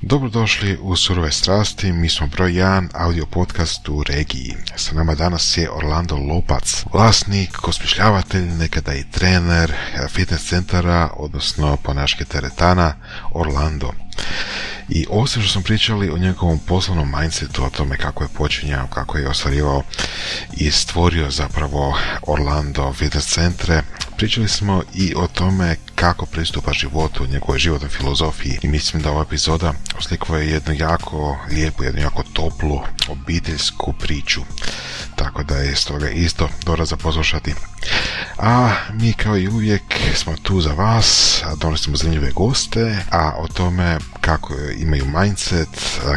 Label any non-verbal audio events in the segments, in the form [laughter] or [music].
Dobrodošli u Surove strasti, mi smo broj 1 audio podcast u regiji. Sa nama danas je Orlando Lopac, vlasnik, osmišljavatelj, nekada i trener fitness centara, odnosno ponaške teretana Orlando. I osim što smo pričali o njegovom poslovnom mindsetu, o tome kako je počinjao, kako je ostvarivao i stvorio zapravo Orlando fitness centre, pričali smo i o tome kako pristupa životu, njegove životnoj filozofiji i mislim da ova epizoda oslikuje jednu jako lijepu, jednu jako toplu obiteljsku priču. Tako da je stoga isto dobro za poslušati. A mi kao i uvijek smo tu za vas, donosimo zanimljive goste, a o tome kako imaju mindset,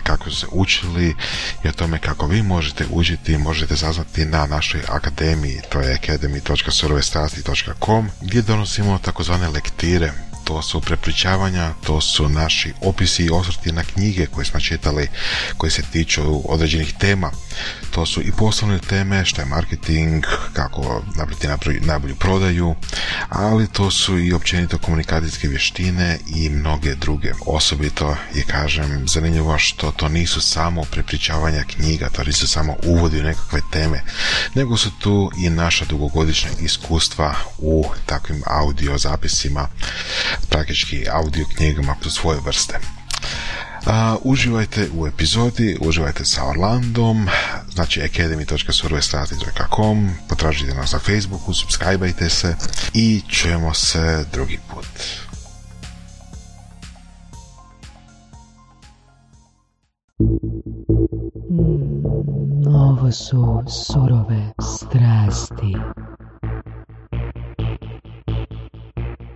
kako su se učili i o tome kako vi možete učiti, možete saznati na našoj akademiji, to je academy.surovestrasti.com gdje donosimo takozvane partire. To su prepričavanja, to su naši opisi i osvrti na knjige koje smo čitali, koje se tiču određenih tema. To su i poslovne teme, što je marketing, kako napraviti najbolju prodaju, ali to su i općenito komunikacijske vještine i mnoge druge. Osobito je, kažem, zanimljivo što to nisu samo prepričavanja knjiga, to nisu samo uvodi u nekakve teme, nego su tu i naša dugogodišnja iskustva u takvim audio zapisima praktički audio knjigama po svoje vrste. A, uživajte u epizodi, uživajte sa Orlandom, znači academy.survestrati.com, potražite nas na Facebooku, subscribeajte se i čujemo se drugi put. Mm, ovo su surove strasti.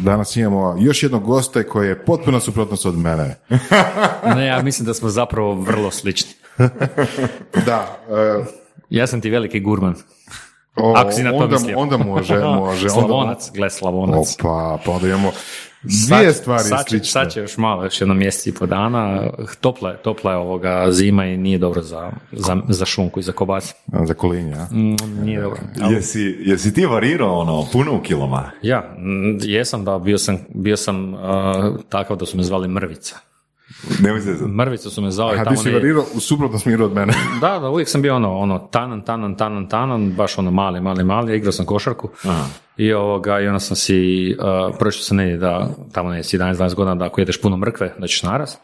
Danas imamo još jednog gosta koji je potpuno suprotnost od mene. [laughs] ne, ja mislim da smo zapravo vrlo slični. [laughs] da. Uh, ja sam ti veliki gurman. O, Ako si na to onda, onda može, [laughs] može. Slavonac, gle Slavonac. Opa, pa onda imamo dvije stvari sad, slične. Sad će još malo, još jedno mjesec i po dana. Topla je, topla je ovoga zima i nije dobro za, za, za šunku i za kobac. Za kolinja. Mm, nije dobro. Ali... Jesi, jesi ti varirao ono, puno u kiloma? Ja, jesam da, bio sam, bio sam uh, takav da su me zvali Mrvica. Ne Mrvice su me zvali tamo. A ti si varirao u suprotnom smjeru od mene. da, da, uvijek sam bio ono, ono, tanan, tanan, tanan, tanan, baš ono mali, mali, mali, igrao sam košarku. Aha. I ovoga, i onda sam si, uh, prvo što se ne da, tamo ne 11-12 godina, da ako jedeš puno mrkve, da ćeš narast.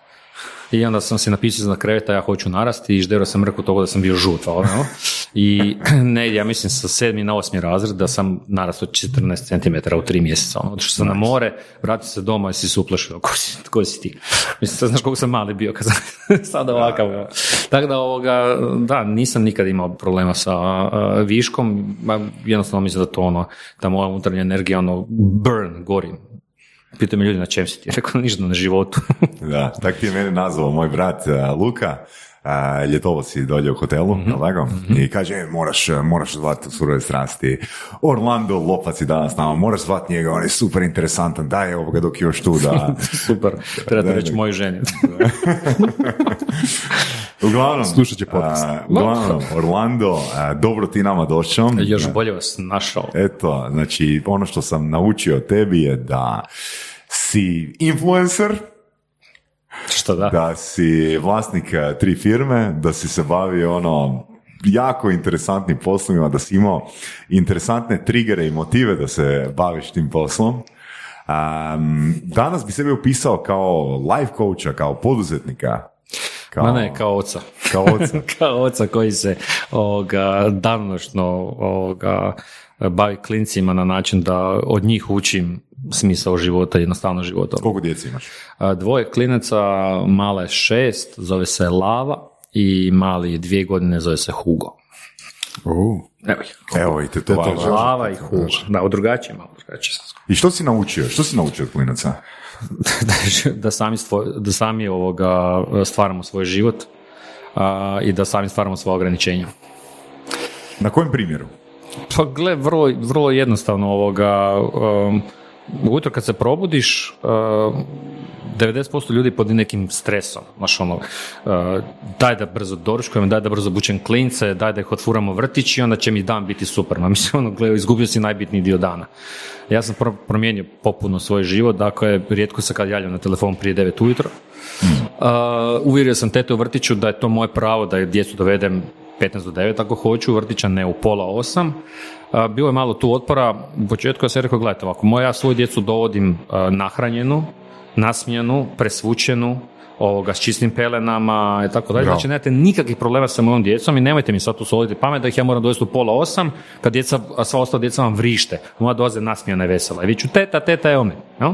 I onda sam se napisao na kreveta, ja hoću narasti i žderao sam mrku toga da sam bio žut. Ono. I [clears throat] ne, ja mislim sa sedmi na osmi razred da sam narastao 14 cm u tri mjeseca. Ono. Otišao sam na more, vratio se doma i si se uplašio. Ko si, ko si ti? Mislim, znaš koliko sam mali bio kad sam [laughs] sada ovakav. Tako da, ovoga, da, nisam nikad imao problema sa uh, viškom. Jednostavno mislim da to ono, ta moja unutarnja energija, ono, burn, gorim Pitaju me ljudi na čem si ti, rekao [laughs] ništa na životu. [laughs] da, tak ti je mene nazvao moj brat Luka, uh, ljetovo si dolje u hotelu, mm-hmm. I kaže, e, moraš, moraš zvati surove strasti. Orlando Lopac je danas nama, moraš zvati njega, on je super interesantan, daj ovoga dok je još tu da... [laughs] super, treba reći moju ženi. Uglavnom, slušat će podcast. uglavnom, [laughs] Orlando, dobro ti nama došao. Još bolje vas našao. Eto, znači, ono što sam naučio o tebi je da si influencer, što da? Da si vlasnik tri firme, da si se bavio ono jako interesantnim poslovima, da si imao interesantne trigere i motive da se baviš tim poslom. Um, danas bi sebe upisao kao life coacha, kao poduzetnika. Kao, Ma ne, kao oca. Kao oca. [laughs] kao oca koji se ovoga, danonoćno ovoga, bavi klincima na način da od njih učim smisao života, jednostavno života. Koliko djece imaš? Dvoje klinaca, male šest, zove se Lava i mali dvije godine zove se Hugo. Uh. Evo ih. Evo i te to Lava i Hugo. Da, u drugačije malo drugačije. I što si naučio? Što si naučio od klinaca? [laughs] da, sami, da sami ovoga stvaramo svoj život a, i da sami stvaramo svoje ograničenja. Na kojem primjeru? Pa gle, vrlo, vrlo jednostavno ovoga, um, ujutro kad se probudiš, uh, 90% ljudi pod nekim stresom, znaš ono, uh, daj da brzo doručkujem, daj da brzo bučem klince, daj da ih otfuramo vrtić i onda će mi dan biti super. Ma mislim, ono, gle, izgubio si najbitniji dio dana. Ja sam promijenio popuno svoj život, dakle, rijetko se kad javljam na telefon prije 9 ujutro, uvjerio sam tete u vrtiću da je to moje pravo da je djecu dovedem 15 do 9 ako hoću, vrtića ne u pola 8. Uh, bilo je malo tu otpora, u početku ja sam rekao, gledajte ovako, moja ja svoju djecu dovodim uh, nahranjenu, nasmijenu, presvučenu, ovoga, s čistim pelenama i tako dalje. Znači, nemate nikakvih problema sa mojom djecom i nemojte mi sad tu soliti pamet da ih ja moram dovesti u pola osam, kad djeca, a sva ostala djeca vam vrište. Moja dolaze nasmijana i vesela. I vi ću teta, teta, evo me. Jel?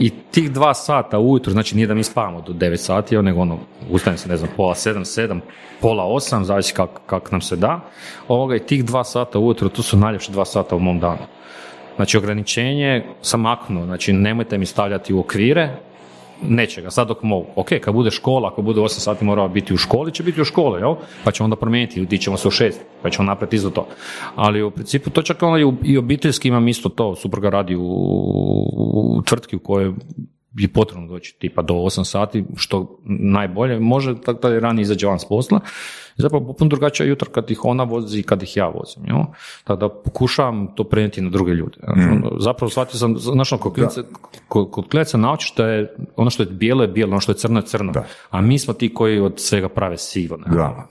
I tih dva sata ujutro, znači nije da mi spavamo do devet sati, nego ono, ustanem se, ne znam, pola sedam, sedam, pola osam, zavisi kako kak nam se da. Ovoga, i tih dva sata ujutro, tu su najljepše dva sata u mom danu. Znači, ograničenje sam maknuo, znači nemojte mi stavljati u okvire, nečega, sad dok mogu. Ok, kad bude škola, ako bude 8 sati morao biti u školi, će biti u školi, jel? pa ćemo onda promijeniti, di ćemo se u 6, pa ćemo napraviti isto to. Ali u principu to čak ono i, u, obiteljski imam isto to, supruga radi u, u tvrtki u kojoj je potrebno doći tipa do 8 sati, što najbolje, može tako da ranije izađe van s posla. Zapravo potpuno drugačije jutro kad ih ona vozi i kad ih ja vozim. Jel? Tako da pokušavam to prenijeti na druge ljude. Mm. Zapravo shvatio sam, znaš, ono, kod klinaca, naučiš da je ono što je bijelo je bijelo, ono što je crno je crno. A mi smo ti koji od svega prave sivo. Ne? Da.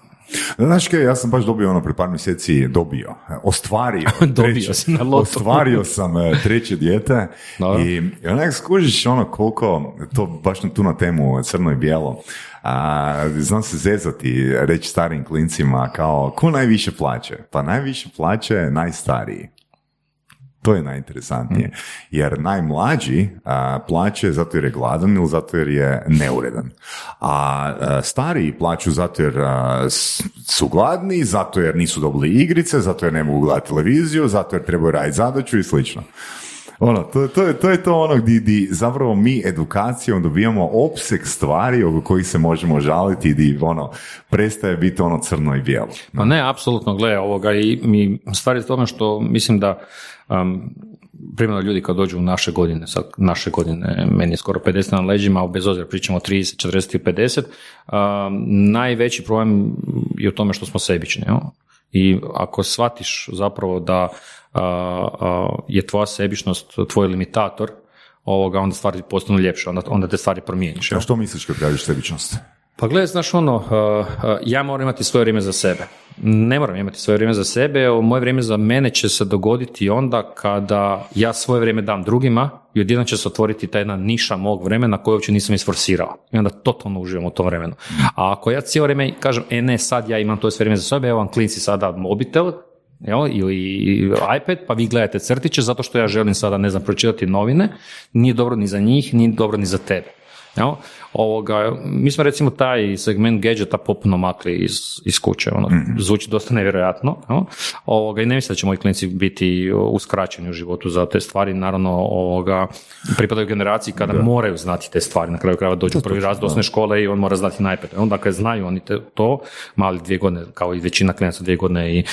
Znaš kaj, ja sam baš dobio ono pre par mjeseci, dobio, ostvario, [laughs] dobio sam na ostvario sam e, treće dijete i onak skužiš ono koliko, to baš tu na temu crno i bijelo, a, znam se zezati, reći starim klincima kao, ko najviše plaće? Pa najviše plaće najstariji. To je najinteresantnije. Mm. Jer najmlađi a, plaće zato jer je gladan ili zato jer je neuredan. A, stariji plaću zato jer su gladni, zato jer nisu dobili igrice, zato jer ne mogu gledati televiziju, zato jer trebaju raditi zadaću i slično. Ono, to, to, je, to je to ono gdje, zapravo mi edukacijom dobijamo opseg stvari oko kojih se možemo žaliti i ono, prestaje biti ono crno i bijelo. Pa ne, apsolutno, gle, ovoga i mi stvari tome što mislim da um, primjer ljudi kad dođu u naše godine, sad naše godine, meni je skoro 50 na leđima, bez obzira pričamo 30, 40 i 50, um, najveći problem je u tome što smo sebični. Jo? I ako shvatiš zapravo da je tvoja sebičnost tvoj limitator, ovoga, onda stvari postanu ljepše, onda, onda te stvari promijeniš. A što misliš kad kažeš sebičnost? Pa gledaj, znaš ono, ja moram imati svoje vrijeme za sebe. Ne moram imati svoje vrijeme za sebe, moje vrijeme za mene će se dogoditi onda kada ja svoje vrijeme dam drugima i odjednom će se otvoriti ta jedna niša mog vremena koju uopće nisam isforsirao. I onda totalno uživam u tom vremenu. A ako ja cijelo vrijeme kažem, e ne, sad ja imam to sve vrijeme za sebe, evo vam klinci sada mobitel, jel, ili iPad, pa vi gledate crtiće zato što ja želim sada, ne znam, pročitati novine, nije dobro ni za njih, nije dobro ni za tebe. Jel? Ovoga, mi smo recimo taj segment gadgeta popuno makli iz, iz kuće, ono, mm. zvuči dosta nevjerojatno, jel? Ovoga, i ne mislim da će moji klinici biti uskraćeni u životu za te stvari, naravno ovoga, pripadaju generaciji kada moraju znati te stvari, na kraju krajeva dođu prvi raz do osnovne škole i on mora znati najpred. Onda dakle, znaju oni te, to, mali dvije godine, kao i većina klijenca dvije godine i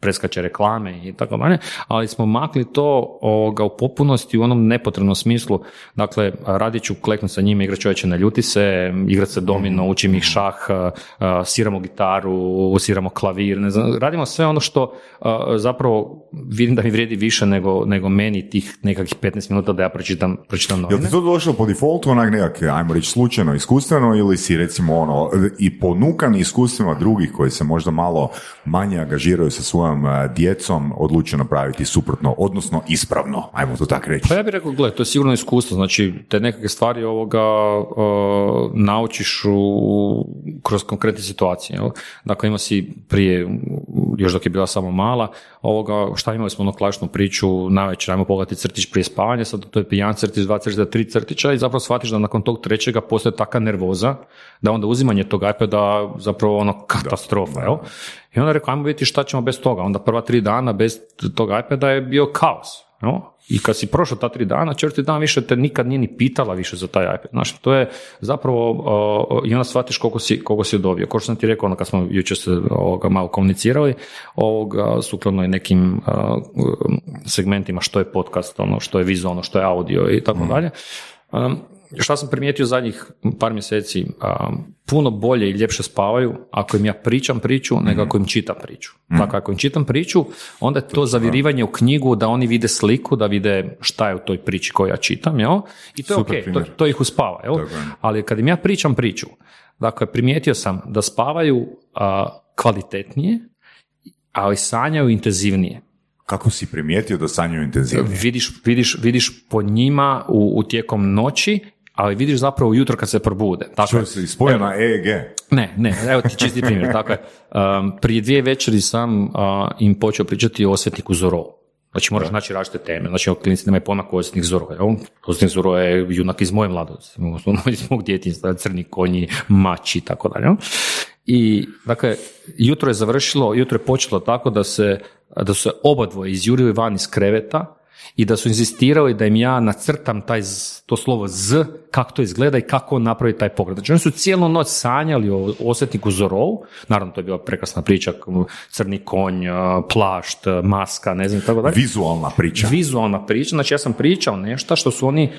preskače reklame i tako dalje, ali smo makli to ovoga, u popunosti u onom nepotrebnom smislu, dakle, radit ću kleknuti sa njima, igrat čovječe na ljuti se, igrat se domino, mhm. učim ih šah, sviramo gitaru, sviramo klavir, ne znam, radimo sve ono što zapravo vidim da mi vrijedi više nego, nego meni tih nekakvih 15 minuta da ja pročitam, pročitam novine. Je ti to došlo po defaultu onak nekak, ajmo reći, slučajno, iskustveno ili si recimo ono, i ponukan iskustvima drugih koji se možda malo manje angažiraju sa svojom djecom, odlučio napraviti suprotno, odnosno ispravno, ajmo to tako reći. Pa ja bih rekao, gle, to je sigurno iskustvo, znači te nekakve stvari ovoga naučiš u, kroz konkretne situacije. Jel? Dakle, ima si prije, još dok je bila samo mala, ovoga, šta imali smo ono klašnu priču, najveće, ajmo pogledati crtić prije spavanja, sad to je pijan crtić, dva crtića, tri crtića i zapravo shvatiš da nakon tog trećega postoje taka nervoza da onda uzimanje tog iPada zapravo ono katastrofa, jel? I onda rekao, ajmo vidjeti šta ćemo bez toga. Onda prva tri dana bez tog iPada je bio kaos. Jel? I kad si prošao ta tri dana, četvrti dan više te nikad nije ni pitala više za taj iPad. Znaš, to je zapravo, uh, i onda shvatiš koliko si, koliko si dobio. Ko što sam ti rekao, ono kad smo jučer se ovoga, malo komunicirali, ovoga, sukladno i nekim uh, segmentima što je podcast, ono, što je vizualno, što je audio i tako mm. dalje. Um, šta sam primijetio zadnjih par mjeseci, um, puno bolje i ljepše spavaju ako im ja pričam priču nego ako im čitam priču. Dakle, ako im čitam priču, onda je to zavirivanje u knjigu da oni vide sliku, da vide šta je u toj priči koju ja čitam, jel? I to je Super ok, to, to ih uspava, jel? Ali kad im ja pričam priču, dakle, primijetio sam da spavaju a, kvalitetnije, ali sanjaju intenzivnije. Kako si primijetio da sanjaju intenzivnije? Vidiš, vidiš, vidiš po njima u, u tijekom noći, ali vidiš zapravo ujutro kad se probude. Dakle, Što se ispoje na EEG? ne, ne, evo ti čisti primjer. Dakle, um, prije dvije večeri sam uh, im počeo pričati o osvetniku Zorovu. Znači moraš naći različite teme. Znači, klinici nemaju pojma ko je osvetnik Zorova. Evo, osvetnik Zorova je junak iz moje mladosti, [laughs] iz mog djetinjstva, crni konji, mači i tako dalje. jel? I, dakle, jutro je završilo, jutro je počelo tako da se, da su se oba dvoje izjurili van iz kreveta i da su inzistirali da im ja nacrtam taj, to slovo Z, kako to izgleda i kako on napravi taj pogled. Znači oni su cijelu noć sanjali o osvetniku Zorovu, naravno to je bila prekrasna priča, crni konj, plašt, maska, ne znam, tako dalje. Vizualna priča. Vizualna priča, znači ja sam pričao nešto što su oni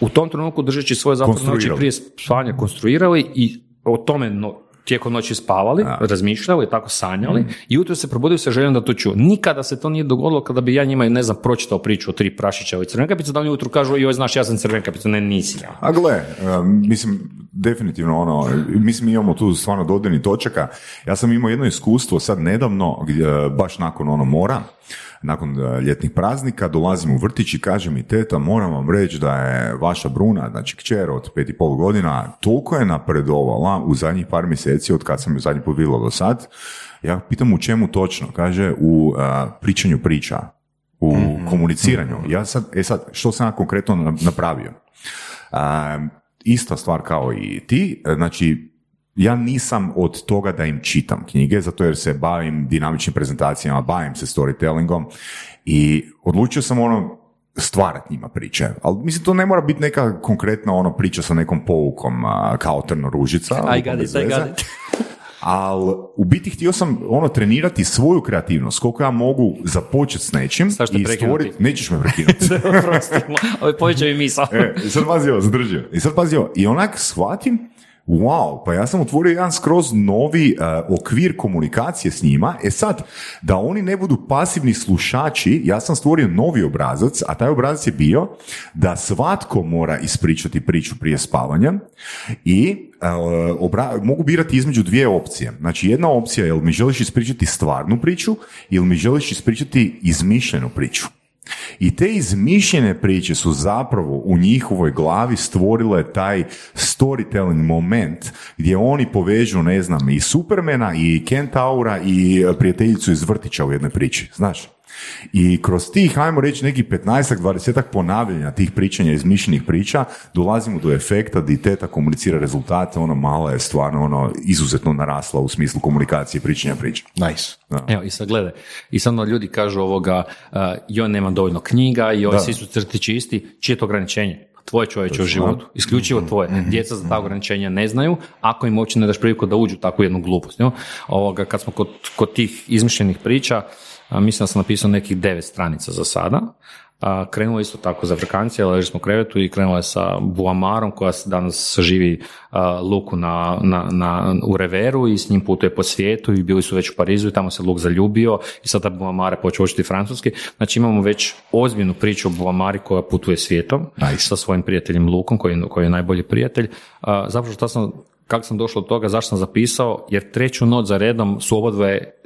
u tom trenutku držeći svoje noći Konstruirali. prije spavanja konstruirali i o tome no, tijekom noći spavali, razmišljali, tako sanjali Mm. i jutro se probudili sa željom da to čuju. Nikada se to nije dogodilo kada bi ja njima, ne znam, pročitao priču o tri prašića i crvenkapicu, da oni ujutro kažu, joj, znaš, ja sam crvenkapica, ne, nisi ja. A gle, um, mislim, definitivno ono, mislim imamo tu stvarno dodirnih točaka. Ja sam imao jedno iskustvo sad nedavno, gdje, baš nakon ono mora, nakon uh, ljetnih praznika, dolazim u vrtić i kaže mi teta, moram vam reći da je vaša Bruna, znači kćer od pet i pol godina, toliko je napredovala u zadnjih par mjeseci od kad sam ju zadnji put do sad. Ja pitam u čemu točno, kaže u uh, pričanju priča, u komuniciranju. Ja sad, e sad, što sam ja konkretno na- napravio? A, ista stvar kao i ti, e, znači ja nisam od toga da im čitam knjige, zato jer se bavim dinamičnim prezentacijama, bavim se storytellingom i odlučio sam ono stvarati njima priče. Ali mislim, to ne mora biti neka konkretna ono priča sa nekom poukom a, kao trno ružica. I got it, I veze. got it. Ali u biti htio sam ono trenirati svoju kreativnost, koliko ja mogu započeti s nečim i stvoriti, nećeš me prekinuti. [laughs] Je povećao mi misao. [laughs] E, sad pazi ovo, zadržio. I sad pazi ovo, i onak shvatim, wow, pa ja sam otvorio jedan skroz novi e, okvir komunikacije s njima. E sad, da oni ne budu pasivni slušači, ja sam stvorio novi obrazac, a taj obrazac je bio da svatko mora ispričati priču prije spavanja i e, obra- mogu birati između dvije opcije. Znači, jedna opcija je jel mi želiš ispričati stvarnu priču ili mi želiš ispričati izmišljenu priču. I te izmišljene priče su zapravo u njihovoj glavi stvorile taj storytelling moment gdje oni povežu, ne znam, i Supermana i Kentaura i prijateljicu iz vrtića u jednoj priči, znaš. I kroz tih, ajmo reći, nekih 15 20 ponavljanja tih pričanja, izmišljenih priča, dolazimo do efekta di teta komunicira rezultate, ono mala je stvarno ono izuzetno narasla u smislu komunikacije i pričanja priča. Nice. Evo, i sad gledaj, i sad onda ljudi kažu ovoga, uh, joj nemam dovoljno knjiga, joj Da. svi su crtići isti, čije je to ograničenje? Tvoje čovječe u životu, isključivo tvoje. Djeca za ta ograničenja ne znaju, ako im uopće ne daš priliku da uđu u takvu jednu glupost. Ovoga, kad smo kod, kod tih izmišljenih priča, mislim da sam napisao nekih devet stranica za sada. A, krenulo je isto tako za Afrikancije, leži smo u krevetu i krenula je sa Buamarom koja se danas živi a, Luku na, na, na, u Reveru i s njim putuje po svijetu i bili su već u Parizu i tamo se Luk zaljubio i sada Buamar je počeo učiti francuski. Znači imamo već ozbiljnu priču o Buamari koja putuje svijetom sa svojim prijateljem Lukom koji, koji je najbolji prijatelj. A, zapravo šta sam, kako sam došao do toga, zašto sam zapisao, jer treću noć za redom su obodvoje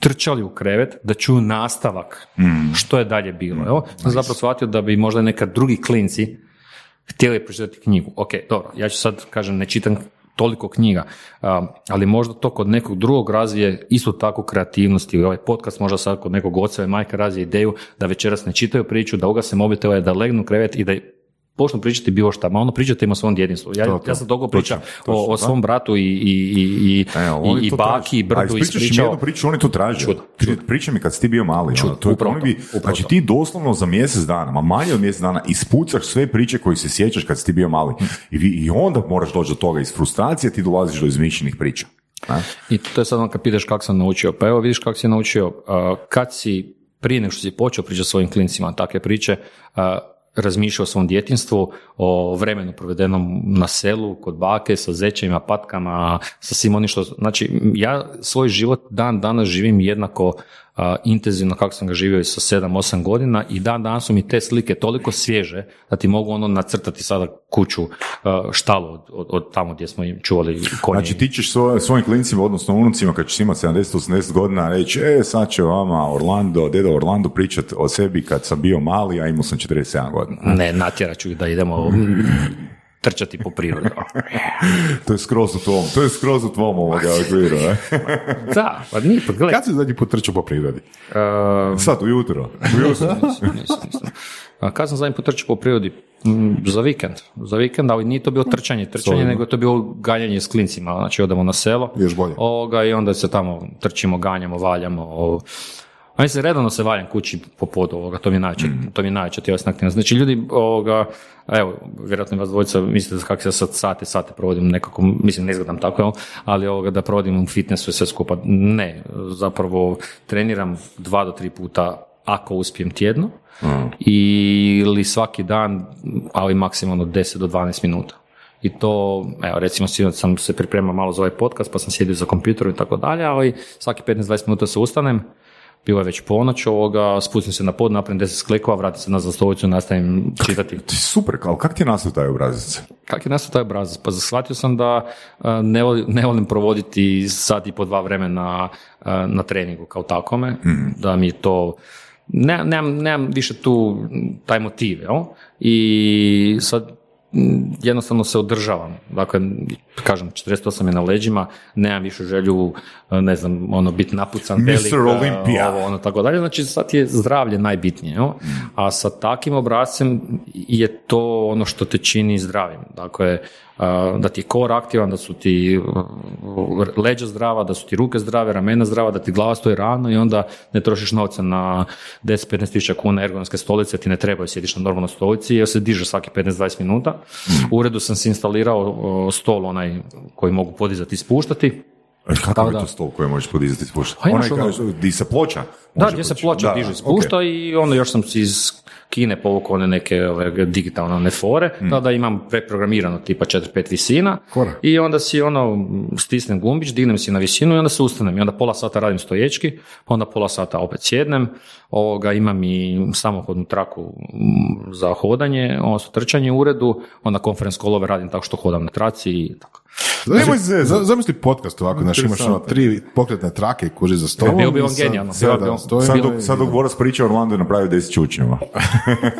trčali u krevet da čuju nastavak što je dalje bilo. Evo, sam zapravo shvatio da bi možda nekad drugi klinci htjeli pročitati knjigu. Ok, dobro, ja ću sad, kažem, ne čitam toliko knjiga, a, ali možda to kod nekog drugog razvije isto tako kreativnosti. Ovaj podcast možda sad kod nekog oca i majka razvije ideju da večeras ne čitaju priču, da ugase mobitele, da legnu krevet i da počnu pričati bilo šta, ma ono pričate im o svom djedinstvu. Ja, To, to. ja sam toliko pričam Točno, o, o svom bratu i, i, i, i, Evo, i, i baki i brdu A ispričao. jednu priču, oni to traže. Čudo, Pri- Pričaj mi kad si ti bio mali. Čudo, ono, to je upravo oni bi, upravo znači ti doslovno za mjesec dana, ma manje od mjesec dana, ispucaš sve priče koje se sjećaš kad si ti bio mali. I, vi- I onda moraš doći do toga iz frustracije, ti dolaziš do izmišljenih priča. Ne? I to je sad ono kad pitaš kako sam naučio. Pa evo vidiš kako si naučio. uh, kad si, prije nego što si počeo pričati svojim klincima takve priče, uh, razmišljao o svom djetinstvu, o vremenu provedenom na selu, kod bake, sa zečevima, patkama, sa svim onim što... Znači, ja svoj život dan danas živim jednako intenzivno kako sam ga živio i sa 7-8 godina i dan danas su mi te slike toliko svježe da ti mogu ono nacrtati sada kuću, štalu od, od, od tamo gdje smo im čuvali konje. Znači ti ćeš svoj- svojim klincima, odnosno unucima kad ćeš imati 70-80 godina reći, e sad će vama Orlando, deda Orlando pričat o sebi kad sam bio mali, a imao sam 47 godina. Ne, natjerat ću ih da idemo [laughs] trčati po prirodi. [laughs] To je skroz u tvom, to je skroz u tvom ovoga okviru, [laughs] ne? da, pa nije, pa gledaj. Kad si zadnji put trčao po prirodi? Uh, Sad, ujutro. nisam, nisam, nisam. A kad sam zadnji put trčao po prirodi? Mm, Za vikend. Za vikend, ali nije to bilo trčanje, trčanje, nego je to bilo ganjanje s klincima. Znači, odemo na selo. Još bolje. Ovoga, I onda se tamo trčimo, ganjamo, valjamo. O, a mislim, redovno se valjam kući po podu, ovoga, to mi je najveća, to mi je najveća tjelesna aktivnost. Znači, ljudi, ovoga, evo, vjerojatno vas dvojica mislite kako se sad sate, sate provodim nekako, mislim, ne izgledam tako, ali ovoga, da provodim u fitnessu i sve skupa. Ne, zapravo treniram dva do tri puta ako uspijem tjedno, ili svaki dan, ali maksimalno 10 do 12 minuta. I to, evo, recimo, sinoć sam se pripremao malo za ovaj podcast, pa sam sjedio za kompjuterom i tako dalje, ali svaki 15-20 minuta se ustanem, bilo je već ponoć ovoga, spustim se na pod, napravim 10 sklikova, vratim se nazad za stolicu i nastavim čitati. Ti super, ali kak ti je nastao taj obrazac? Kak je nastao taj obrazac? Pa shvatio sam da a, ne volim, ne volim provoditi sat i po dva vremena a, na treningu kao takome, da mi je to, ne, nemam, nemam više tu taj motiv, jel? I sad jednostavno se održavam. Dakle, kažem, 48 je na leđima, nemam više želju, ne znam, ono, biti napucan, Mr. Olympia. ovo, ono, tako dalje. Znači, sad je zdravlje najbitnije, jel? A sa takim obrazcem je to ono što te čini zdravim. Dakle, da ti je kor aktivan, da su ti uh, leđa zdrava, da su ti ruke zdrave, ramena zdrava, da ti glava stoji ravno i onda ne trošiš novca na 10-15 tisuća kuna ergonomske stolice, ti ne trebaju sjediš na normalnoj stolici jer se diže svaki 15-20 minuta. U uredu sam si instalirao o, stol onaj koji mogu podizati i spuštati. Kakav je to stol koji možeš podizati i spuštati? Pa Onaj ono- di se ploča? Da, gdje se ploča Da, diže i spušta ok. i onda još sam si iz Kine povukao one neke ove, digitalne one fore, Mm. da, imam preprogramirano tipa 4-5 visina Kora. i onda si ono stisnem gumbić, dignem si na visinu i onda se ustanem i onda pola sata radim stoječki, pa onda pola sata opet sjednem, ovoga, imam i samohodnu traku mm, za hodanje, odnosno trčanje u uredu, onda konferenc kolove radim tako što hodam na traci i tako. Nemoj Za- Zamisli podcast ovako, znaš, imaš ono tri pokretne trake i kuži za stolom. Bio bi on i sad- genijalno, sad, Sad i- dok, sad dok Boras priča, Orlando je napravio 10 čučnjeva.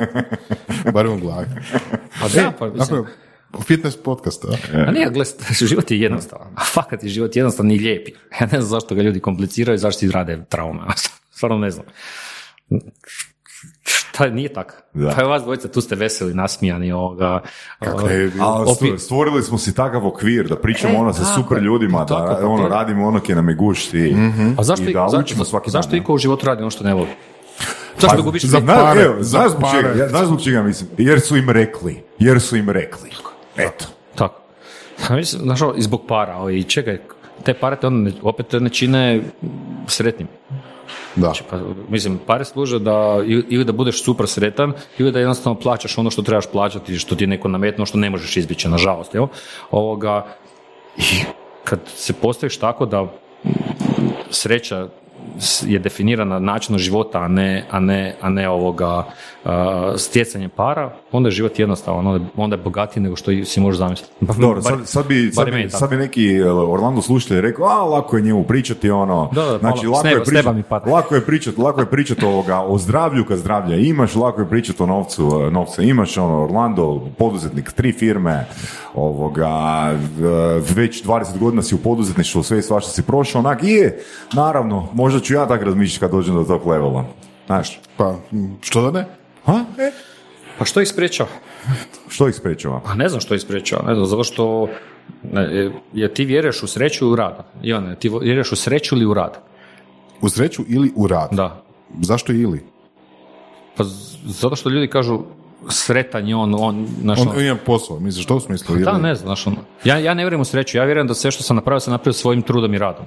[laughs] Barem u glavi. Pa da, pa mislim- fitness podcast, a? A nije, gle, [laughs] život je jednostavan. A fakat je život jednostavan i lijep. je. Ja ne znam zašto ga ljudi kompliciraju, zašto si rade traume. [laughs] Stvarno ne znam. Šta, nije tako. Da. Pa je vas dvojica, tu ste veseli, nasmijani ovoga. Bi bilo? A Opi- stvorili smo si takav okvir da pričamo E, ono sa tako super ljudima, da Tako, pa ono, radimo ono kje nam je gušti. A zašto, I da za- učimo svaki zašto dan. iko u životu radi ono što ne voli? Zašto Pa, gubiš za-? Znaš, pare, evo, za znaš zbog čega, ja, znaš zbog čega mislim? Jer su im rekli. Jer su im rekli. Eto. Tako. Znaš, ovo, i zbog para, ovo, i čekaj, te pare te onda opet te ne čine sretnim. Da. Pa, mislim, pare služe da ili da budeš super sretan ili da jednostavno plaćaš ono što trebaš plaćati, što ti neko nametnuo, što ne možeš izbjeći, nažalost. Jel? Ovoga, I kad se postaviš tako da sreća je definirana načinom života, a ne, a ne, a ne ovoga a, stjecanjem para, onda je život jednostavan, onda, je- onda je bogatiji nego što si možeš zamisliti. Pa, Dobro, sad, sad, bi, sad, bi, sad bi neki Orlando slušatelj rekao, a lako je njemu pričati ono, Da, da, znači lako s neba- je pada. lako je pričati, lako je pričati ovoga, o zdravlju kad zdravlja imaš, lako je pričati o novcu, e, novca imaš, ono, Orlando, poduzetnik, tri firme, ovoga, e, već 20 godina si u poduzetništvu, sve i svašta si prošao, onak, je, naravno, možda ću ja tako razmišljati kad dođem do tog levela, znaš, Pa, što da ne? ha? E, Pa što ih sprečava? što ih sprečava? Pa ne znam što ih sprečava, ne znam, zato što ne, jer ti vjeruješ u sreću i u rad. Ivane, ti vjeruješ u sreću ili u rad? U sreću ili u rad? Da. Zašto ili? Pa zato što ljudi kažu sretan je on, on, znaš, On, on ima posao, misliš to u smislu? da, ili? ne znam, znaš, ono. ja, ja ne vjerujem u sreću, ja vjerujem da sve što sam napravio, sam napravio svojim trudom i radom.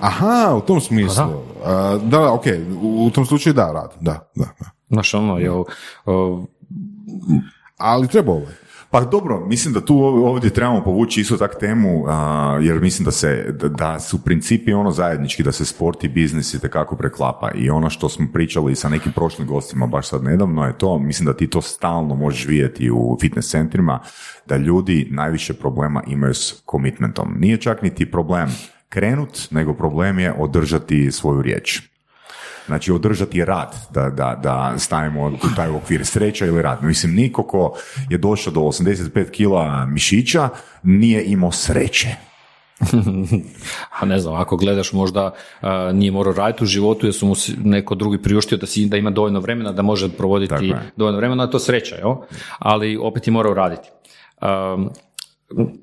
Aha, u tom smislu. Da, da, ok, u, u tom slučaju da, rad, da, da. da. Znaš, ono, jel, uh, Ali treba ovaj. Pa dobro, mislim da tu ovdje trebamo povući isto tak temu, a, jer mislim da se, da, da su principi ono zajednički, da se sport i biznis i tekako preklapa i ono što smo pričali sa nekim prošlim gostima baš sad nedavno je to, mislim da ti to stalno možeš vidjeti u fitness centrima, da ljudi najviše problema imaju s commitmentom. Nije čak niti problem krenut, nego problem je održati svoju riječ. Znači održati rad, da, da, da stavimo u taj okvir sreća ili rad. Mislim, niko ko je došao do 85 kila mišića nije imao sreće. [laughs] A ne znam, ako gledaš možda a, nije morao raditi u životu jer su mu neko drugi priuštio da, si, da ima dovoljno vremena da može provoditi dovoljno vremena, to je sreća, jel? ali opet je morao raditi. Um,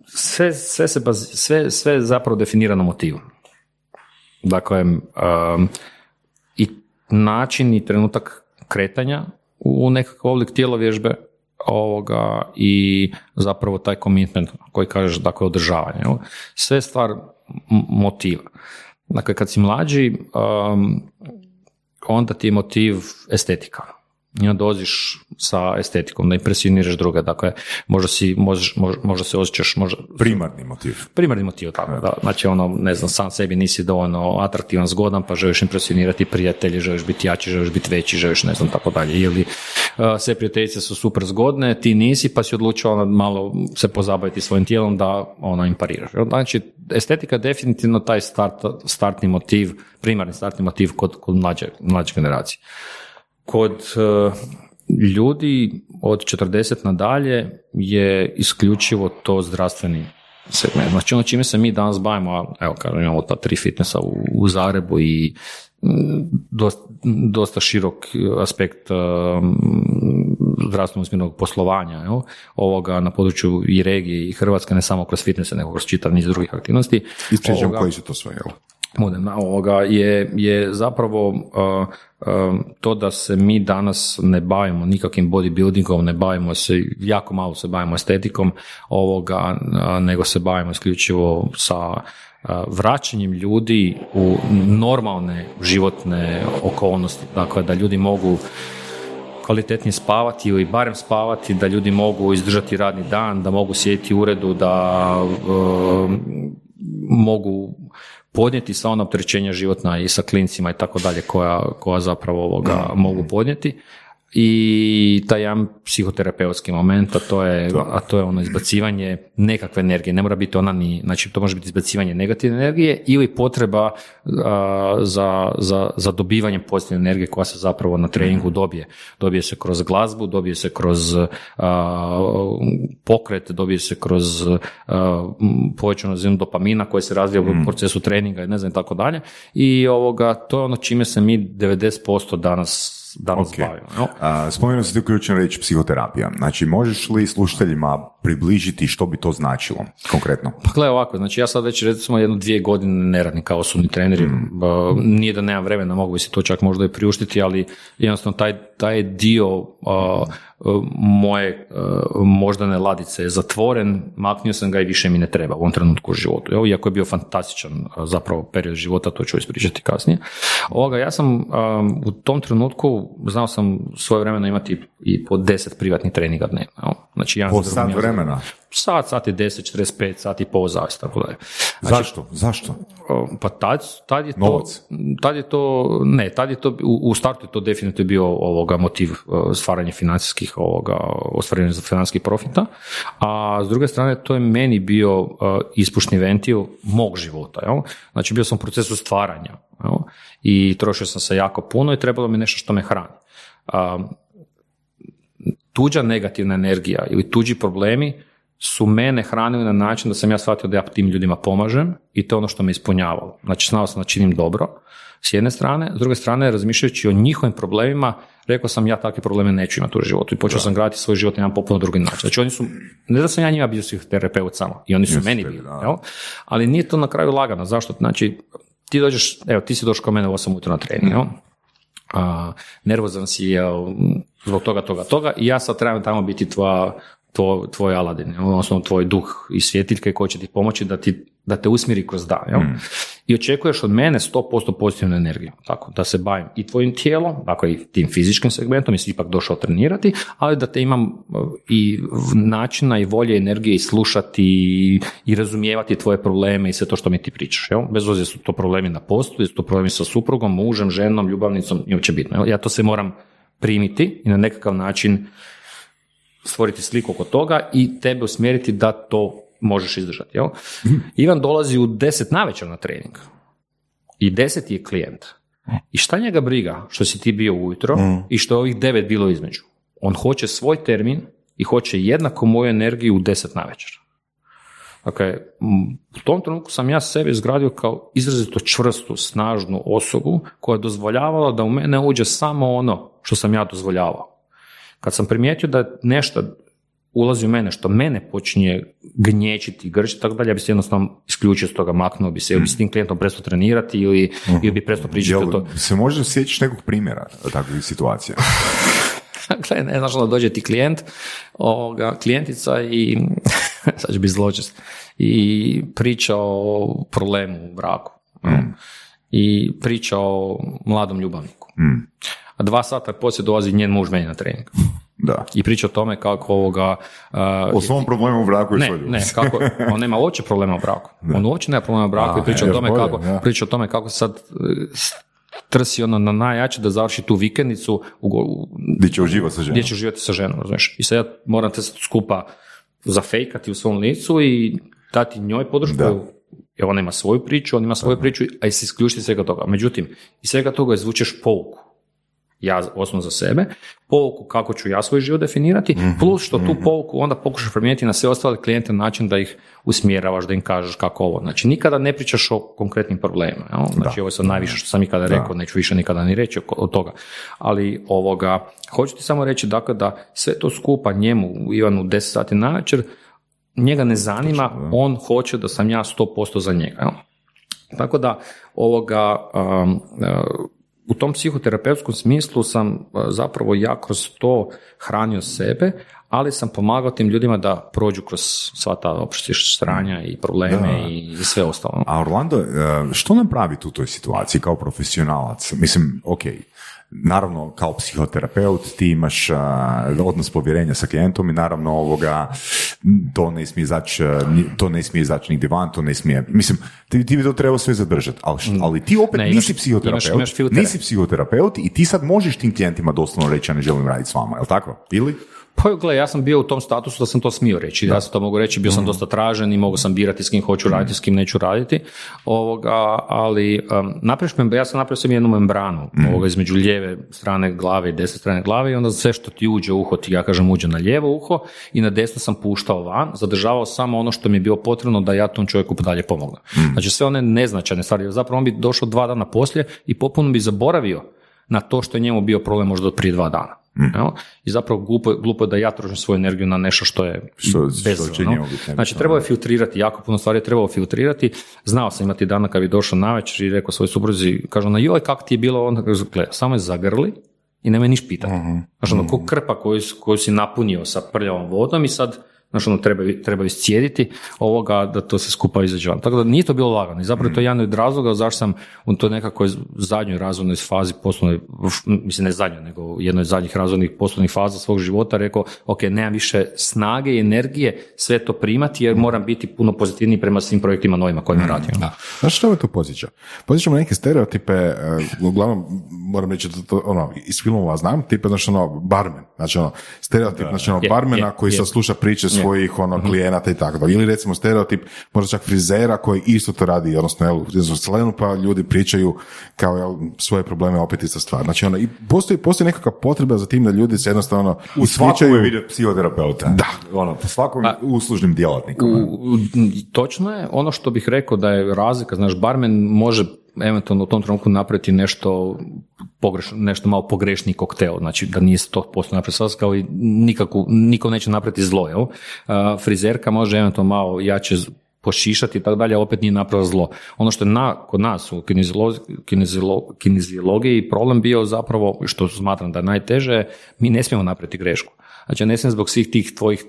sve, sve, se baz, sve, sve je zapravo definirano motivom. Dakle, um, i način i trenutak kretanja u nekakav oblik tjelovježbe ovoga i zapravo taj commitment koji kažeš dakle održavanje. Sve stvar motiva. Dakle, kad si mlađi, um, onda ti je motiv estetika. I onda dođeš sa estetikom, da impresioniraš druge. Dakle, možda, si, možeš, možda, možda se osjećaš, možda, Primarni motiv. primarni motiv tako da. Znači ono, ne znam, sam sebi nisi dovoljno atraktivan, zgodan, pa želiš impresionirati prijatelje, želiš biti jači, želiš biti veći, želiš ne znam tako dalje. Ili uh, sve prijateljice su super zgodne, ti nisi, pa si odlučio ono, malo se pozabaviti svojim tijelom da ono im pariraš. Znači, estetika je definitivno taj start, startni motiv, primarni startni motiv kod, kod mlađe, mlađe generacije. Kod uh, ljudi od 40 nadalje je isključivo to zdravstveni segment. Znači ono čime se mi danas bavimo, evo kažem imamo ta tri fitnessa u, u Zagrebu i dosta, dosta širok aspekt um, zdravstveno usmjerenog poslovanja jel? ovoga na području i regije i Hrvatske, ne samo kroz fitnesse, nego kroz čitav niz drugih aktivnosti. Ispričam koji su to sve, jel? budem ovoga je, je zapravo uh, to da se mi danas ne bavimo nikakvim bodybuildingom, ne bavimo se, jako malo se bavimo estetikom ovoga, nego se bavimo isključivo sa uh, vraćanjem ljudi u normalne životne okolnosti, dakle da ljudi mogu kvalitetnije spavati ili barem spavati, da ljudi mogu izdržati radni dan, da mogu sjediti u uredu, da um, mogu podnijeti sva ona opterećenja životna i sa klincima i tako dalje koja, koja zapravo ovoga mogu podnijeti i taj jedan psihoterapeutski moment, a to je, a to je ono izbacivanje nekakve energije, ne mora biti ona ni, znači to može biti izbacivanje negativne energije ili potreba a, za, za, za dobivanjem pozitivne energije koja se zapravo na treningu dobije. Dobije se kroz glazbu, dobije se kroz a, pokret, dobije se kroz a, povećanu razinu dopamina koji se razvija u procesu treninga i ne znam i tako dalje. I ovoga, to je ono čime se mi 90% danas danas Ok. bavimo. A, Spomenuo si tu ključnu riječ psihoterapija. Znači, možeš li slušateljima približiti što bi to značilo konkretno? Pa gle ovako, znači ja sad već recimo jedno dvije godine ne radim kao osobni trener, ba, nije da nemam vremena, mogu bi si to čak možda i priuštiti, ali jednostavno taj, taj dio a, a, moje a, moždane ladice je zatvoren, maknio sam ga i više mi ne treba u ovom trenutku u životu. Evo, iako je bio fantastičan a, zapravo period života, to ću ispričati kasnije. Ovoga, ja sam a, u tom trenutku, znao sam svoje vremena imati i po 10 privatnih treninga dnevno. Znači, jedan Po sat jedan za vremena. sat, sat i 10, 45, sat i pol, zavis, tako da je. Zašto? Zašto? O, Pa tad, tad je to, Novac. tad je to, ne, tad je to, u, u startu je to definitivno bio ovoga motiv uh, stvaranje financijskih, ovoga, ostvarenja za financijskih profita, a s druge strane to je meni bio uh, ispušni ventil mog života, jel? Znači bio sam u procesu stvaranja, jel? I trošio sam se jako puno i trebalo mi nešto što me hrani. Um, tuđa negativna energija ili tuđi problemi su mene hranili na način da sam ja shvatio da ja tim ljudima pomažem i to je ono što me ispunjavalo. Znači, znao sam da činim dobro, s jedne strane, s druge strane, razmišljajući o njihovim problemima, rekao sam ja takve probleme neću imati u životu i počeo sam graditi svoj život na jedan potpuno drugi način. Znači, oni su, ne da sam ja njima bio psihoterapeut samo, i oni su meni bili, jel? ali nije to na kraju lagano. Zašto? Znači, ti dođeš, evo, ti si došao kod mene u 8 ujutro na trening, jel? a, nervozan si jel, zbog toga, toga, toga i ja sad trebam tamo biti tvoja tvoj, tvoj Aladin, odnosno tvoj duh i svjetiljke koji će ti pomoći da, ti, da te usmjeri kroz dan. Jel? I očekuješ od mene 100% pozitivnu energiju. Tako, da se bavim i tvojim tijelom, dakle i tim fizičkim segmentom, jesi ipak došao trenirati, ali da te imam uh, i načina i volje energije i slušati i, i razumijevati tvoje probleme i sve to što mi ti pričaš. Jel? Bez obzira su to problemi na poslu, jesu to problemi sa suprugom, mužem, ženom, ljubavnicom, nije uopće bitno. Jel? Ja to se moram primiti i na nekakav način stvoriti sliku oko toga i tebe usmjeriti da to možeš izdržati. Jel? Ivan dolazi u 10 navečer na trening i 10 je klijent. I šta njega briga što si ti bio ujutro i što je ovih 9 bilo između? On hoće svoj termin i hoće jednako moju energiju u 10 navečer. Dakle, u tom trenutku sam ja sebe izgradio kao izrazito čvrstu, snažnu osobu koja je dozvoljavala da u mene uđe samo ono što sam ja dozvoljavao. Kad sam primijetio da nešto ulazi u mene, što mene počinje gnječiti, grčiti, tako dalje, ja bi se jednostavno isključio s toga, maknuo bi se, ili bi s tim klijentom prestao trenirati ili, ili bi prestao pričati o to. se može sjećaš nekog primjera takvih situacija? [laughs] Gle, ne znaš da dođe ti klijent, ovoga, klijentica i, [laughs] sad će biti zločest, i priča o problemu u braku. I priča o mladom ljubavniku. A dva sata poslije dolazi njen muž meni na trening. Da. I priča o tome kako ovoga... a, O svom problemu u braku i ne, ne, kako, [laughs] on nema uopće problema u braku. On uopće nema problema u braku A, i priča o tome bolje, kako, da. priča o tome kako sad s- trsi ono na najjače da završi tu vikendicu u, u, Gdje će uživati sa ženom. gdje će živjeti sa ženom, razumiješ? I sad ja moram te skupa zafejkati u svom licu i dati njoj podršku, Da. jer ona ima svoju priču, on ima svoju priču, a i se isključiti svega toga. Međutim, iz svega toga izvučeš pouku. Ja osnovno za sebe, pouku kako ću ja svoj život definirati, plus što tu pouku onda pokušaš primijeniti na sve ostale klijente na način da ih usmjeravaš, da im kažeš kako ovo. Znači, nikada ne pričaš o konkretnim problemima. Jel? Znači, ovo je sad najviše što sam ikada rekao, neću više nikada ni reći od toga. Ali ovoga, hoću ti samo reći dakle da sve to skupa njemu, Ivanu, u 10 sati navečer, njega ne zanima, on hoće da sam ja 100% za njega. Jel? Tako da ovoga, um, uh, u tom psihoterapeutskom smislu sam uh, zapravo ja kroz to hranio sebe, ali sam pomagao tim ljudima da prođu kroz sva ta opštiš stranja i probleme i sve ostalo. A Orlando, e, što napraviti u toj situaciji kao profesionalac? Mislim, ok, naravno kao psihoterapeut ti imaš odnos povjerenja sa klijentom i naravno ovoga to ne smije izaći to ne smije izaći nigdje van, to ne smije, mislim, ti, ti bi to trebao sve zadržati, ali, š- ali ti opet Mm. Ne, imaš- nisi psihoterapeut, imaš- imaš nisi psihoterapeut i ti sad možeš tim klijentima doslovno reći ja ne želim raditi s vama, je li tako? Ili? Pa gle, ja sam bio u tom statusu da sam to smio reći. Ja sam to mogu reći, bio sam dosta tražen i mogao sam birati s kim hoću raditi, s kim neću raditi. Ovoga, ali um, napraviš ja sam napravio sam jednu membranu ovoga, između lijeve strane glave i desne strane glave i onda sve što ti uđe u uho, ti ja kažem uđe na lijevo uho i na desno sam puštao van, zadržavao samo ono što mi je bilo potrebno da ja tom čovjeku dalje pomognem. Znači sve one neznačajne stvari, zapravo on bi došao dva dana poslije i potpuno bi zaboravio na to što je njemu bio problem možda od prije dva dana. jel? I zapravo glupo, glupo je da ja trošim svoju energiju na nešto što je Što- što njemu biti nebitno, Znači, trebao je filtrirati, jako puno stvari je trebao filtrirati. Znao sam imati dana kad bi došao navečer i rekao svojoj supruzi, kažu ona, joj, kako ti je bilo, onda gle, samo je zagrli i nemoj niš pitati. Znači, ono, ko krpa koju, koju si napunio sa prljavom vodom i sad Znači, ono, treba, treba iscijediti ovoga da to se skupa izađe van. Tako da nije to bilo lagano. I zapravo to je jedan od razloga zašto sam u toj nekakvoj zadnjoj razvojnoj fazi poslovnoj, mislim ne zadnjoj, nego jednoj od zadnjih razvojnih poslovnih faza svog života rekao, ok, nemam više snage i energije sve to primati jer moram biti puno pozitivniji prema svim projektima novima kojima radim. Da. Znaš što me tu podsjeća? Podsjeća me neke stereotipe, e, uglavnom moram reći da to ono, iz filmova znam, tipa znači ono, barmen, znači ono, stereotip, znači ono, Je, barmena je, koji je. sad sluša priče svojih ono, klijenata i tako dalje. Ili recimo stereotip, možda čak frizera koji isto to radi, odnosno, jel, u pa ljudi pričaju kao, jel, svoje probleme opet ista stvar. Znači ono, i postoji, postoji nekakva potreba za tim da ljudi se jednostavno U svakom je vidio psihoterapeuta. Da. Ono, po svakom uslužnim djelatnikom. U- u- točno je, ono što bih rekao da je razlika, znaš, barmen može eventualno u tom trenutku napraviti nešto pogrešno, nešto malo pogrešniji koktel, znači da nije 100% napraviti sas, kao i nikakvu, niko neće napraviti zlo, jel? A, frizerka može eventualno malo jače pošišati i tako dalje, opet nije napravila zlo. Ono što je na, kod nas u kineziolo- kineziolo- kineziologiji problem bio zapravo, što smatram da je najteže, mi ne smijemo napraviti grešku. Znači, ne smijem zbog svih tih tvojih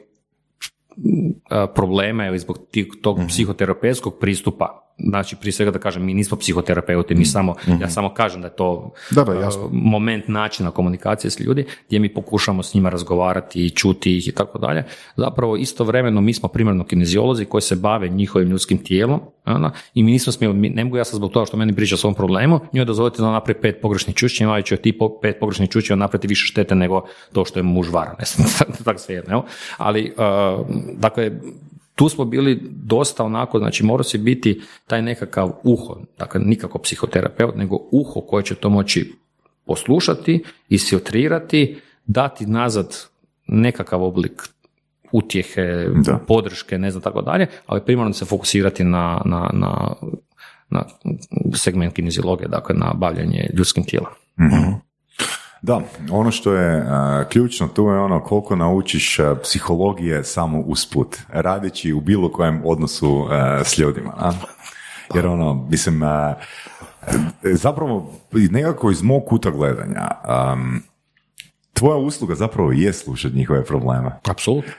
problema ili zbog tih, tog psihoterapeutskog pristupa Znači, prije svega da kažem, mi nismo psihoterapeuti, mi samo, ja samo kažem da je to Da, da, a, jasno. moment načina komunikacije s ljudi, gdje mi pokušamo s njima razgovarati i čuti ih i tako dalje. Zapravo, istovremeno, mi smo primarno kineziolozi koji se bave njihovim ljudskim tijelom ono, i mi nismo smjeli, ne mogu ja sad zbog toga što meni priča o svom problemu, njoj dozvoliti da napravi pet pogrešnih čučnjeva, ali će ti pet pogrešnih čučnjeva napraviti više štete nego to što je muž vara, ne [laughs] znam, tako svejedno, jel? Ali, uh, dakle, tu smo bili dosta onako, znači mora se biti taj nekakav uho, dakle nikako psihoterapeut, nego uho koje će to moći poslušati, isfiltrirati, dati nazad nekakav oblik utjehe, Da. podrške, ne znam tako dalje, ali primarno se fokusirati na, na, na, na segment kineziologije, dakle na bavljanje ljudskim tijelom. Da, ono što je a, ključno tu je ono koliko naučiš a, psihologije samo usput, radeći u bilo kojem odnosu a, s ljudima. a? Jer ono, mislim, zapravo nekako iz mog kuta gledanja, am, tvoja usluga zapravo je slušati njihove probleme. Apsolutno.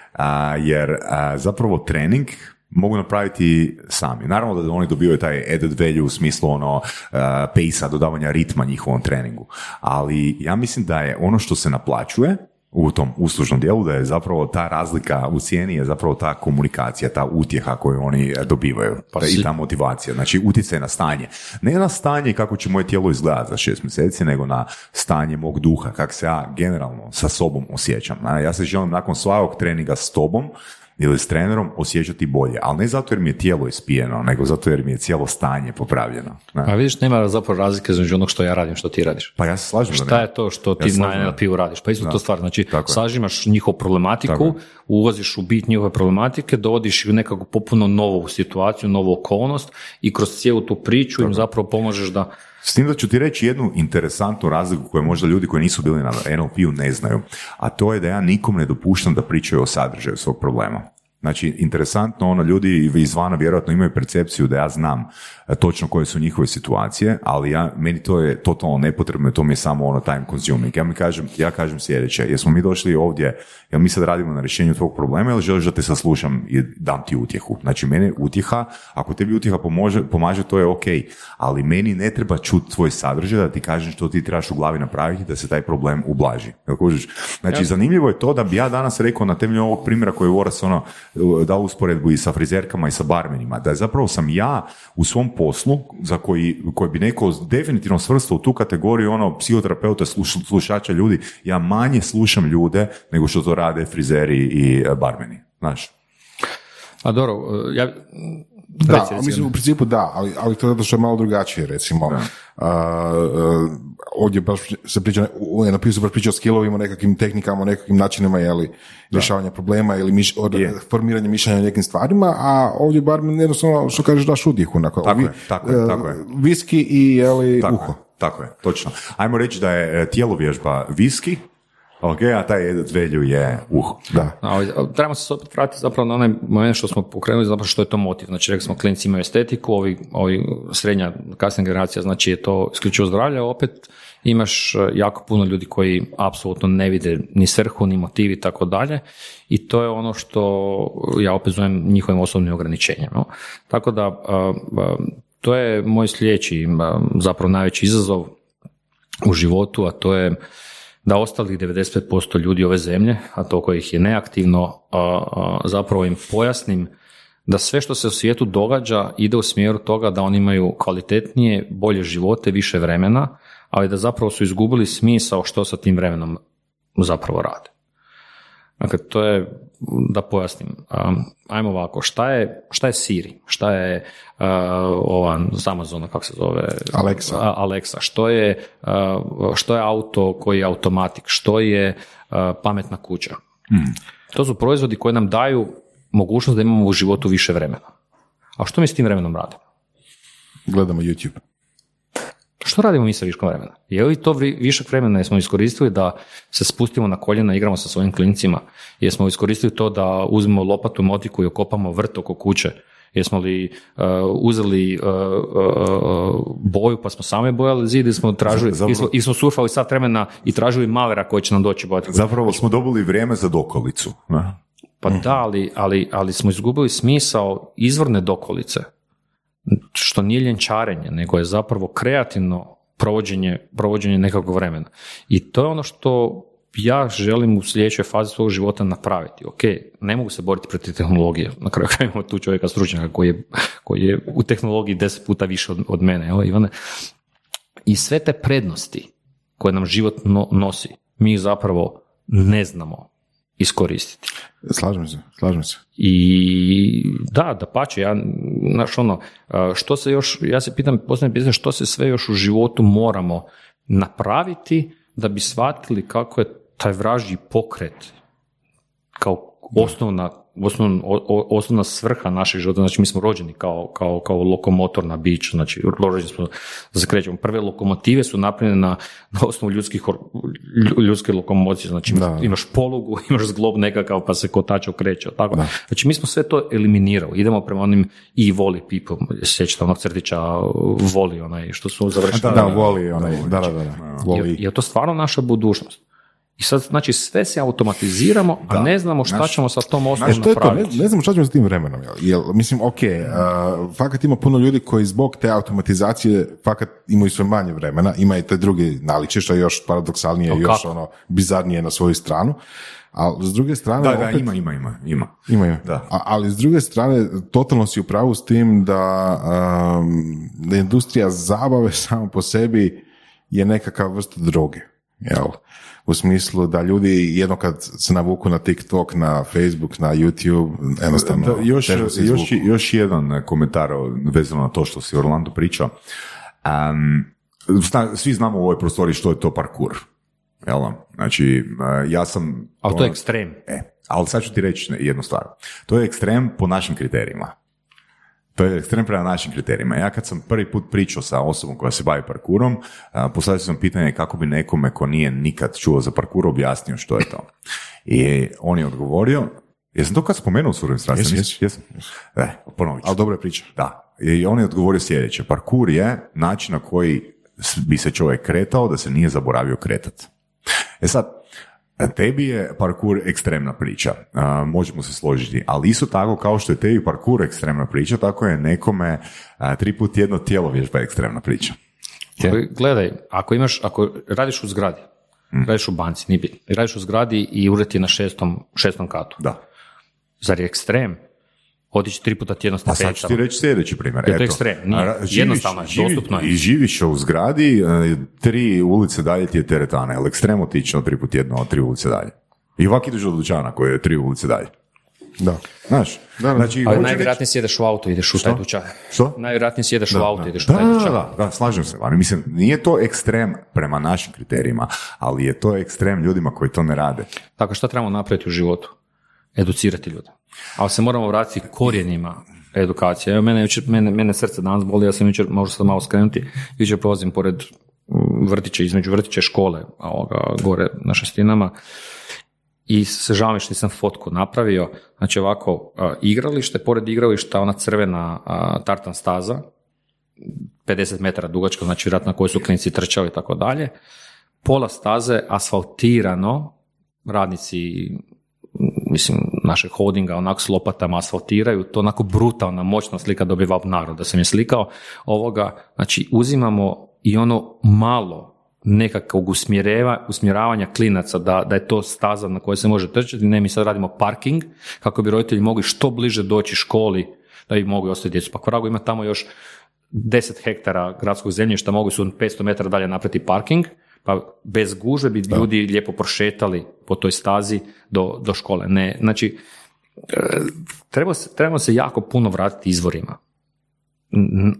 Jer zapravo trening mogu napraviti sami. Naravno da oni dobivaju taj added value u smislu ono a, pace dodavanja ritma njihovom treningu. Ali ja mislim da je ono što se naplaćuje u tom uslužnom dijelu, da je zapravo ta razlika u cijeni je zapravo ta komunikacija, ta utjeha koju oni dobivaju Pa i ta motivacija. Znači utjecaj na stanje. Ne na stanje kako će moje tijelo izgledati za šest mjeseci, nego na stanje mog duha, kako se ja generalno sa sobom osjećam. Ja se želim nakon svakog treninga s tobom ili s trenerom osjećati bolje, ali ne zato jer mi je tijelo ispijeno, nego zato jer mi je cijelo stanje popravljeno. Ne? A vidiš, nema zapravo razlike između onog što ja radim, što ti radiš. Pa ja se slažem da Šta ne. je to što Ja ti se na. NLP-u radiš? Pa isto to stvar, znači Tako sažimaš njihovu problematiku, Tako ulaziš u bit njihove problematike, dovodiš ih u nekakvu popuno novu situaciju, novu okolnost i kroz cijelu tu priču im zapravo pomožeš da S tim da ću ti reći jednu interesantnu razliku koju možda ljudi koji nisu bili na NLP-u ne znaju, a to je da ja nikom ne dopuštam da pričaju o sadržaju svog problema. Znači, interesantno, ono, ljudi izvana vjerojatno imaju percepciju da ja znam e, točno koje su njihove situacije, ali ja, meni to je totalno nepotrebno i to mi je samo ono time consuming. Ja mi kažem, ja kažem sljedeće, jesmo mi došli ovdje, jel mi sad radimo na rješenju tvog problema ili želiš da te saslušam i dam ti utjehu? Znači, mene utjeha, ako tebi utjeha pomože, pomaže, to je ok, ali meni ne treba čuti tvoj sadržaj da ti kažem što ti trebaš u glavi napraviti da se taj problem ublaži. Jel kužiš? Znači, zanimljivo je to da bi ja danas rekao na temelju ovog primjera koji je Voras ono, dao usporedbu i sa frizerkama i sa barmenima, da zapravo sam ja u svom poslu, za koji, koji bi neko definitivno svrstao u tu kategoriju ono psihoterapeuta, sluš- slušača ljudi, ja manje slušam ljude nego što to rade frizeri i e, barmeni. Znaš? A dobro, ja... Da, mislim u principu da, ali, ali to je zato što je malo drugačije, recimo. A, a, ovdje baš se priča, u NLP se baš priča o skillovima, nekakvim tehnikama, nekakvim načinima, jeli, rješavanja problema ili miš, od, formiranje mišljenja o nekim stvarima, a ovdje bar jednostavno, što kažeš, daš utjehu. Onako, Tako je, tako je, e, tako je. Viski i jeli, Tako uho. je, tako je, točno. Ajmo reći da je e, tijelo vježba viski, ok, a taj added value je uho. Da. A, a, trebamo se opet vratiti zapravo na onaj moment što smo pokrenuli, zapravo što je to motiv. Znači, rekli smo, klinici imaju estetiku, ovi, ovi srednja, kasna generacija, znači je to isključivo zdravlje, opet imaš e, jako puno ljudi koji apsolutno ne vide ni svrhu, ni motiv i tako dalje i to je ono što ja opet zovem njihovim osobnim ograničenjem. No? Tako da, a, a, to je moj sljedeći, zapravo najveći izazov u životu, a to je da ostalih 95% ljudi ove zemlje, a toliko ih je neaktivno, a, a, zapravo im pojasnim da sve što se u svijetu događa ide u smjeru toga da oni imaju kvalitetnije, bolje živote, više vremena, ali da zapravo su izgubili smisao što sa tim vremenom zapravo rade. Dakle, to je, da pojasnim, ajmo ovako, šta je, šta je Siri, šta je ova s Amazona, kako se zove? Alexa. Alexa, što je, uh, što je auto koji je automatik, što je uh, pametna kuća. To su proizvodi koji nam daju mogućnost da imamo u životu više vremena. A što mi s tim vremenom radimo? Gledamo YouTube. Što radimo mi sa viškom vremena? Je li to višak vremena jesmo iskoristili da se spustimo na koljena igramo sa svojim klincima? Jesmo iskoristili to da uzmemo lopatu, motiku i okopamo vrt oko kuće? Jesmo li uh, uzeli uh, uh, boju pa smo same bojali zid ili smo tražili, Zapravo- smo, ili smo surfali sat vremena i tražili malera koji će nam doći bojati? Zapravo smo dobili vrijeme za dokolicu. ne? Pa da, ali, ali, ali smo izgubili smisao izvorne dokolice, što nije ljenčarenje, nego je zapravo kreativno provođenje, provođenje nekakvog vremena. I to je ono što ja želim u sljedećoj fazi svog života napraviti. Ok, ne mogu se boriti protiv tehnologije. Na kraju imamo tu čovjeka stručnjaka koji je, koji je u tehnologiji deset puta više od, od mene. Jel, Ivane? I sve te prednosti koje nam život no- nosi, mi ih zapravo ne znamo iskoristiti. Slažem se, slažem se. I da, da pače, ja, znaš ono, što se još, ja se pitam, posljednje pitanje, što se sve još u životu moramo napraviti da bi shvatili kako je taj vražji pokret kao osnovna, osnovna, osnovna svrha našeg života, znači mi smo rođeni kao, kao, kao lokomotorna bića, znači rođeni smo da se krećemo. Prve lokomotive su napravljene na, na osnovu ljudskih, ljudske lokomocije, znači Da. imaš polugu, [laughs] imaš zglob nekakav pa se kotač okreće, tako. Znači mi smo sve to eliminirali, idemo prema onim i voli people, sjećate onog crtića voli onaj što su završili. Da, voli onaj, da, da, da, da. Voli. Je, je to stvarno naša budućnost? I sad, znači, sve se automatiziramo, a ne znamo šta Znaš- ćemo sa tom osnovom Znaš, to ne, napraviti. ne znamo šta ćemo s tim vremenom. Jel, jel mislim, ok, uh, fakat ima puno ljudi koji zbog te automatizacije fakat imaju sve manje vremena, ima i te druge naličje, što je još paradoksalnije, O, još ono, bizarnije na svoju stranu. Ali s druge strane, Da, da, opet, ima, ima, ima, ima. Ima, ima. Da. A, ali s druge strane, totalno si u pravu s tim da, um, da industrija zabave [laughs] samo po sebi je nekakav vrsta droge. Jel? U smislu da ljudi jedno kad se navuku na TikTok, na Facebook, na YouTube, jednostavno Da, još, još, još jedan komentar vezano na to što si Orlando pričao. Um, zna- svi znamo u ovoj prostoriji što je to parkur. Jel? Znači, uh, ja sam... Ali to je ekstrem. E, ali sad ću ti reći jednu stvar. To je ekstrem po našim kriterijima. To je ekstrem prema našim kriterijima. Ja kad sam prvi put pričao sa osobom koja se bavi parkurom, postavio sam pitanje kako bi nekome ko nije nikad čuo za parkur objasnio što je to. I on je odgovorio, jesam to kad spomenuo u surovim strastima? Jesi. Jesam. E, ponovit ću. Ali dobra je priča. Da. I on je odgovorio sljedeće. Parkur je način na koji bi se čovjek kretao da se nije zaboravio kretat. E sad, tebi je parkur ekstremna priča, a, možemo se složiti, ali isto tako kao što je tebi parkur ekstremna priča, tako je nekome a, tri put jedno tijelo vježba ekstremna priča. Gledaj, ako imaš, ako radiš u zgradi, Mm. radiš u banci, nije bitno, radiš u zgradi i ured je na šestom, šestom katu. Da. Zar je ekstrem? Otići tri puta tjedno A sad ću ti reći sljedeći primjer. Je to Eto, ekstrem? Nije. a ra- Jednostavno je, dostupno je. I živiš u zgradi, e, tri ulice dalje ti je teretana. Je li ekstrem otići na tri put jedno, tri ulice dalje? I ovak ideš do dućana koji je tri ulice dalje. Da. Znaš, Da, da. znači, Ali najvjerojatnije sjedeš u auto i ideš u taj dućan. Što? Najvjerojatnije sjedeš u auto i ideš u Da, taj da, dućan. da, da, slažem se. Ali mislim, nije to ekstrem prema našim kriterijima, ali je to ekstrem ljudima koji to ne rade. Tako šta trebamo napraviti u životu? Educirati ljude. Ali se moramo vratiti korijenima edukacije. Evo, mene, jučer- mene, mene srce danas boli, ja sam jučer, možda sad malo skrenuti, jučer prolazim pored vrtića, između vrtića i škole, ovoga, gore na šestinama, i se žao mi što nisam fotku napravio. Znači ovako, igralište, pored igrališta, ona crvena tartan staza, 50 metara dugačka, znači vjerojatno na kojoj su klinici trčali i tako dalje. Pola staze asfaltirano, radnici mislim, našeg holdinga onako s lopatama asfaltiraju, to onako brutalna, moćna slika dobiva narod da sam je slikao ovoga, znači uzimamo i ono malo nekakvog usmjereva, usmjeravanja klinaca da, da je to staza na kojoj se može trčati, ne mi sad radimo parking kako bi roditelji mogli što bliže doći školi da bi mogli ostaviti djecu. Pa Koragu ima tamo još 10 hektara gradskog zemljišta, mogu su 500 metara dalje napraviti parking, pa bez gužve bi ljudi lijepo prošetali po toj stazi do, do škole. Ne, znači, e, treba se, trebamo se jako puno vratiti izvorima.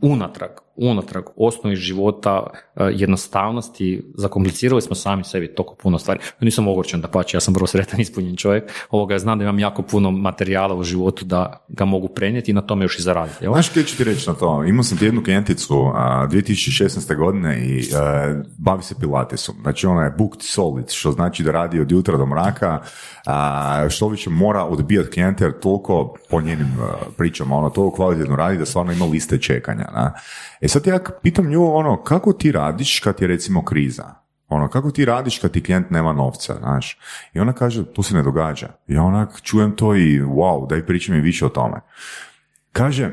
Unatrag, unatrag osnovi života, e, jednostavnosti, zakomplicirali smo sami sebi toliko puno stvari. Nisam ogorčen da pače, ja sam vrlo sretan [laughs] ispunjen čovjek. Ovoga znam da imam jako puno materijala u životu da ga mogu prenijeti i na tome još i zaraditi. jel? Znaš ću ti reći na to? Imao sam ti jednu klijenticu a, 2016. godine i a, bavi se pilatesom. Znači ona je booked solid, što znači da radi od jutra do mraka, a, što više mora odbijati klijente jer toliko po njenim a, pričama, ono toliko kvalitetno radi da stvarno ima liste čekanja. Na? E sad ja pitam nju ono, kako ti radiš kad je recimo kriza? Ono, kako ti radiš kad ti klijent nema novca, znaš? I ona kaže, to se ne događa. Ja onak čujem to i wow, daj priči mi više o tome. Kaže,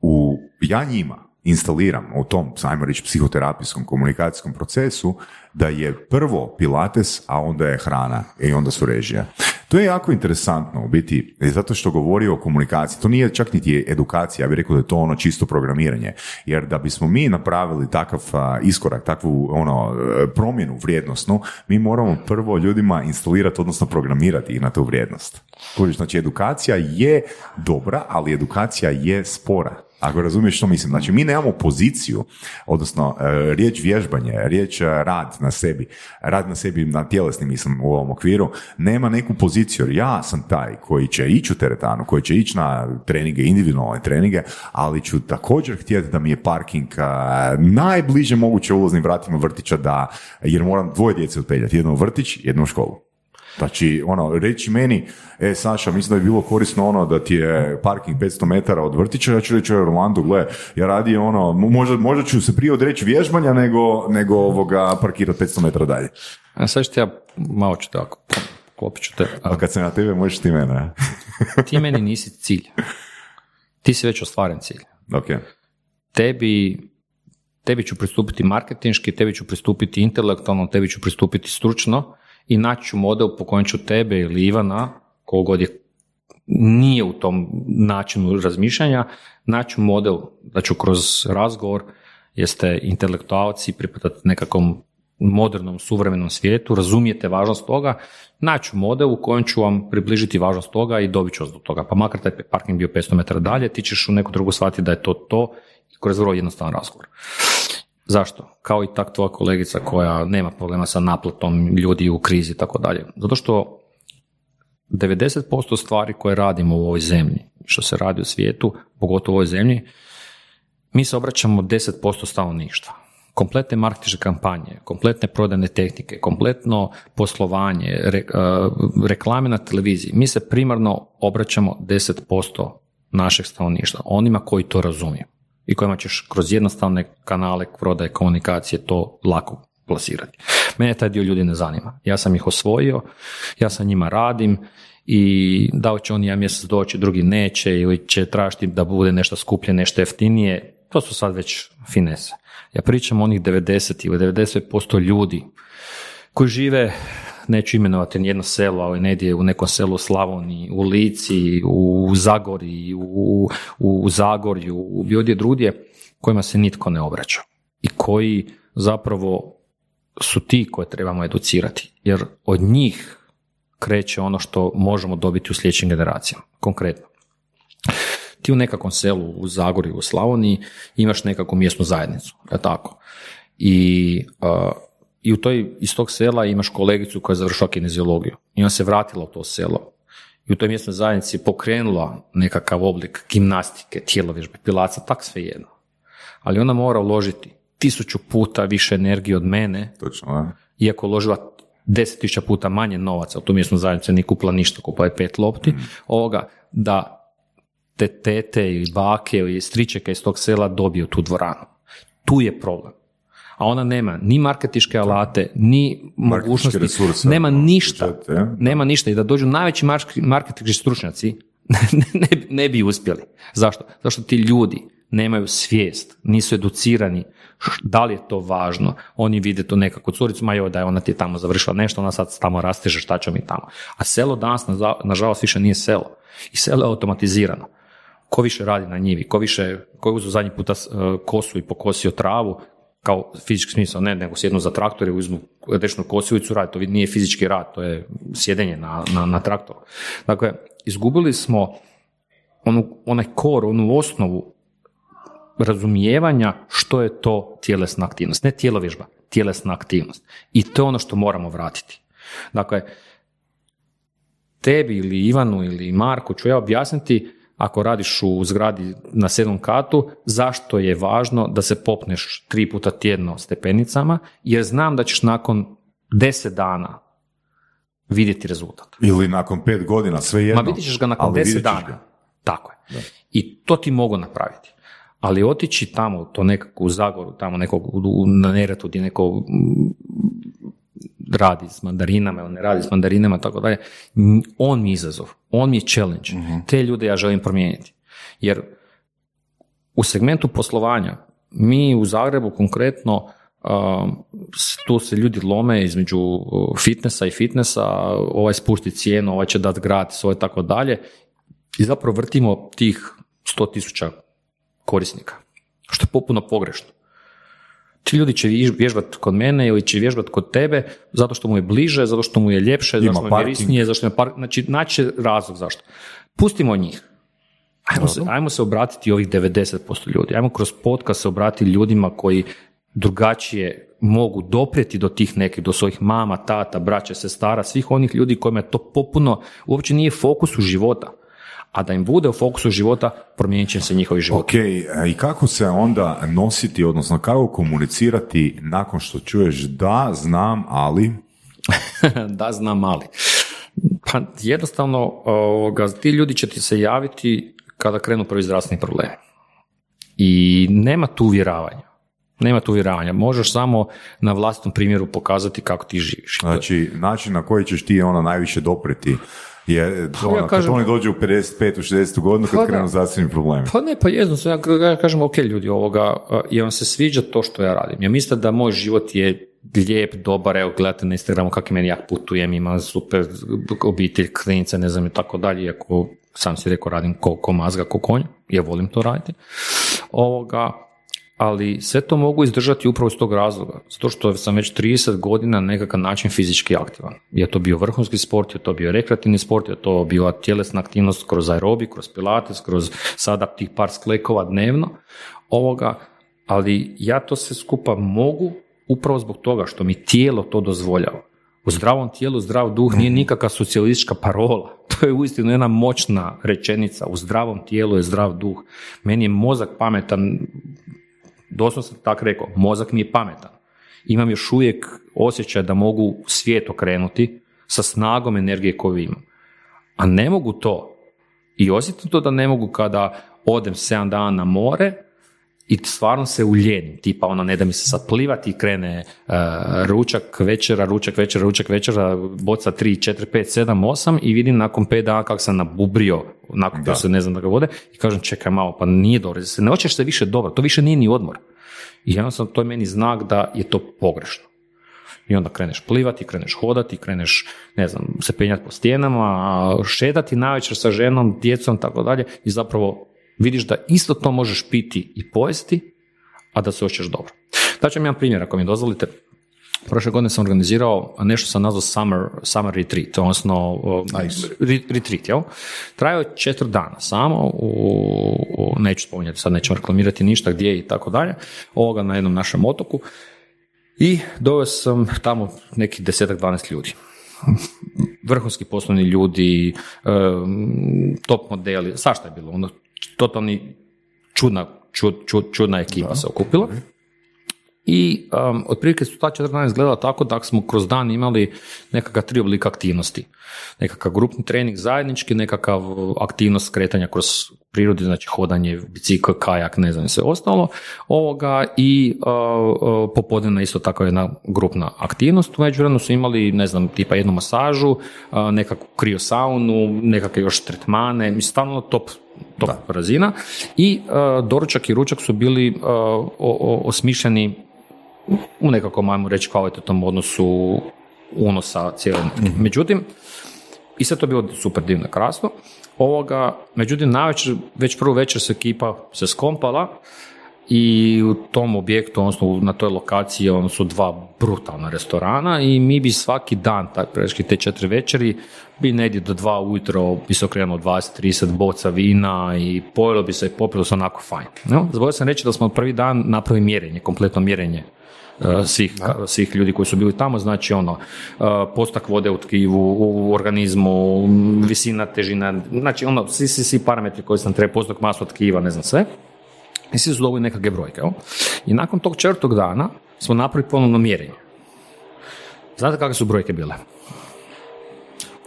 u, ja njima instaliram u tom, ajmo reći, psihoterapijskom komunikacijskom procesu, da je prvo pilates, a onda je hrana i onda su režije. To je jako interesantno u biti, zato što govori o komunikaciji. To nije čak niti edukacija, ja bih rekao da je to ono čisto programiranje. Jer da bismo mi napravili takav iskorak, takvu ono, promjenu vrijednostnu, mi moramo prvo ljudima instalirati, odnosno programirati na tu vrijednost. Znači, edukacija je dobra, ali edukacija je spora. Ako razumiješ što mislim. Znači, mi nemamo poziciju, odnosno e, riječ vježbanje, riječ e, rad na sebi, rad na sebi na tjelesni, mislim, u ovom okviru, nema neku poziciju. Jer ja sam taj koji će ići u teretanu, koji će ići na treninge, individualne treninge, ali ću također htjeti da mi je parking e, najbliže moguće ulaznim vratima vrtića da, jer moram dvoje djece odpeljati, jedno u vrtić, jedno u školu. Znači, ono, reći meni, e, Saša, mislim da je bilo korisno ono da ti je parking 500 metara od vrtića, ja ću reći, Orlando, gle, ja radi ono, možda, možda ću se prije odreći vježbanja nego, nego ovoga parkirati 500 metara dalje. A sad ću ja, malo ću tako, klopit ću te. A kad sam na tebe, možeš ti mene. [laughs] ti meni nisi cilj. Ti si već ostvaren cilj. Ok. Tebi tebi ću pristupiti marketinški, tebi ću pristupiti intelektualno, tebi ću pristupiti stručno, i naći ću model po kojem ću tebe ili Ivana, kogod je nije u tom načinu razmišljanja, naći model da ću kroz razgovor, jeste intelektualci, pripadati nekakvom modernom, suvremenom svijetu, razumijete važnost toga, naći model u kojem ću vam približiti važnost toga i dobit ću vas do toga. Pa makar taj parking bio 500 metara dalje, ti ćeš u neku drugu shvatiti da je to to kroz vrlo jednostavan razgovor. Zašto? Kao i tak tvoja kolegica koja nema problema sa naplatom ljudi u krizi i tako dalje. Zato što 90% stvari koje radimo u ovoj zemlji, što se radi u svijetu, pogotovo u ovoj zemlji, mi se obraćamo 10% stanovništva. Kompletne marketinške kampanje, kompletne prodajne tehnike, kompletno poslovanje, reklame na televiziji. Mi se primarno obraćamo 10% našeg stanovništva, onima koji to razumiju i kojima ćeš kroz jednostavne kanale prodaje komunikacije to lako plasirati. Mene taj dio ljudi ne zanima. Ja sam ih osvojio, ja sa njima radim i da li će oni ja mjesec doći, drugi neće ili će tražiti da bude nešto skuplje, nešto jeftinije, to su sad već finese. Ja pričam o onih 90 ili 90% ljudi koji žive neću imenovati nijedno selo, ali negdje u nekom selu u Slavoniji, u Lici, u Zagori, u, u Zagorju, u ovdje drugdje, kojima se nitko ne obraća. I koji zapravo su ti koje trebamo educirati. Jer od njih kreće ono što možemo dobiti u sljedećim generacijama. Konkretno. Ti u nekakvom selu u Zagorju, u Slavoniji imaš nekakvu mjesnu zajednicu, je tako? I i u toj, iz tog sela imaš kolegicu koja je završila kineziologiju. I ona se vratila u to selo. I u toj mjesnoj zajednici pokrenula nekakav oblik gimnastike, tijelovježbe, pilaca, tak sve jedno. Ali ona mora uložiti tisuću puta više energije od mene, Točno, iako uložila deset tisuća puta manje novaca u tu mjesnu zajednicu, nije kupila ništa, kupila je pet lopti, mm. ovoga, da te tete i bake ili stričeke iz tog sela dobiju tu dvoranu. Tu je problem a ona nema ni marketiške alate, ni mogućnosti, resurse, nema ono, ništa, nema ništa i da dođu najveći marketinški stručnjaci [laughs] ne, ne bi uspjeli. Zašto? Zašto ti ljudi nemaju svijest, nisu educirani da li je to važno. Oni vide to nekako curicu, ma joj da je ona ti je tamo završila nešto, ona sad tamo rasteže, šta će mi tamo. A selo danas, nažalost, više nije selo. I selo je automatizirano. Ko više radi na njivi, ko više, ko je uzeo zadnji puta e, kosu i pokosio travu, kao fizički smisao, ne, nego sjednu za traktor i uzmu rečnu kosivicu rad, to nije fizički rad, to je sjedenje na, na, na traktoru. Dakle, izgubili smo onu, onaj kor, onu osnovu razumijevanja što je to tjelesna aktivnost. Ne tjelovježba, tjelesna aktivnost. I to je ono što moramo vratiti. Dakle, tebi ili Ivanu ili Marku ću ja objasniti ako radiš u zgradi na sedmom katu, zašto je važno da se popneš tri puta tjedno stepenicama, jer znam da ćeš nakon deset dana vidjeti rezultat. Ili nakon pet godina, sve jedno. Ma vidjet ćeš ga nakon deset dana. Tako je. I to ti mogu napraviti. Ali otići tamo, to nekako u Zagoru, tamo nekog na Neretu gdje neko radi s mandarinama ili ne radi s mandarinama, tako dalje. On mi je izazov, on mi je challenge. Te ljude ja želim promijeniti. Jer u segmentu poslovanja, mi u Zagrebu konkretno, um, s- tu se ljudi lome između uh, fitnessa i fitnessa, ovaj spusti cijenu, ovaj će dat gratis, ovaj tako dalje. I zapravo vrtimo tih 100 tisuća korisnika, što je potpuno pogrešno. Ti ljudi će vježbati kod mene ili će vježbati kod tebe zato što mu je bliže, zato što mu je ljepše, zato što mu je mirisnije, zašto je park, znači naći razlog zašto. Pustimo njih. Ajmo se, ajmo se obratiti ovih 90% ljudi. Ajmo kroz podcast se obratiti ljudima koji drugačije mogu doprijeti do tih nekih, do svojih mama, tata, braća, sestara, svih onih ljudi kojima je to popuno, uopće nije fokus u života. A da im bude u fokusu života, promijenit će se njihovi život. Ok, a i kako se onda nositi, odnosno kako komunicirati nakon što čuješ da, znam, ali... [laughs] da znam ali. Pa jednostavno, ovoga, ti ljudi će ti se javiti kada krenu prvi zdravstveni problemi. I nema tu uvjeravanja. Nema tu uvjeravanja. Možeš samo na vlastitom primjeru pokazati kako ti živiš. Znači, način na koji ćeš ti ono najviše dopreti je ono, kad kažem- oni dođu u 55. u 60. godinu Pa kad da. krenu zdravstveni problemi. Pa ne, pa jedno, ja, ja kažem, ok ljudi, ovoga, ja vam se sviđa to što ja radim. Ja mislim da moj život je lijep, dobar, evo gledate na Instagramu kako meni ja putujem, imam super obitelj, klinice, ne znam i tako dalje, iako sam si rekao radim ko, ko mazga, ko konj, ja volim to raditi. Ovoga, ali sve to mogu izdržati upravo iz tog razloga, zato što sam već 30 godina na nekakav način fizički aktivan. Je to bio vrhunski sport, je to bio rekreativni sport, je to bila tjelesna aktivnost kroz aerobik, kroz pilates, kroz sada tih par sklekova dnevno, ovoga, ali ja to sve skupa mogu upravo zbog toga što mi tijelo to dozvoljava. U zdravom tijelu zdrav duh nije nikakva socijalistička parola. [laughs] To je uistinu jedna moćna rečenica. U zdravom tijelu je zdrav duh. Meni je mozak pametan, doslovno sam tako rekao, mozak mi je pametan. Imam još uvijek osjećaj da mogu svijet okrenuti sa snagom energije koju imam. A ne mogu to. I osjetim to da ne mogu kada odem 7 dana na more i stvarno se uljenim, tipa ono ne da mi se sad plivati i krene uh, ručak večera, ručak večera, ručak večera, boca 3, 4, 5, 7, 8 i vidim nakon 5 dana kako sam nabubrio, nakon da se ne znam da ga vode i kažem čekaj malo, pa nije dobro, se ne hoćeš se više dobro, to više nije ni odmor. I jednostavno to je meni znak da je to pogrešno. I onda kreneš plivati, kreneš hodati, kreneš, ne znam, se penjati po stijenama, šetati navečer sa ženom, djecom, tako dalje i zapravo vidiš da isto to možeš piti i pojesti, a da se osjećaš dobro. Daću vam jedan primjer, ako mi dozvolite. Prošle godine sam organizirao nešto sam nazvao Summer, summer Retreat, odnosno o, Nice. re- retreat, jel? Trajao je četiri dana samo, u, u- neću spominjati, sad nećemo reklamirati ništa gdje i tako dalje, ovoga na jednom našem otoku. I doveo sam tamo nekih desetak, 12 ljudi. Vrhunski poslovni ljudi, em, top modeli, svašta je bilo. Ono, totalni čudna, čud, čud- čudna ekipa se okupila. I um, otprilike su ta četiri dana izgledala tako da smo kroz dan imali nekakva tri oblika aktivnosti. Nekakav grupni trening zajednički, nekakav aktivnost kretanja kroz prirodi, znači hodanje, bicikl, kajak, ne znam, sve ostalo. Ovoga i uh, popodnevna isto tako jedna grupna aktivnost. U međuvremenu su imali, ne znam, tipa jednu masažu, uh, nekakvu kriosaunu, nekakve još tretmane, mislim, stalno top top razina i uh, doručak i ručak su bili uh, o- o- osmišljeni u nekakvom, ajmo reći, kvalitetnom odnosu unosa cijele. Međutim, i sve to je bilo super divno krasno. Ovoga, međutim, navečer, već prvu večer se ekipa se skompala i u tom objektu, odnosno na toj lokaciji ono su dva brutalna restorana i mi bi svaki dan, tak, preški te četiri večeri, bi negdje do dva ujutro bi se okrenulo 20-30 boca vina i pojelo bi se i popilo se onako fajn. No, Zaboravio sam reći da smo prvi dan napravili mjerenje, kompletno mjerenje svih, svih ljudi koji su bili tamo, znači ono, uh, postak vode u tkivu, u organizmu, visina, težina, znači ono, svi, svi, svi parametri koji sam trebao, postak masu tkiva, ne znam sve. I svi su dobili nekakve brojke. jel? I nakon tog četvrtog dana smo napravili ponovno mjerenje. Znate kakve su brojke bile?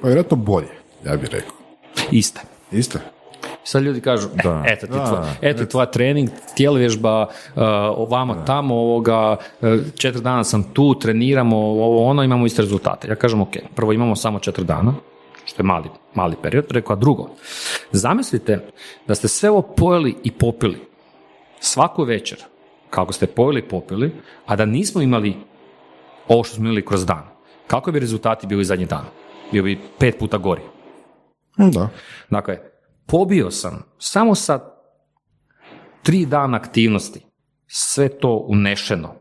Pa vjerojatno bolje, ja bih rekao. Iste. Isto? Sad ljudi kažu, e, Da. eto ti, Da. tvoj, eto tvoja trening, tjelevježba, uh, ovamo tamo, ovoga, uh, četiri dana sam tu, treniramo, ovo ono, imamo iste rezultate. Ja kažem, ok, prvo imamo samo četiri dana, što je mali, mali period, rekao, a drugo, zamislite da ste sve ovo pojeli i popili svaku večer, kako ste pojeli i popili, a da nismo imali ovo što smo imali kroz dan. Kako bi rezultati bili zadnji dan? Bio bi pet puta gori. Da. Dakle, pobio sam samo sa tri dana aktivnosti, sve to unešeno,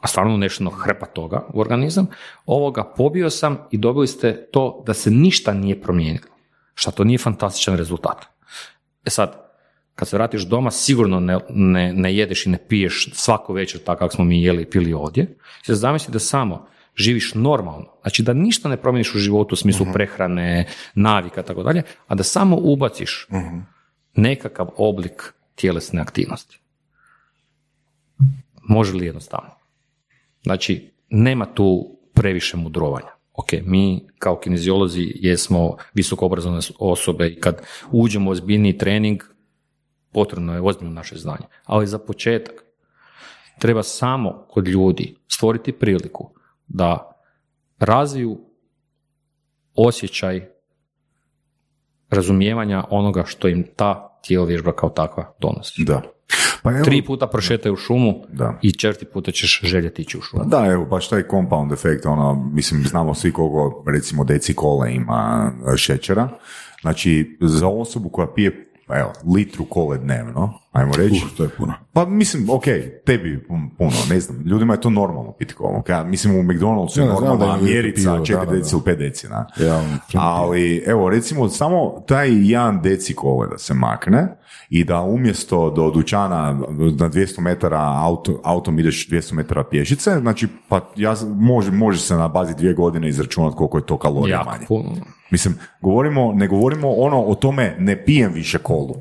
a stvarno unešeno hrpa toga u organizam, ovoga pobio sam i dobili ste to da se ništa nije promijenilo. Šta to nije fantastičan rezultat. E sad, kad se vratiš doma, sigurno ne, ne, ne jedeš i ne piješ svaku večer tako kako smo mi jeli i pili ovdje. Se zamisli da samo živiš normalno, znači da ništa ne promijeniš u životu u smislu prehrane, navika, tako dalje, a da samo ubaciš nekakav oblik tjelesne aktivnosti. Može li jednostavno? Znači, nema tu previše mudrovanja. Ok, mi kao kineziolozi jesmo visoko obrazovane osobe i kad uđemo u ozbiljniji trening, potrebno je ozbiljno naše znanje. Ali za početak treba samo kod ljudi stvoriti priliku da razviju osjećaj razumijevanja onoga što im ta tijelovježba kao takva donosi. Da. Pa evo, Tri puta prošetaj u šumu Da. i četiri puta ćeš željeti ići u šumu. Da, evo, baš taj compound efekt, ono, mislim, znamo svi koliko, recimo, deci kole ima šećera. Znači, za osobu koja pije, pa evo, litru kole dnevno, ajmo reći. Uh, to je puno. Pa mislim, ok, tebi pun- puno, ne znam, ljudima je to normalno piti kolu. ok, mislim u McDonald'su je Ja, normalno, da mjerica piju, 4 da, da, deci ili 5 deci, na. Ja, Ali, evo, recimo, samo taj jedan deci kole da se makne i da umjesto do dućana na 200 metara auto, autom ideš 200 metara pješice, znači, pa ja, može, može se na bazi dvije godine izračunati koliko je to kalorija Jako manje. puno. Mislim, govorimo, ne govorimo ono o tome ne pijem više kolu,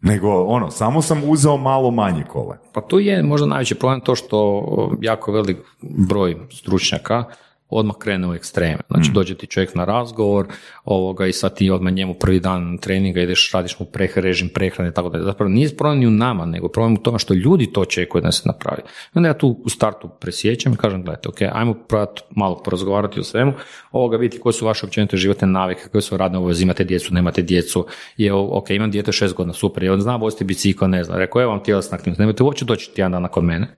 nego ono, samo sam uzeo malo manje kole. Pa tu je možda najveći problem to što jako velik broj stručnjaka odmah krene u ekstreme. Znači dođe ti čovjek na razgovor ovoga, i sad ti odmah njemu prvi dan treninga ideš, radiš mu preh, režim prehrane i tako dalje. Zapravo nije problem ni u nama, nego problem u tome što ljudi to očekuju da se napravi. I onda ja tu u startu presjećam i kažem, gledajte, ok, ajmo probati malo porazgovarati o svemu, ovoga vidjeti koje su vaše općenite životne navike, koje su radne obaveze, imate djecu, nemate djecu, je, ok, imam dijete šest godina, super, je, on zna voziti bicikl, ne znam, rekao, evo vam tjelesna aktivnost, nemojte uopće doći tjedan dana kod mene,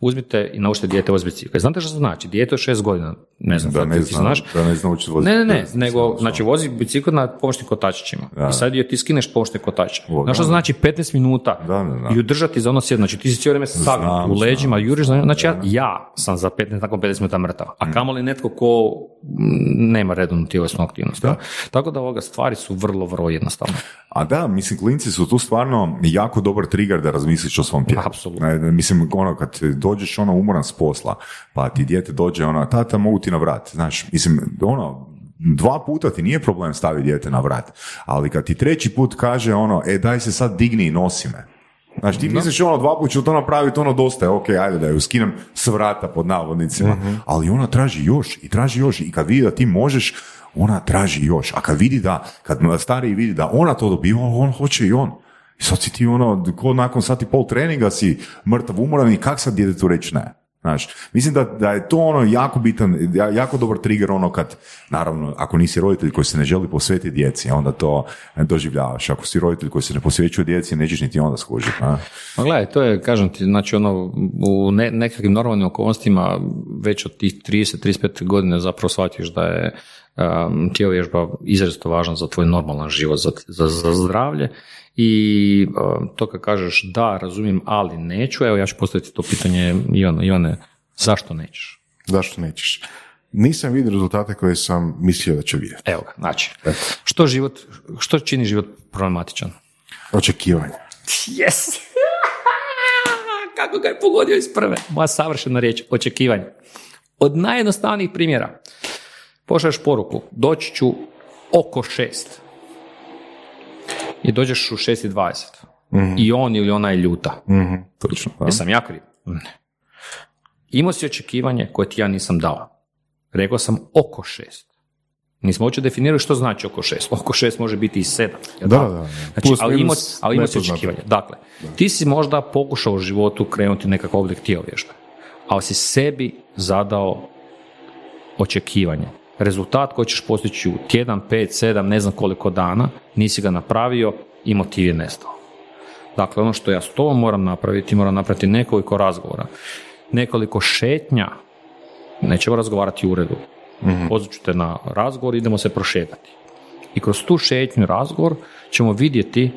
uzmite i naučite dijete voziti bicikl. Znate što to znači? Dijete od šest godina, ne znam, Da ne ti zna, znaš, da ne zna učiti voziti. ne, ne, ne, Da, nego, da, znači vozi bicikl na pomoćnim kotačićima. I sad joj ti skineš pomoćne kotače. Znaš što da. znači 15 minuta Da, da, da. i udržati za ono sjed, znači ti si cijelo vrijeme Znam, u leđima, znam, juriš, znači ja, ja sam za 15, nakon 15 minuta mrtav, a kamoli netko ko mm, nema redovnu tjelesnu aktivnost. Da. Tako da ovoga stvari su vrlo, vrlo jednostavne. A da, mislim, klinci su tu stvarno jako dobar trigger da razmisliš o svom tijelu. Apsolutno. Ne, Mislim, ono, kad dođeš ono umoran s posla, pa ti dijete dođe, ono, tata, mogu ti na vrat, znaš, mislim, ono, dva puta ti nije problem staviti dijete na vrat, ali kad ti treći put kaže, ono, e, daj se sad digni i nosi me. Znači, ti misliš, ono, dva puta ću to napraviti, ono, dosta je, ok, ajde da ju skinem s vrata pod navodnicima, ali ona traži još i traži još i kad vidi da ti možeš, ona traži još, a kad vidi da, kad stariji vidi da ona to dobiva, on hoće i on. I sad si ti ono, ko nakon sat i pol treninga si mrtav umoran i kak sad djetetu reći ne? Znaš, mislim da, da je to ono jako bitan, ja- jako dobar trigger ono kad, naravno, ako nisi roditelj koji se ne želi posvetiti djeci, onda to doživljavaš. Ako si roditelj koji se ne posvećuje djeci, nećeš niti onda skužiti. a? Pa gledaj, to je, kažem ti, znači ono, u ne, nekakvim normalnim okolnostima već od tih 30-35 godina zapravo shvatiš da je um, tjelovježba izrazito važna za tvoj normalan život, za, za, za zdravlje i um, to kad kažeš da, razumijem, ali neću, evo ja ću postaviti to pitanje Ivane, Ivane, zašto nećeš? Zašto nećeš? Nisam vidio rezultate koje sam mislio da ću vidjeti. Evo ga, znači, što život, što čini život problematičan? Očekivanje. Yes! [laughs] Kako ga je pogodio iz prve? Moja savršena riječ, očekivanje. Od najjednostavnijih primjera. Pošalješ poruku, doći ću oko šest. I dođeš u šest i dvadeset. I on ili ona je ljuta. Točno. da. Jesam ja kriv? Ne. Imao si očekivanje koje ti ja nisam dao. Rekao sam oko šest. Nismo uopće definirali što znači oko šest. Oko šest može biti i sedam. Da, da, da. Znači, Plus, ali ali emocije nepoznato. očekivanja. Dakle, ti si možda pokušao u životu krenuti nekakav oblik tijela vježbe, ali si sebi zadao očekivanje. Rezultat koji ćeš postići u tjedan, pet, sedam, ne znam koliko dana, nisi ga napravio i motiv je nestao. Dakle, ono što ja s tobom moram napraviti, moram napraviti nekoliko razgovora, nekoliko šetnja, nećemo razgovarati u uredu. Ću te na razgovor, idemo se prošetati. I kroz tu šetnju razgovor ćemo vidjeti